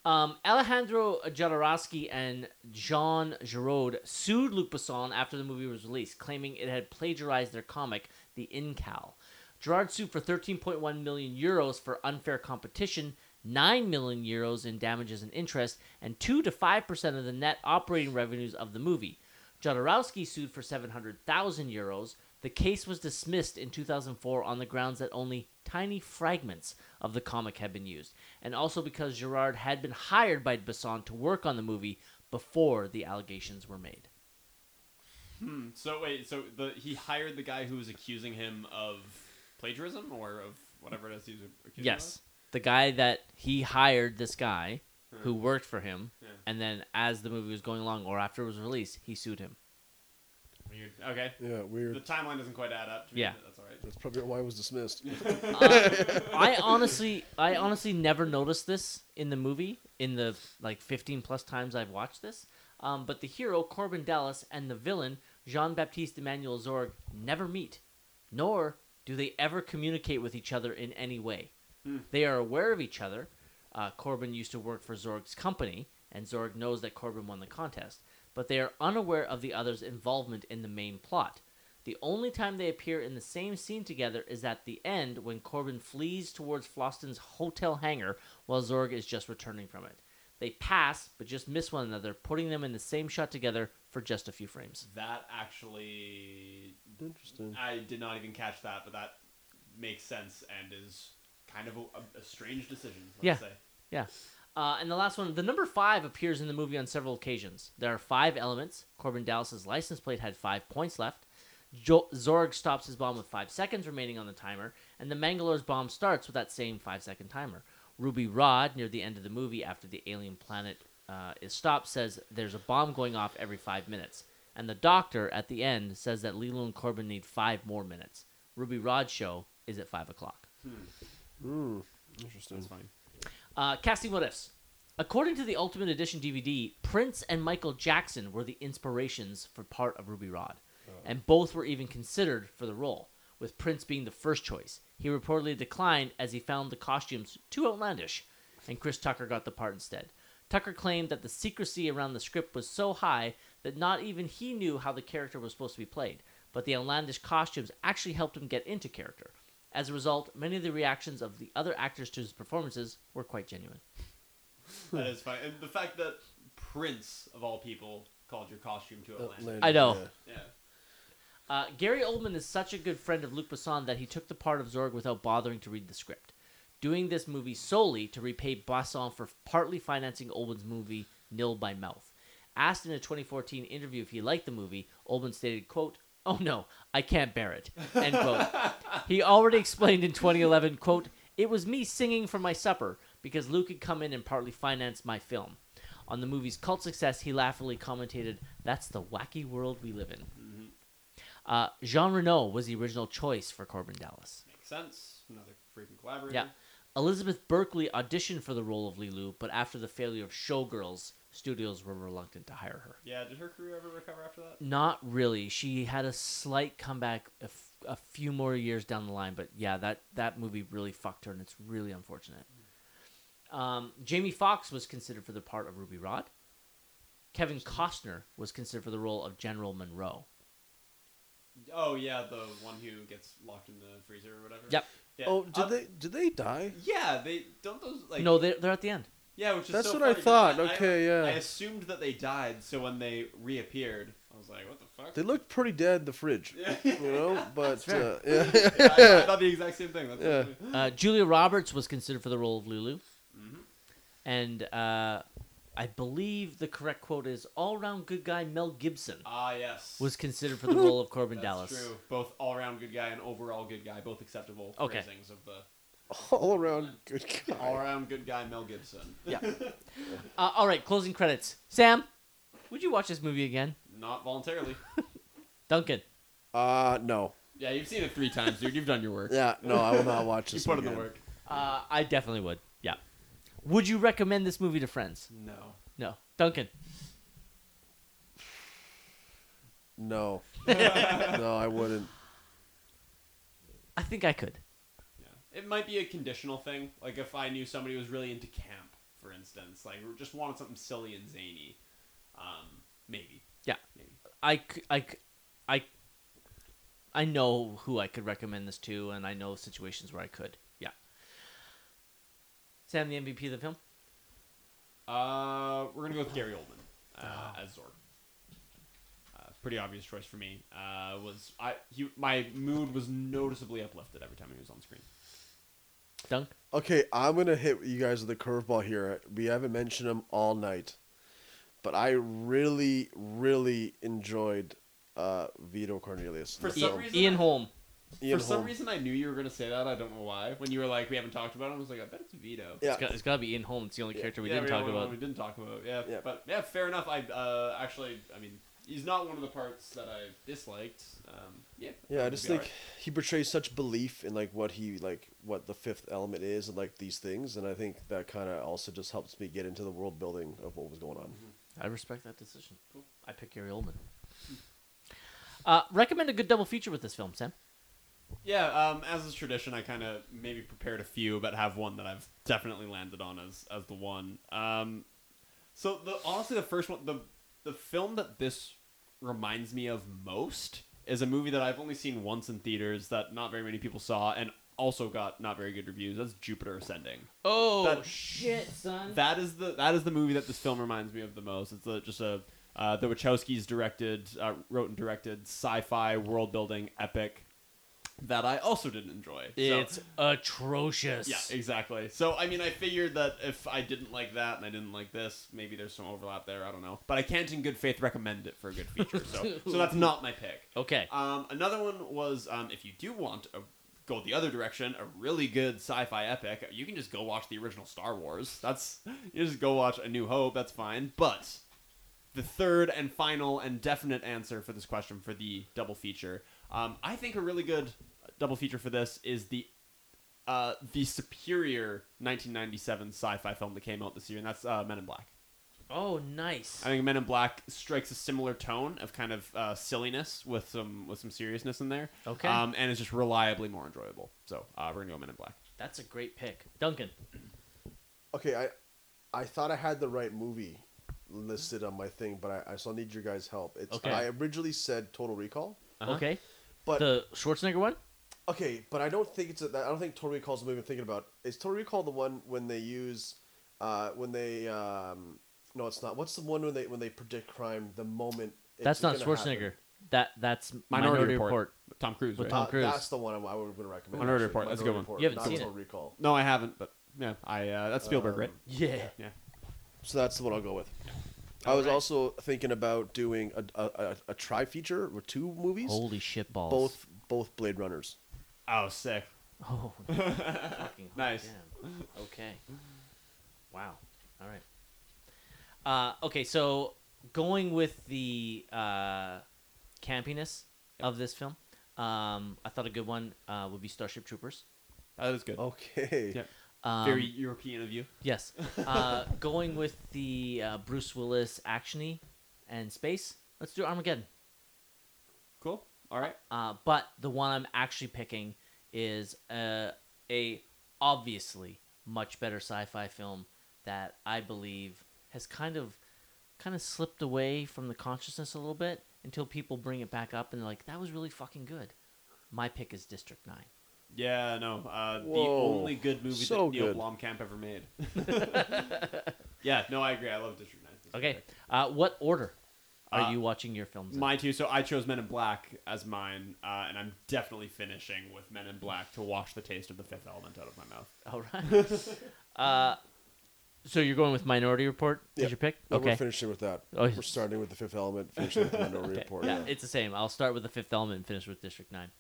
Um, Alejandro Jodorowsky and Jean Giraud sued Luc Besson after the movie was released, claiming it had plagiarized their comic, The Incal. Gerard sued for 13.1 million euros for unfair competition, 9 million euros in damages and interest, and 2 to 5% of the net operating revenues of the movie. Jodorowsky sued for 700,000 euros. The case was dismissed in 2004 on the grounds that only tiny fragments of the comic had been used, and also because Gerard had been hired by Besson to work on the movie before the allegations were made. Hmm. So wait, so the he hired the guy who was accusing him of plagiarism or of whatever it is he's accusing Yes. The guy that he hired this guy who Hmm. worked for him, Yeah. and then as the movie was going along or after it was released, he sued him. Of. Weird. Okay. Yeah, weird. The timeline doesn't quite add up. To me, Yeah. but that's all right. That's probably why it was dismissed. [LAUGHS] Uh, I [LAUGHS] honestly, I honestly never noticed this in the movie. In the like fifteen plus times I've watched this, um, but the hero Korben Dallas and the villain Jean Baptiste Emmanuel Zorg never meet, nor do they ever communicate with each other in any way. Hmm. They are aware of each other. Uh, Korben used to work for Zorg's company, and Zorg knows that Korben won the contest. But but they are unaware of the other's involvement in the main plot. The only time they appear in the same scene together is at the end when Korben flees towards Fhloston's hotel hangar while Zorg is just returning from it. They pass, but just miss one another, putting them in the same shot together for just a few frames. That actually interesting. I did not even catch that, but that makes sense and is kind of a, a, a strange decision. Let's yeah, say. yeah. Uh, and the last one, the number five appears in the movie on several occasions. There are five elements. Korben Dallas's license plate had five points left. Jo- Zorg stops his bomb with five seconds remaining on the timer, and the Mangalore's bomb starts with that same five second timer. Ruby Rhod, near the end of the movie, after the alien planet uh, is stopped, says there's a bomb going off every five minutes. And the doctor, at the end, says that Leeloo and Korben need five more minutes. Ruby Rhod's show is at five o'clock. Hmm. Interesting. That's fine. Uh, casting what ifs. According to the Ultimate Edition DVD, Prince and Michael Jackson were the inspirations for part of Ruby Rhod, and both were even considered for the role, with Prince being the first choice. He reportedly declined as he found the costumes too outlandish, and Chris Tucker got the part instead. Tucker claimed that the secrecy around the script was so high that not even he knew how the character was supposed to be played, but the outlandish costumes actually helped him get into character. As a result, many of the reactions of the other actors to his performances were quite genuine. [LAUGHS] that is fine. And the fact that Prince of all people called your costume to Atlanta. I know. Yeah. Uh, Gary Oldman is such a good friend of Luc Besson that he took the part of Zorg without bothering to read the script, doing this movie solely to repay Besson for partly financing Oldman's movie Nil by Mouth. Asked in a 2014 interview if he liked the movie, Oldman stated, quote, Oh no, I can't bear it. End quote. [LAUGHS] he already explained in 2011, quote, It was me singing for my supper because Luc had come in and partly financed my film. On the movie's cult success, he laughingly commented, That's the wacky world we live in. Uh, Jean Reno was the original choice for Corbin Dallas. Makes sense. Another freaking collaborator. Yeah. Elizabeth Berkley auditioned for the role of Leeloo, but after the failure of Showgirls, studios were reluctant to hire her. Yeah. Did her career ever recover after that? Not really. She had a slight comeback a, f- a few more years down the line, but yeah, that, that movie really fucked her, and it's really unfortunate. Um, Jamie Foxx was considered for the part of Ruby Rhod. Kevin Costner was considered for the role of General Monroe. Oh yeah, the one who gets locked in the freezer or whatever. Yep. Yeah. Oh, did Uh, they did they die? Yeah, they don't those like. no, they're, they're at the end. Yeah, which is That's so what I funny, thought. because Okay, yeah. I assumed that they died, so when they reappeared, I was like, "What the fuck?" They looked pretty dead in the fridge. [LAUGHS] You know, but fair. uh, yeah. Yeah, I, I thought the exact same thing. That's Yeah. funny. Uh, Julia Roberts was considered for the role of Lulu. Mhm. And uh, I believe the correct quote is all round good guy Mel Gibson Ah, yes. was considered for [LAUGHS] the role of Korben That's Dallas. True. Both all around good guy and overall good guy, both acceptable Okay. phrasings of the all around good guy. all around good guy Mel Gibson. Yeah. [LAUGHS] Uh, all right, closing credits. Sam, would you watch this movie again? Not voluntarily. [LAUGHS] Duncan. Uh, no. Yeah, you've seen it three times, dude. You've done your work. Yeah, no, I will not watch [LAUGHS] this. you this put in the work. Uh, I definitely would. Yeah. Would you recommend this movie to friends? No. No. Duncan. No. no, I wouldn't. I think I could. It might be a conditional thing. Like if I knew somebody was really into camp, for instance, like just wanted something silly and zany, um, maybe. Yeah. Maybe. I, I, I, I know who I could recommend this to, and I know situations where I could. Yeah. Sam, the MVP of the film? Uh, we're gonna go with Gary Oldman uh, Oh. as Zorg. Uh, pretty obvious choice for me. Uh, was I? He, my mood was noticeably uplifted every time he was on screen. Dunk? Okay, I'm gonna hit you guys with a curveball here. We haven't mentioned him all night, but I really, really enjoyed uh, Vito Cornelius. For some film. reason, Ian Holm. Ian for some Holm. reason, I knew you were gonna say that. I don't know why. When you were like, we haven't talked about him, I was like, I bet it's Vito. Yeah. It's got, it's got to be Ian Holm. It's the only character we Yeah, didn't talk about. We didn't talk about. Yeah, Yeah. but yeah, fair enough. I uh, actually, I mean, he's not one of the parts that I disliked. Um, yeah. Yeah, I just be think he portrays such belief in like what he like what the fifth element is and like these things, and I think that kind of also just helps me get into the world building of what was going on. I respect that decision. I pick Gary Oldman. Uh, recommend a good double feature with this film, Sam. Yeah, um, as is tradition, I kind of maybe prepared a few, but have one that I've definitely landed on as as the one. Um, so the honestly, the first one, the the film that this reminds me of most is a movie that I've only seen once in theaters that not very many people saw and also got not very good reviews. That's Jupiter Ascending. Oh That- shit, son. That is the that is the movie that this film reminds me of the most. It's a, just a uh, the Wachowskis directed, uh, wrote and directed sci-fi world building epic that I also didn't enjoy. So- It's atrocious. yeah, exactly. So I mean, I figured that if I didn't like that and I didn't like this, maybe there's some overlap there. I don't know, but I can't in good faith recommend it for a good feature. So, [LAUGHS] so that's not my pick. Okay. Um, another one was um, if you do want to go the other direction, a really good sci-fi epic, you can just go watch the original Star Wars. That's you just go watch A New Hope. That's fine. But the third and final and definite answer for this question for the double feature, um, I think a really good double feature for this is the uh, the superior 1997 sci-fi film that came out this year, and that's uh, Men in Black. Oh, nice. I think Men in Black strikes a similar tone of kind of uh, silliness with some with some seriousness in there. Okay. Um, and it's just reliably more enjoyable. So uh, we're gonna go Men in Black. That's a great pick, Duncan. Okay, I I thought I had the right movie listed on my thing, but I, I still need your guys' help. It's Okay. I originally said Total Recall. Okay. But the Schwarzenegger one. Okay, but I don't think it's a, I don't think Total Recall is the movie I'm thinking about. Is Total Recall the one when they use uh when they um no it's not. What's the one when they when they predict crime the moment it's That's not Schwarzenegger. happen? That that's Minority Minority, Report. Report. Tom Cruise, With right? Tom Uh, That's the one I, I would recommend. Minority actually. Report. That's a good one. Report, You haven't not seen Total it. Recall. No, I haven't, but yeah, I uh, that's Spielberg, right? Yeah. Yeah. So that's the one I'll go with. I was also thinking about doing a a, a, a tri feature with two movies. Holy shit balls. Both both Blade Runners. [LAUGHS] Oh, [LAUGHS] sick. Oh, fucking Nice. damn. Okay. Wow. All right. Uh, okay, so going with the uh, campiness of this film, um, I thought a good one uh, would be Starship Troopers. That is good. Okay. Yeah. Um, Very European of you. Yes. [LAUGHS] Uh, going with the uh, Bruce Willis actiony and space. Let's do Armageddon. Cool. All right. Uh, but the one I'm actually picking is uh, a obviously much better sci-fi film that I believe has kind of kind of slipped away from the consciousness a little bit until people bring it back up and they're like, "That was really fucking good." My pick is District Nine. Yeah, no. Uh, the only good movie So that Neil good. Blomkamp ever made. [LAUGHS] [LAUGHS] yeah, no, I agree. I love District Nine. It's Okay, great. uh, what order are Uh, you watching your films? in? Mine too. So I chose Men in Black as mine, uh, and I'm definitely finishing with Men in Black to wash the taste of the Fifth Element out of my mouth. [LAUGHS] All right. uh, so you're going with Minority Report as Yep. your pick? No, okay. We're finishing with that. Oh, we're starting with the Fifth Element, finishing with the Minority [LAUGHS] Okay, Report. Yeah, Yeah. it's the same. I'll start with the Fifth Element and finish with District Nine.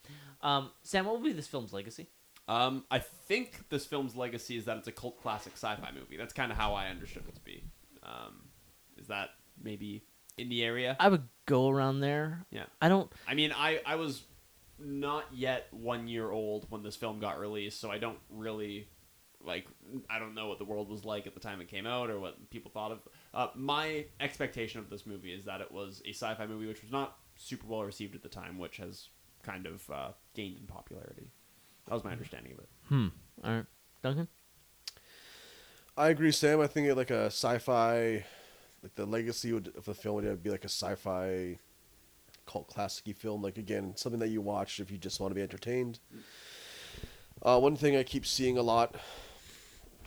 Um, Sam, what will be this film's legacy? Um, I think this film's legacy is that it's a cult classic sci-fi movie. That's kind of how I understood it to be. Um, is that maybe in the area? I would go around there. Yeah. I don't. I mean, I, I was not yet one year old when this film got released, so I don't really like. I don't know what the world was like at the time it came out or what people thought of. Uh, my expectation of this movie is that it was a sci-fi movie, which was not super well received at the time, which has kind of uh, gained in popularity. That was my understanding of it. Hmm. All right, Duncan. I agree, Sam. I think it like a sci-fi, like the legacy would, of the film would be like a sci-fi cult classic film. Like again, something that you watch if you just want to be entertained. Uh, one thing I keep seeing a lot,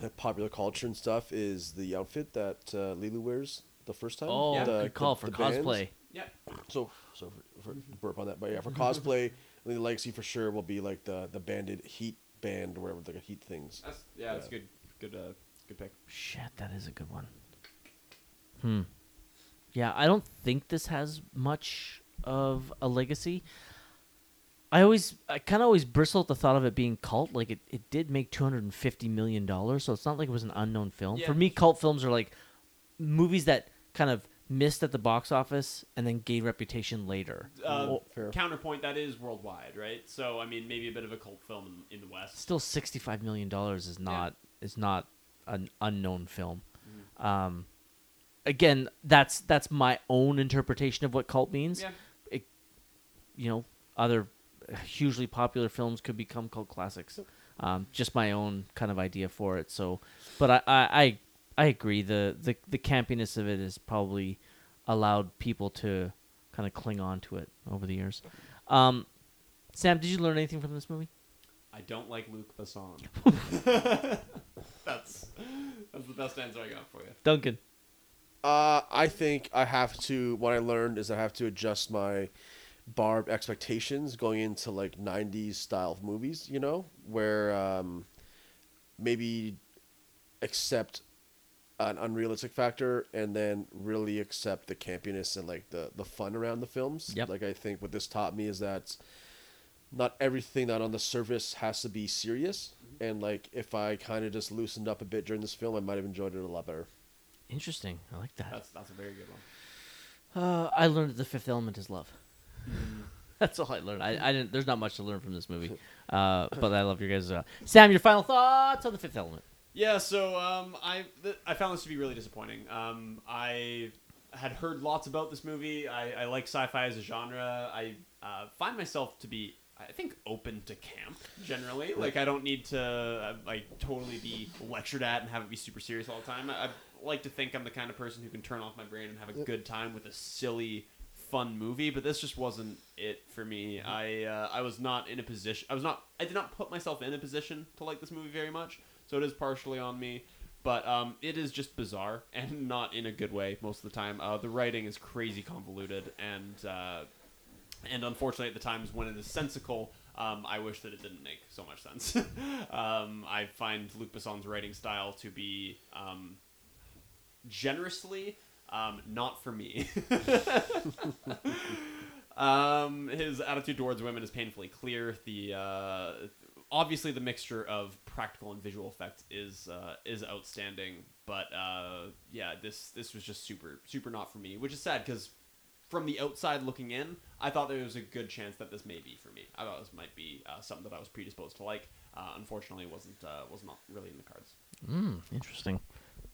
at popular culture and stuff, is the outfit that uh, Leeloo wears the first time. Oh, the, good call for bands. cosplay. Yeah. So, so for, for burp on that, but yeah, for cosplay, I [LAUGHS] think the legacy for sure will be like the the banded heat band or whatever, like heat things. That's yeah, that's good. Good. Uh, good pick. Shit, that is a good one. Hmm. Yeah, I don't think this has much of a legacy. I always, I kind of always bristle at the thought of it being cult. Like it, it did make two hundred and fifty million dollars, so it's not like it was an unknown film. Yeah. For me, cult films are like movies that kind of missed at the box office and then gained reputation later. Uh, Well, counterpoint that is worldwide, right? So I mean, maybe a bit of a cult film in, in the West. still sixty-five million dollars is not is not an unknown film. Mm-hmm. Um, again, that's that's my own interpretation of what cult means. Yeah. It, you know, other hugely popular films could become cult classics. Um, just my own kind of idea for it. So, but I I I, I agree. The, the the campiness of it is probably allowed people to kind of cling on to it over the years. Um, Sam, did you learn anything from this movie? I don't like Luc Besson. [LAUGHS] [LAUGHS] that's that's the best answer I got for you. Duncan. Uh, I think I have to. What I learned is I have to adjust my barb expectations going into like '90s style movies. You know, where um, maybe accept an unrealistic factor and then really accept the campiness and like the the fun around the films. Yep. Like I think what this taught me is that not everything that on the surface has to be serious. And like if I kind of just loosened up a bit during this film, I might have enjoyed it a lot better. Interesting. I like that. That's that's a very good one. Uh, I learned that the fifth element is love. [LAUGHS] That's all I learned. I, I didn't. There's not much to learn from this movie, uh, but I love your guys. Uh, Sam, your final thoughts on the fifth element? Yeah, so um, I th- I found this to be really disappointing. Um, I had heard lots about this movie. I, I like sci-fi as a genre. I uh, find myself to be I think open to camp generally. Like I don't need to uh, like totally be lectured at and have it be super serious all the time. I like to think I'm the kind of person who can turn off my brain and have a good time with a silly fun movie, but this just wasn't it for me. I uh, I was not in a position. I was not. I did not put myself in a position to like this movie very much. So it is partially on me, but um, it is just bizarre [LAUGHS] and not in a good way most of the time. Uh, the writing is crazy convoluted and uh, and unfortunately at the times when it is sensical. Um, I wish that it didn't make so much sense. [LAUGHS] um, I find Luc Besson's writing style to be um, generously um, not for me. [LAUGHS] um, his attitude towards women is painfully clear. The uh, obviously the mixture of practical and visual effects is uh, is outstanding, but uh, yeah, this this was just super super not for me, which is sad because from the outside looking in, I thought there was a good chance that this may be for me. I thought this might be uh, something that I was predisposed to like. Uh, unfortunately, wasn't uh, was not really in the cards. Mm, interesting.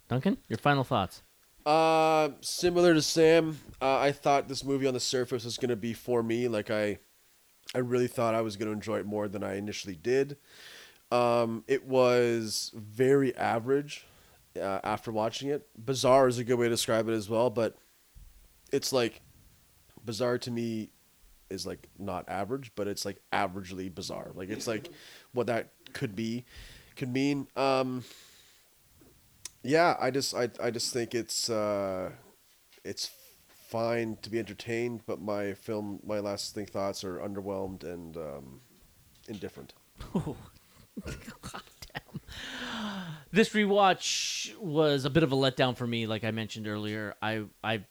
Duncan, your final thoughts? Uh, similar to Sam, uh, I thought this movie on the surface was gonna be for me. Like I, I really thought I was gonna enjoy it more than I initially did. Um, it was very average uh, after watching it. Bizarre is a good way to describe it as well, but it's like bizarre to me is like not average, but it's like averagely bizarre. Like it's like what that could be, could mean. Um, yeah, I just I, I just think it's uh, it's fine to be entertained, but my film my last thing thoughts are underwhelmed and um, indifferent. [LAUGHS] This rewatch was a bit of a letdown for me. Like I mentioned earlier, I I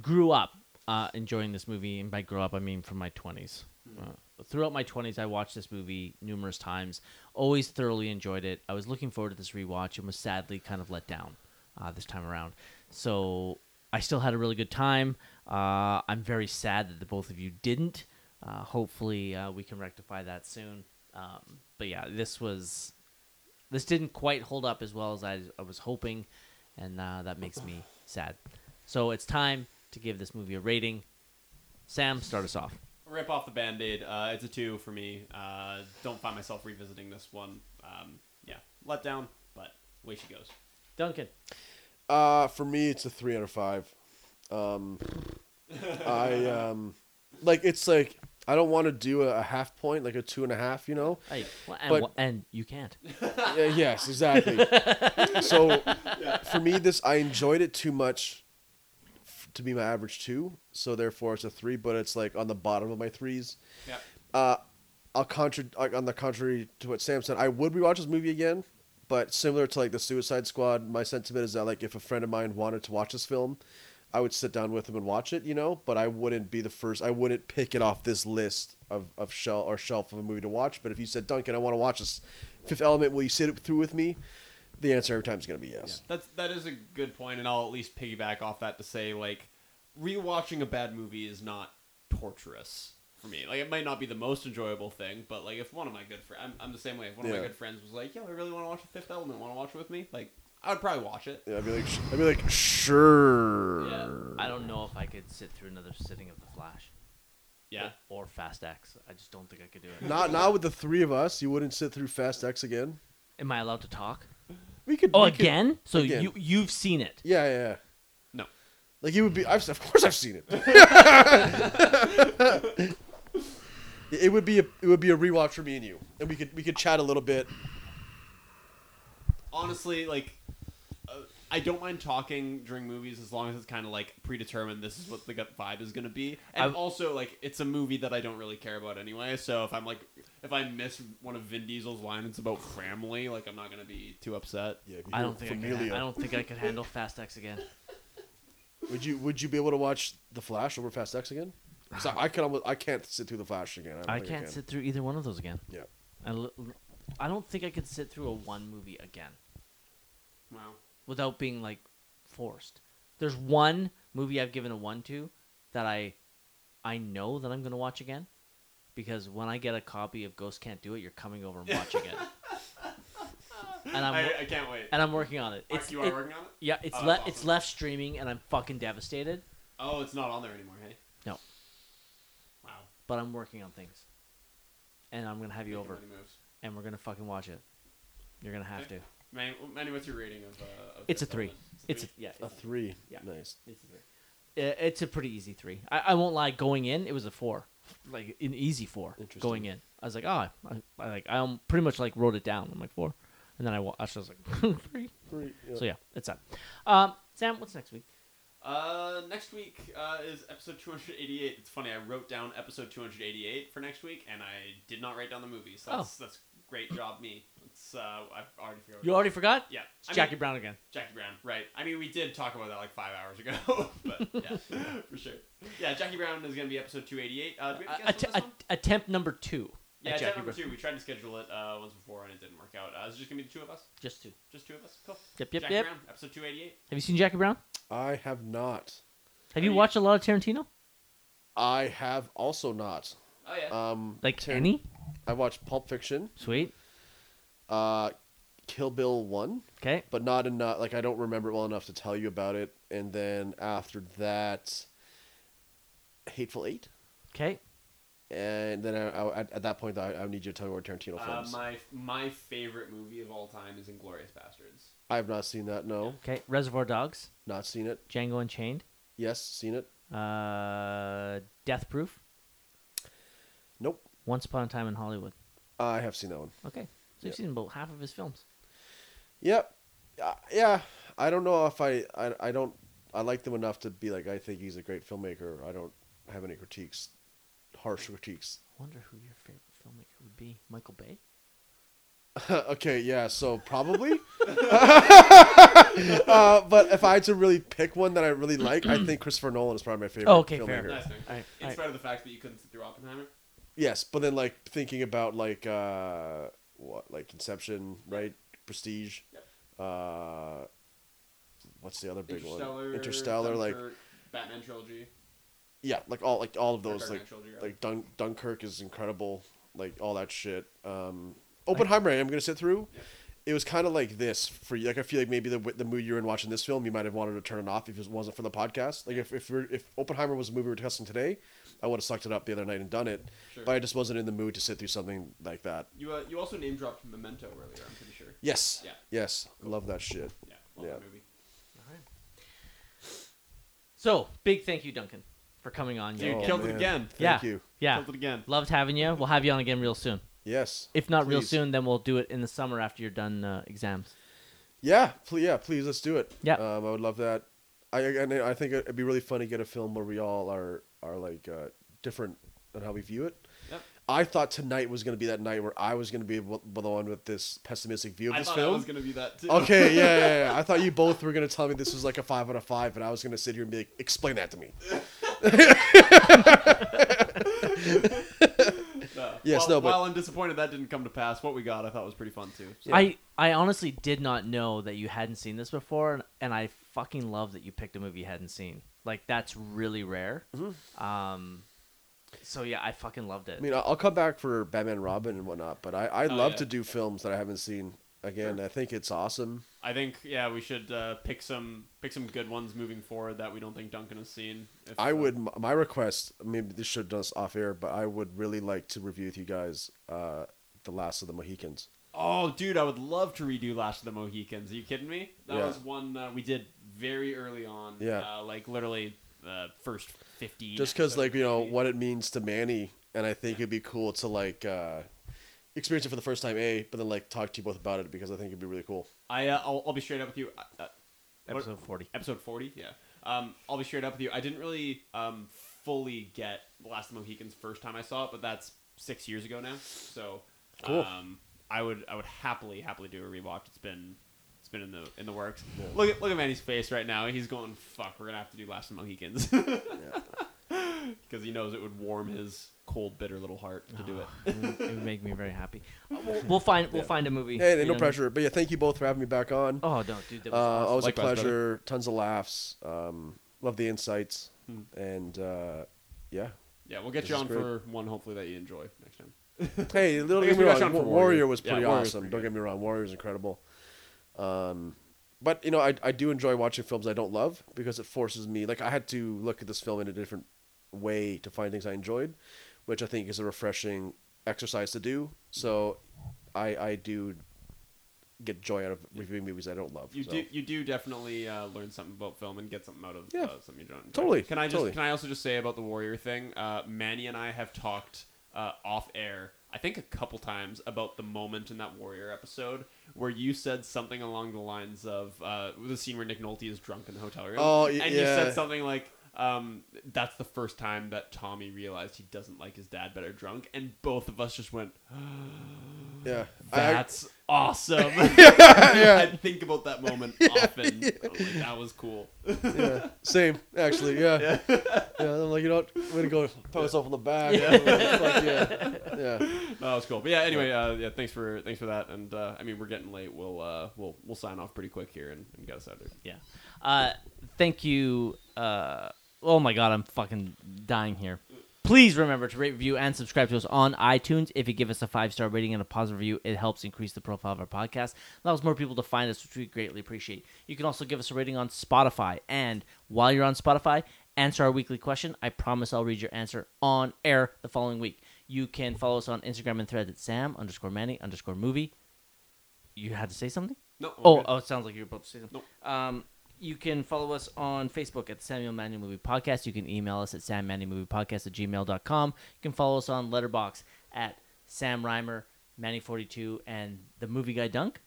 grew up uh, enjoying this movie, and by grow up I mean from my twenties. Uh, throughout my twenties, I watched this movie numerous times. Always thoroughly enjoyed it. I was looking forward to this rewatch, and was sadly kind of let down uh, this time around. So I still had a really good time. Uh, I'm very sad that the both of you didn't. Uh, hopefully, uh, we can rectify that soon. Um, but yeah, this was this didn't quite hold up as well as I, I was hoping, and uh, that makes me sad. So it's time to give this movie a rating. Sam, start us off. Rip off the band aid. Uh, it's a two for me. Uh, don't find myself revisiting this one. Um, yeah, let down, but away she goes. Duncan. Uh, for me, it's a three out of five. Um, I um, like it's like I don't want to do a, a half point, like a two and a half, you know. Hey, well, and, But- wha- and you can't. [LAUGHS] Yeah, yes, exactly. [LAUGHS] so for me, this I enjoyed it too much f- to be my average two. So therefore, it's a three. But it's like on the bottom of my threes. Yeah. Uh, I'll contra- on the contrary to what Sam said, I would rewatch this movie again. But similar to like the Suicide Squad, my sentiment is that like if a friend of mine wanted to watch this film, I would sit down with him and watch it, you know. But I wouldn't be the first. I wouldn't pick it off this list of of shelf or shelf of a movie to watch. But if you said, Duncan, I want to watch this Fifth Element, will you sit it through with me? The answer every time is going to be yes. That's that is a good point, and I'll at least piggyback off that to say like rewatching a bad movie is not torturous for me. Like it might not be the most enjoyable thing, but like if one of my good friends, I'm, I'm the same way. If one of my good friends was like, "Yo, I really want to watch The Fifth Element. Want to watch it with me?" Like I would probably watch it. Yeah, I'd be like, sh- I'd be like, sure. I don't know if I could sit through another sitting of The Flash. Yeah. Or Fast X. I just don't think I could do it. Not not with the three of us. You wouldn't sit through Fast X again. Am I allowed to talk? We could. Oh, we could- again? So again. you you've seen it? Yeah, yeah. yeah. No. Like it would be. I've, of course, I've seen it. [LAUGHS] it would be a it would be a rewatch for me and you, and we could we could chat a little bit. Honestly, like, I don't mind talking during movies as long as it's kind of like predetermined. This is what the gut vibe is going to be, and I've- also like it's a movie that I don't really care about anyway. So if I'm like, if I miss one of Vin Diesel's lines about family, like I'm not going to be too upset. Yeah, I don't think I, could, I don't think I could handle Fast X again. [LAUGHS] Would you Would you be able to watch The Flash over Fast X again? I, I can almost, I can't sit through The Flash again. don't I think can't can. sit through either one of those again. Yeah. I, l- I don't think I could sit through a one movie again Wow. Without being like forced. There's one movie I've given a one to that I I know that I'm gonna watch again because when I get a copy of Ghosts Can't Do It, you're coming over and watching [LAUGHS] it. and I'm I- I can't wait. And I'm working on it. It's you are it- working on it? Yeah, it's Oh, le- that's it's left streaming, and I'm fucking devastated. Oh, it's not on there anymore. Hey. No. Wow. But I'm working on things, and I'm gonna have you Making over, and we're gonna fucking watch it. You're gonna have to. Manny, Manny, what's your rating of? Uh, of It's a Fifth three. Element? It's a, three? yeah. A it's three. Yeah. Nice. It's a three. Uh, It's a pretty easy three. I, I won't lie. Going in, it was a four, like an easy four. Interesting. Going in, I was like, oh, I, I like I um, pretty much like wrote it down. I'm like four, and then I watched. I was like [LAUGHS] three. Three, yeah. So yeah, it's that. Um, Sam, what's next week? Uh, next week uh, is episode 288. It's funny, I wrote down episode 288 for next week, and I did not write down the movie. So that's, that's great job, me. It's uh, I've already forgot. You already forgot? Yeah, It's I mean- Jackie Brown again. Jackie Brown, right? I mean, we did talk about that like five hours ago, [LAUGHS] but yeah, [LAUGHS] for sure. Yeah, Jackie Brown is gonna be episode 288. Uh, do we have a Uh, att- on this one? attempt number two. Yeah, attempt number two. We tried to schedule it uh, once before, and it didn't work out. Uh, is it just gonna be the two of us? Just two. Just two of us. Cool. Yep, yep, Jackie yep. Brown, episode 288. Have you seen Jackie Brown? I have not. Have you watched a lot of Tarantino? I have also not. Oh yeah. Um, Like Tar- any? I watched Pulp Fiction. Sweet. Uh, Kill Bill one. Okay. But not enough. Like I don't remember it well enough to tell you about it. And then after that, Hateful Eight. Okay. And then I, I, at, at that point, I, I need you to tell me what Tarantino Uh, films. my my favorite movie of all time is Inglourious Basterds. I have not seen that. No, Okay. Reservoir Dogs. not seen it. Django Unchained. Yes, seen it. Uh, Death Proof. Nope. Once Upon a Time in Hollywood. I have seen that one. Okay. So you've Yep. seen about half of his films. Yep. Uh, yeah. I don't know if I, I I don't I like them enough to be like I think he's a great filmmaker. I don't have any critiques, harsh critiques. I wonder who your favorite filmmaker would be. Michael Bay. [LAUGHS] okay, yeah, so probably. [LAUGHS] uh, but if I had to really pick one that I really like, I think [CLEARS THROAT] Christopher Nolan is probably my favorite Oh, okay, fair. filmmaker. Nice, man. Alright, In alright. spite of the fact that you couldn't sit through Oppenheimer. Yes, but then like thinking about like uh what like Inception, right? Prestige. Uh what's the other big Interstellar. one? Interstellar like Batman trilogy. yeah, like all like all of those like trilogy, like Dun- Dunkirk is incredible, like all that shit. Um Oppenheimer I am going to sit through. It was kind of like this for you. Like I feel like maybe the the mood you're in watching this film, you might have wanted to turn it off if it wasn't for the podcast. Like if if we're, if Oppenheimer was a movie we're discussing today, I would have sucked it up the other night and done it. Sure. But I just wasn't in the mood to sit through something like that. You uh, you also name dropped Memento earlier. I'm pretty sure. Yes. Yeah. Yes. I love that shit. Yeah. Love Yeah. that movie. All right. So big thank you, Duncan, for coming on. Dude, Oh, killed it again. Thank yeah. you. Yeah. Killed it again. Loved having you. We'll have you on again real soon. Yes. If not real soon, then we'll do it in the summer after you're done uh, exams. Yeah. Please. Yeah. Please. Let's do it. Yeah. Um, I would love that. I and I think it'd be really fun to get a film where we all are are like uh, different on how we view it. Yep. I thought tonight was going to be that night where I was going to be the one with this pessimistic view of I this thought film. that was gonna be that too. Okay, yeah, yeah, yeah. [LAUGHS] I thought you both were gonna tell me this was like a five out of five, and I was gonna sit here and be like, "Explain that to me." [LAUGHS] No. Yes, While- no, but- while I'm disappointed that didn't come to pass, what we got I thought was pretty fun too. So. I I honestly did not know that you hadn't seen this before, and, and I fucking love that you picked a movie you hadn't seen. Like that's really rare. Um, so yeah, I fucking loved it. I mean, I'll I'll come back for Batman, Robin, and whatnot, but I I Oh, love yeah. to do films that I haven't seen. Again, I think it's awesome. I think yeah we should uh, pick some pick some good ones moving forward that we don't think Duncan has seen. If, I uh, would m- my request. Maybe this should have done off air, but I would really like to review with you guys uh, the Last of the Mohicans. Oh, dude, I would love to redo Last of the Mohicans. Are you kidding me? That Yeah. was one uh, we did very early on. Yeah. Uh, like literally the first fifty. just because like you know episodes, what it means to Manny, and I think it'd be cool to like uh, experience it for the first time, a, but then like talk to you both about it because I think it'd be really cool. I uh, I'll, I'll be straight up with you. Uh, uh, what- Episode 40. Episode forty. Yeah. Um, I'll be straight up with you. I didn't really um fully get the Last of the Mohicans first time I saw it, but that's six years ago now. So Cool. um, I would I would happily happily do a rewatch. It's been it's been in the in the works. Look at look at Manny's face right now. He's going fuck. We're gonna have to do Last of the Mohicans. Because [LAUGHS] he knows it would warm his cold, bitter little heart to do it. it, would, it would make me very happy. [LAUGHS] Uh, We'll, we'll find we'll Yeah. find a movie. Hey, no know. pressure. But yeah, thank you both for having me back on. Oh, no, dude, that was uh, awesome. Always Likewise, a brother. pleasure. Tons of laughs. Um, love the insights. Hmm. And uh, yeah. Yeah, we'll get This you on great. for one. Hopefully that you enjoy next time. Hey, don't [LAUGHS] get me we got you wrong. on for Wa- Warrior was pretty Warrior's awesome. pretty don't good. get me wrong. Warrior's incredible. Um, but you know, I I do enjoy watching films I don't love because it forces me. Like I had to look at this film in a different way to find things I enjoyed, which I think is a refreshing exercise to do. So, I I do get joy out of reviewing movies I don't love. You so. do you do definitely uh, learn something about film and get something out of Yeah. uh, something you don't. enjoy. Totally, Can I just totally. can I also just say about the Warrior thing? Uh, Manny and I have talked uh, off air. I think a couple times about the moment in that Warrior episode where you said something along the lines of uh, the scene where Nick Nolte is drunk in the hotel room. Oh, y- and you yeah. said something like. Um, that's the first time that Tommy realized he doesn't like his dad better drunk, and both of us just went, [GASPS] Yeah. I- That's awesome. [LAUGHS] Yeah. I think about that moment [LAUGHS] often. I was like, that was cool. yeah, same actually. Yeah, [LAUGHS] Yeah. yeah. I'm like, you know what? I'm gonna go pat myself on the back. Yeah. Like, yeah, yeah. No, that was cool. But yeah, anyway, uh, yeah, thanks for thanks for that. And uh, I mean, we're getting late. We'll uh, we'll we'll sign off pretty quick here and, and get us out of here. Yeah. Uh, thank you. Uh, oh my god, I'm fucking dying here. Please remember to rate, review, and subscribe to us on iTunes. If you give us a five star rating and a positive review, it helps increase the profile of our podcast, allows more people to find us, which we greatly appreciate. You can also give us a rating on Spotify. And while you're on Spotify, answer our weekly question. I promise I'll read your answer on air the following week. You can follow us on Instagram and thread at Sam underscore Manny underscore movie. You had to say something? No, Oh, oh, it sounds like you're about to say something. Um, you can follow us on Facebook at Samuel Manuel Movie Podcast. You can email us at sammanuelmoviepodcast at gmail.com. You can follow us on Letterboxd at Sam Reimer, Manny42, and the Movie Guy Dunk.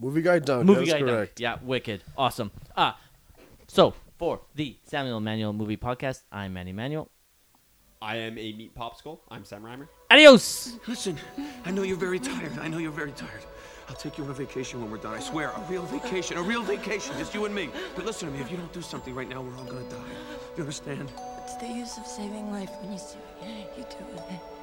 Movie guy dunk. Movie That's Guy Dunk. Yeah, wicked. Awesome. Ah, so for the Samuel Manuel Movie Podcast, I'm Manny Manuel. I am a meat popsicle. I'm Sam Reimer. Adios! Listen, I know you're very tired. I know you're very tired. I'll take you on a vacation when we're done. I swear, a real vacation, a real vacation, just you and me. But listen to me, if you don't do something right now, we're all gonna die. You understand? What's the use of saving life when you see what you do it?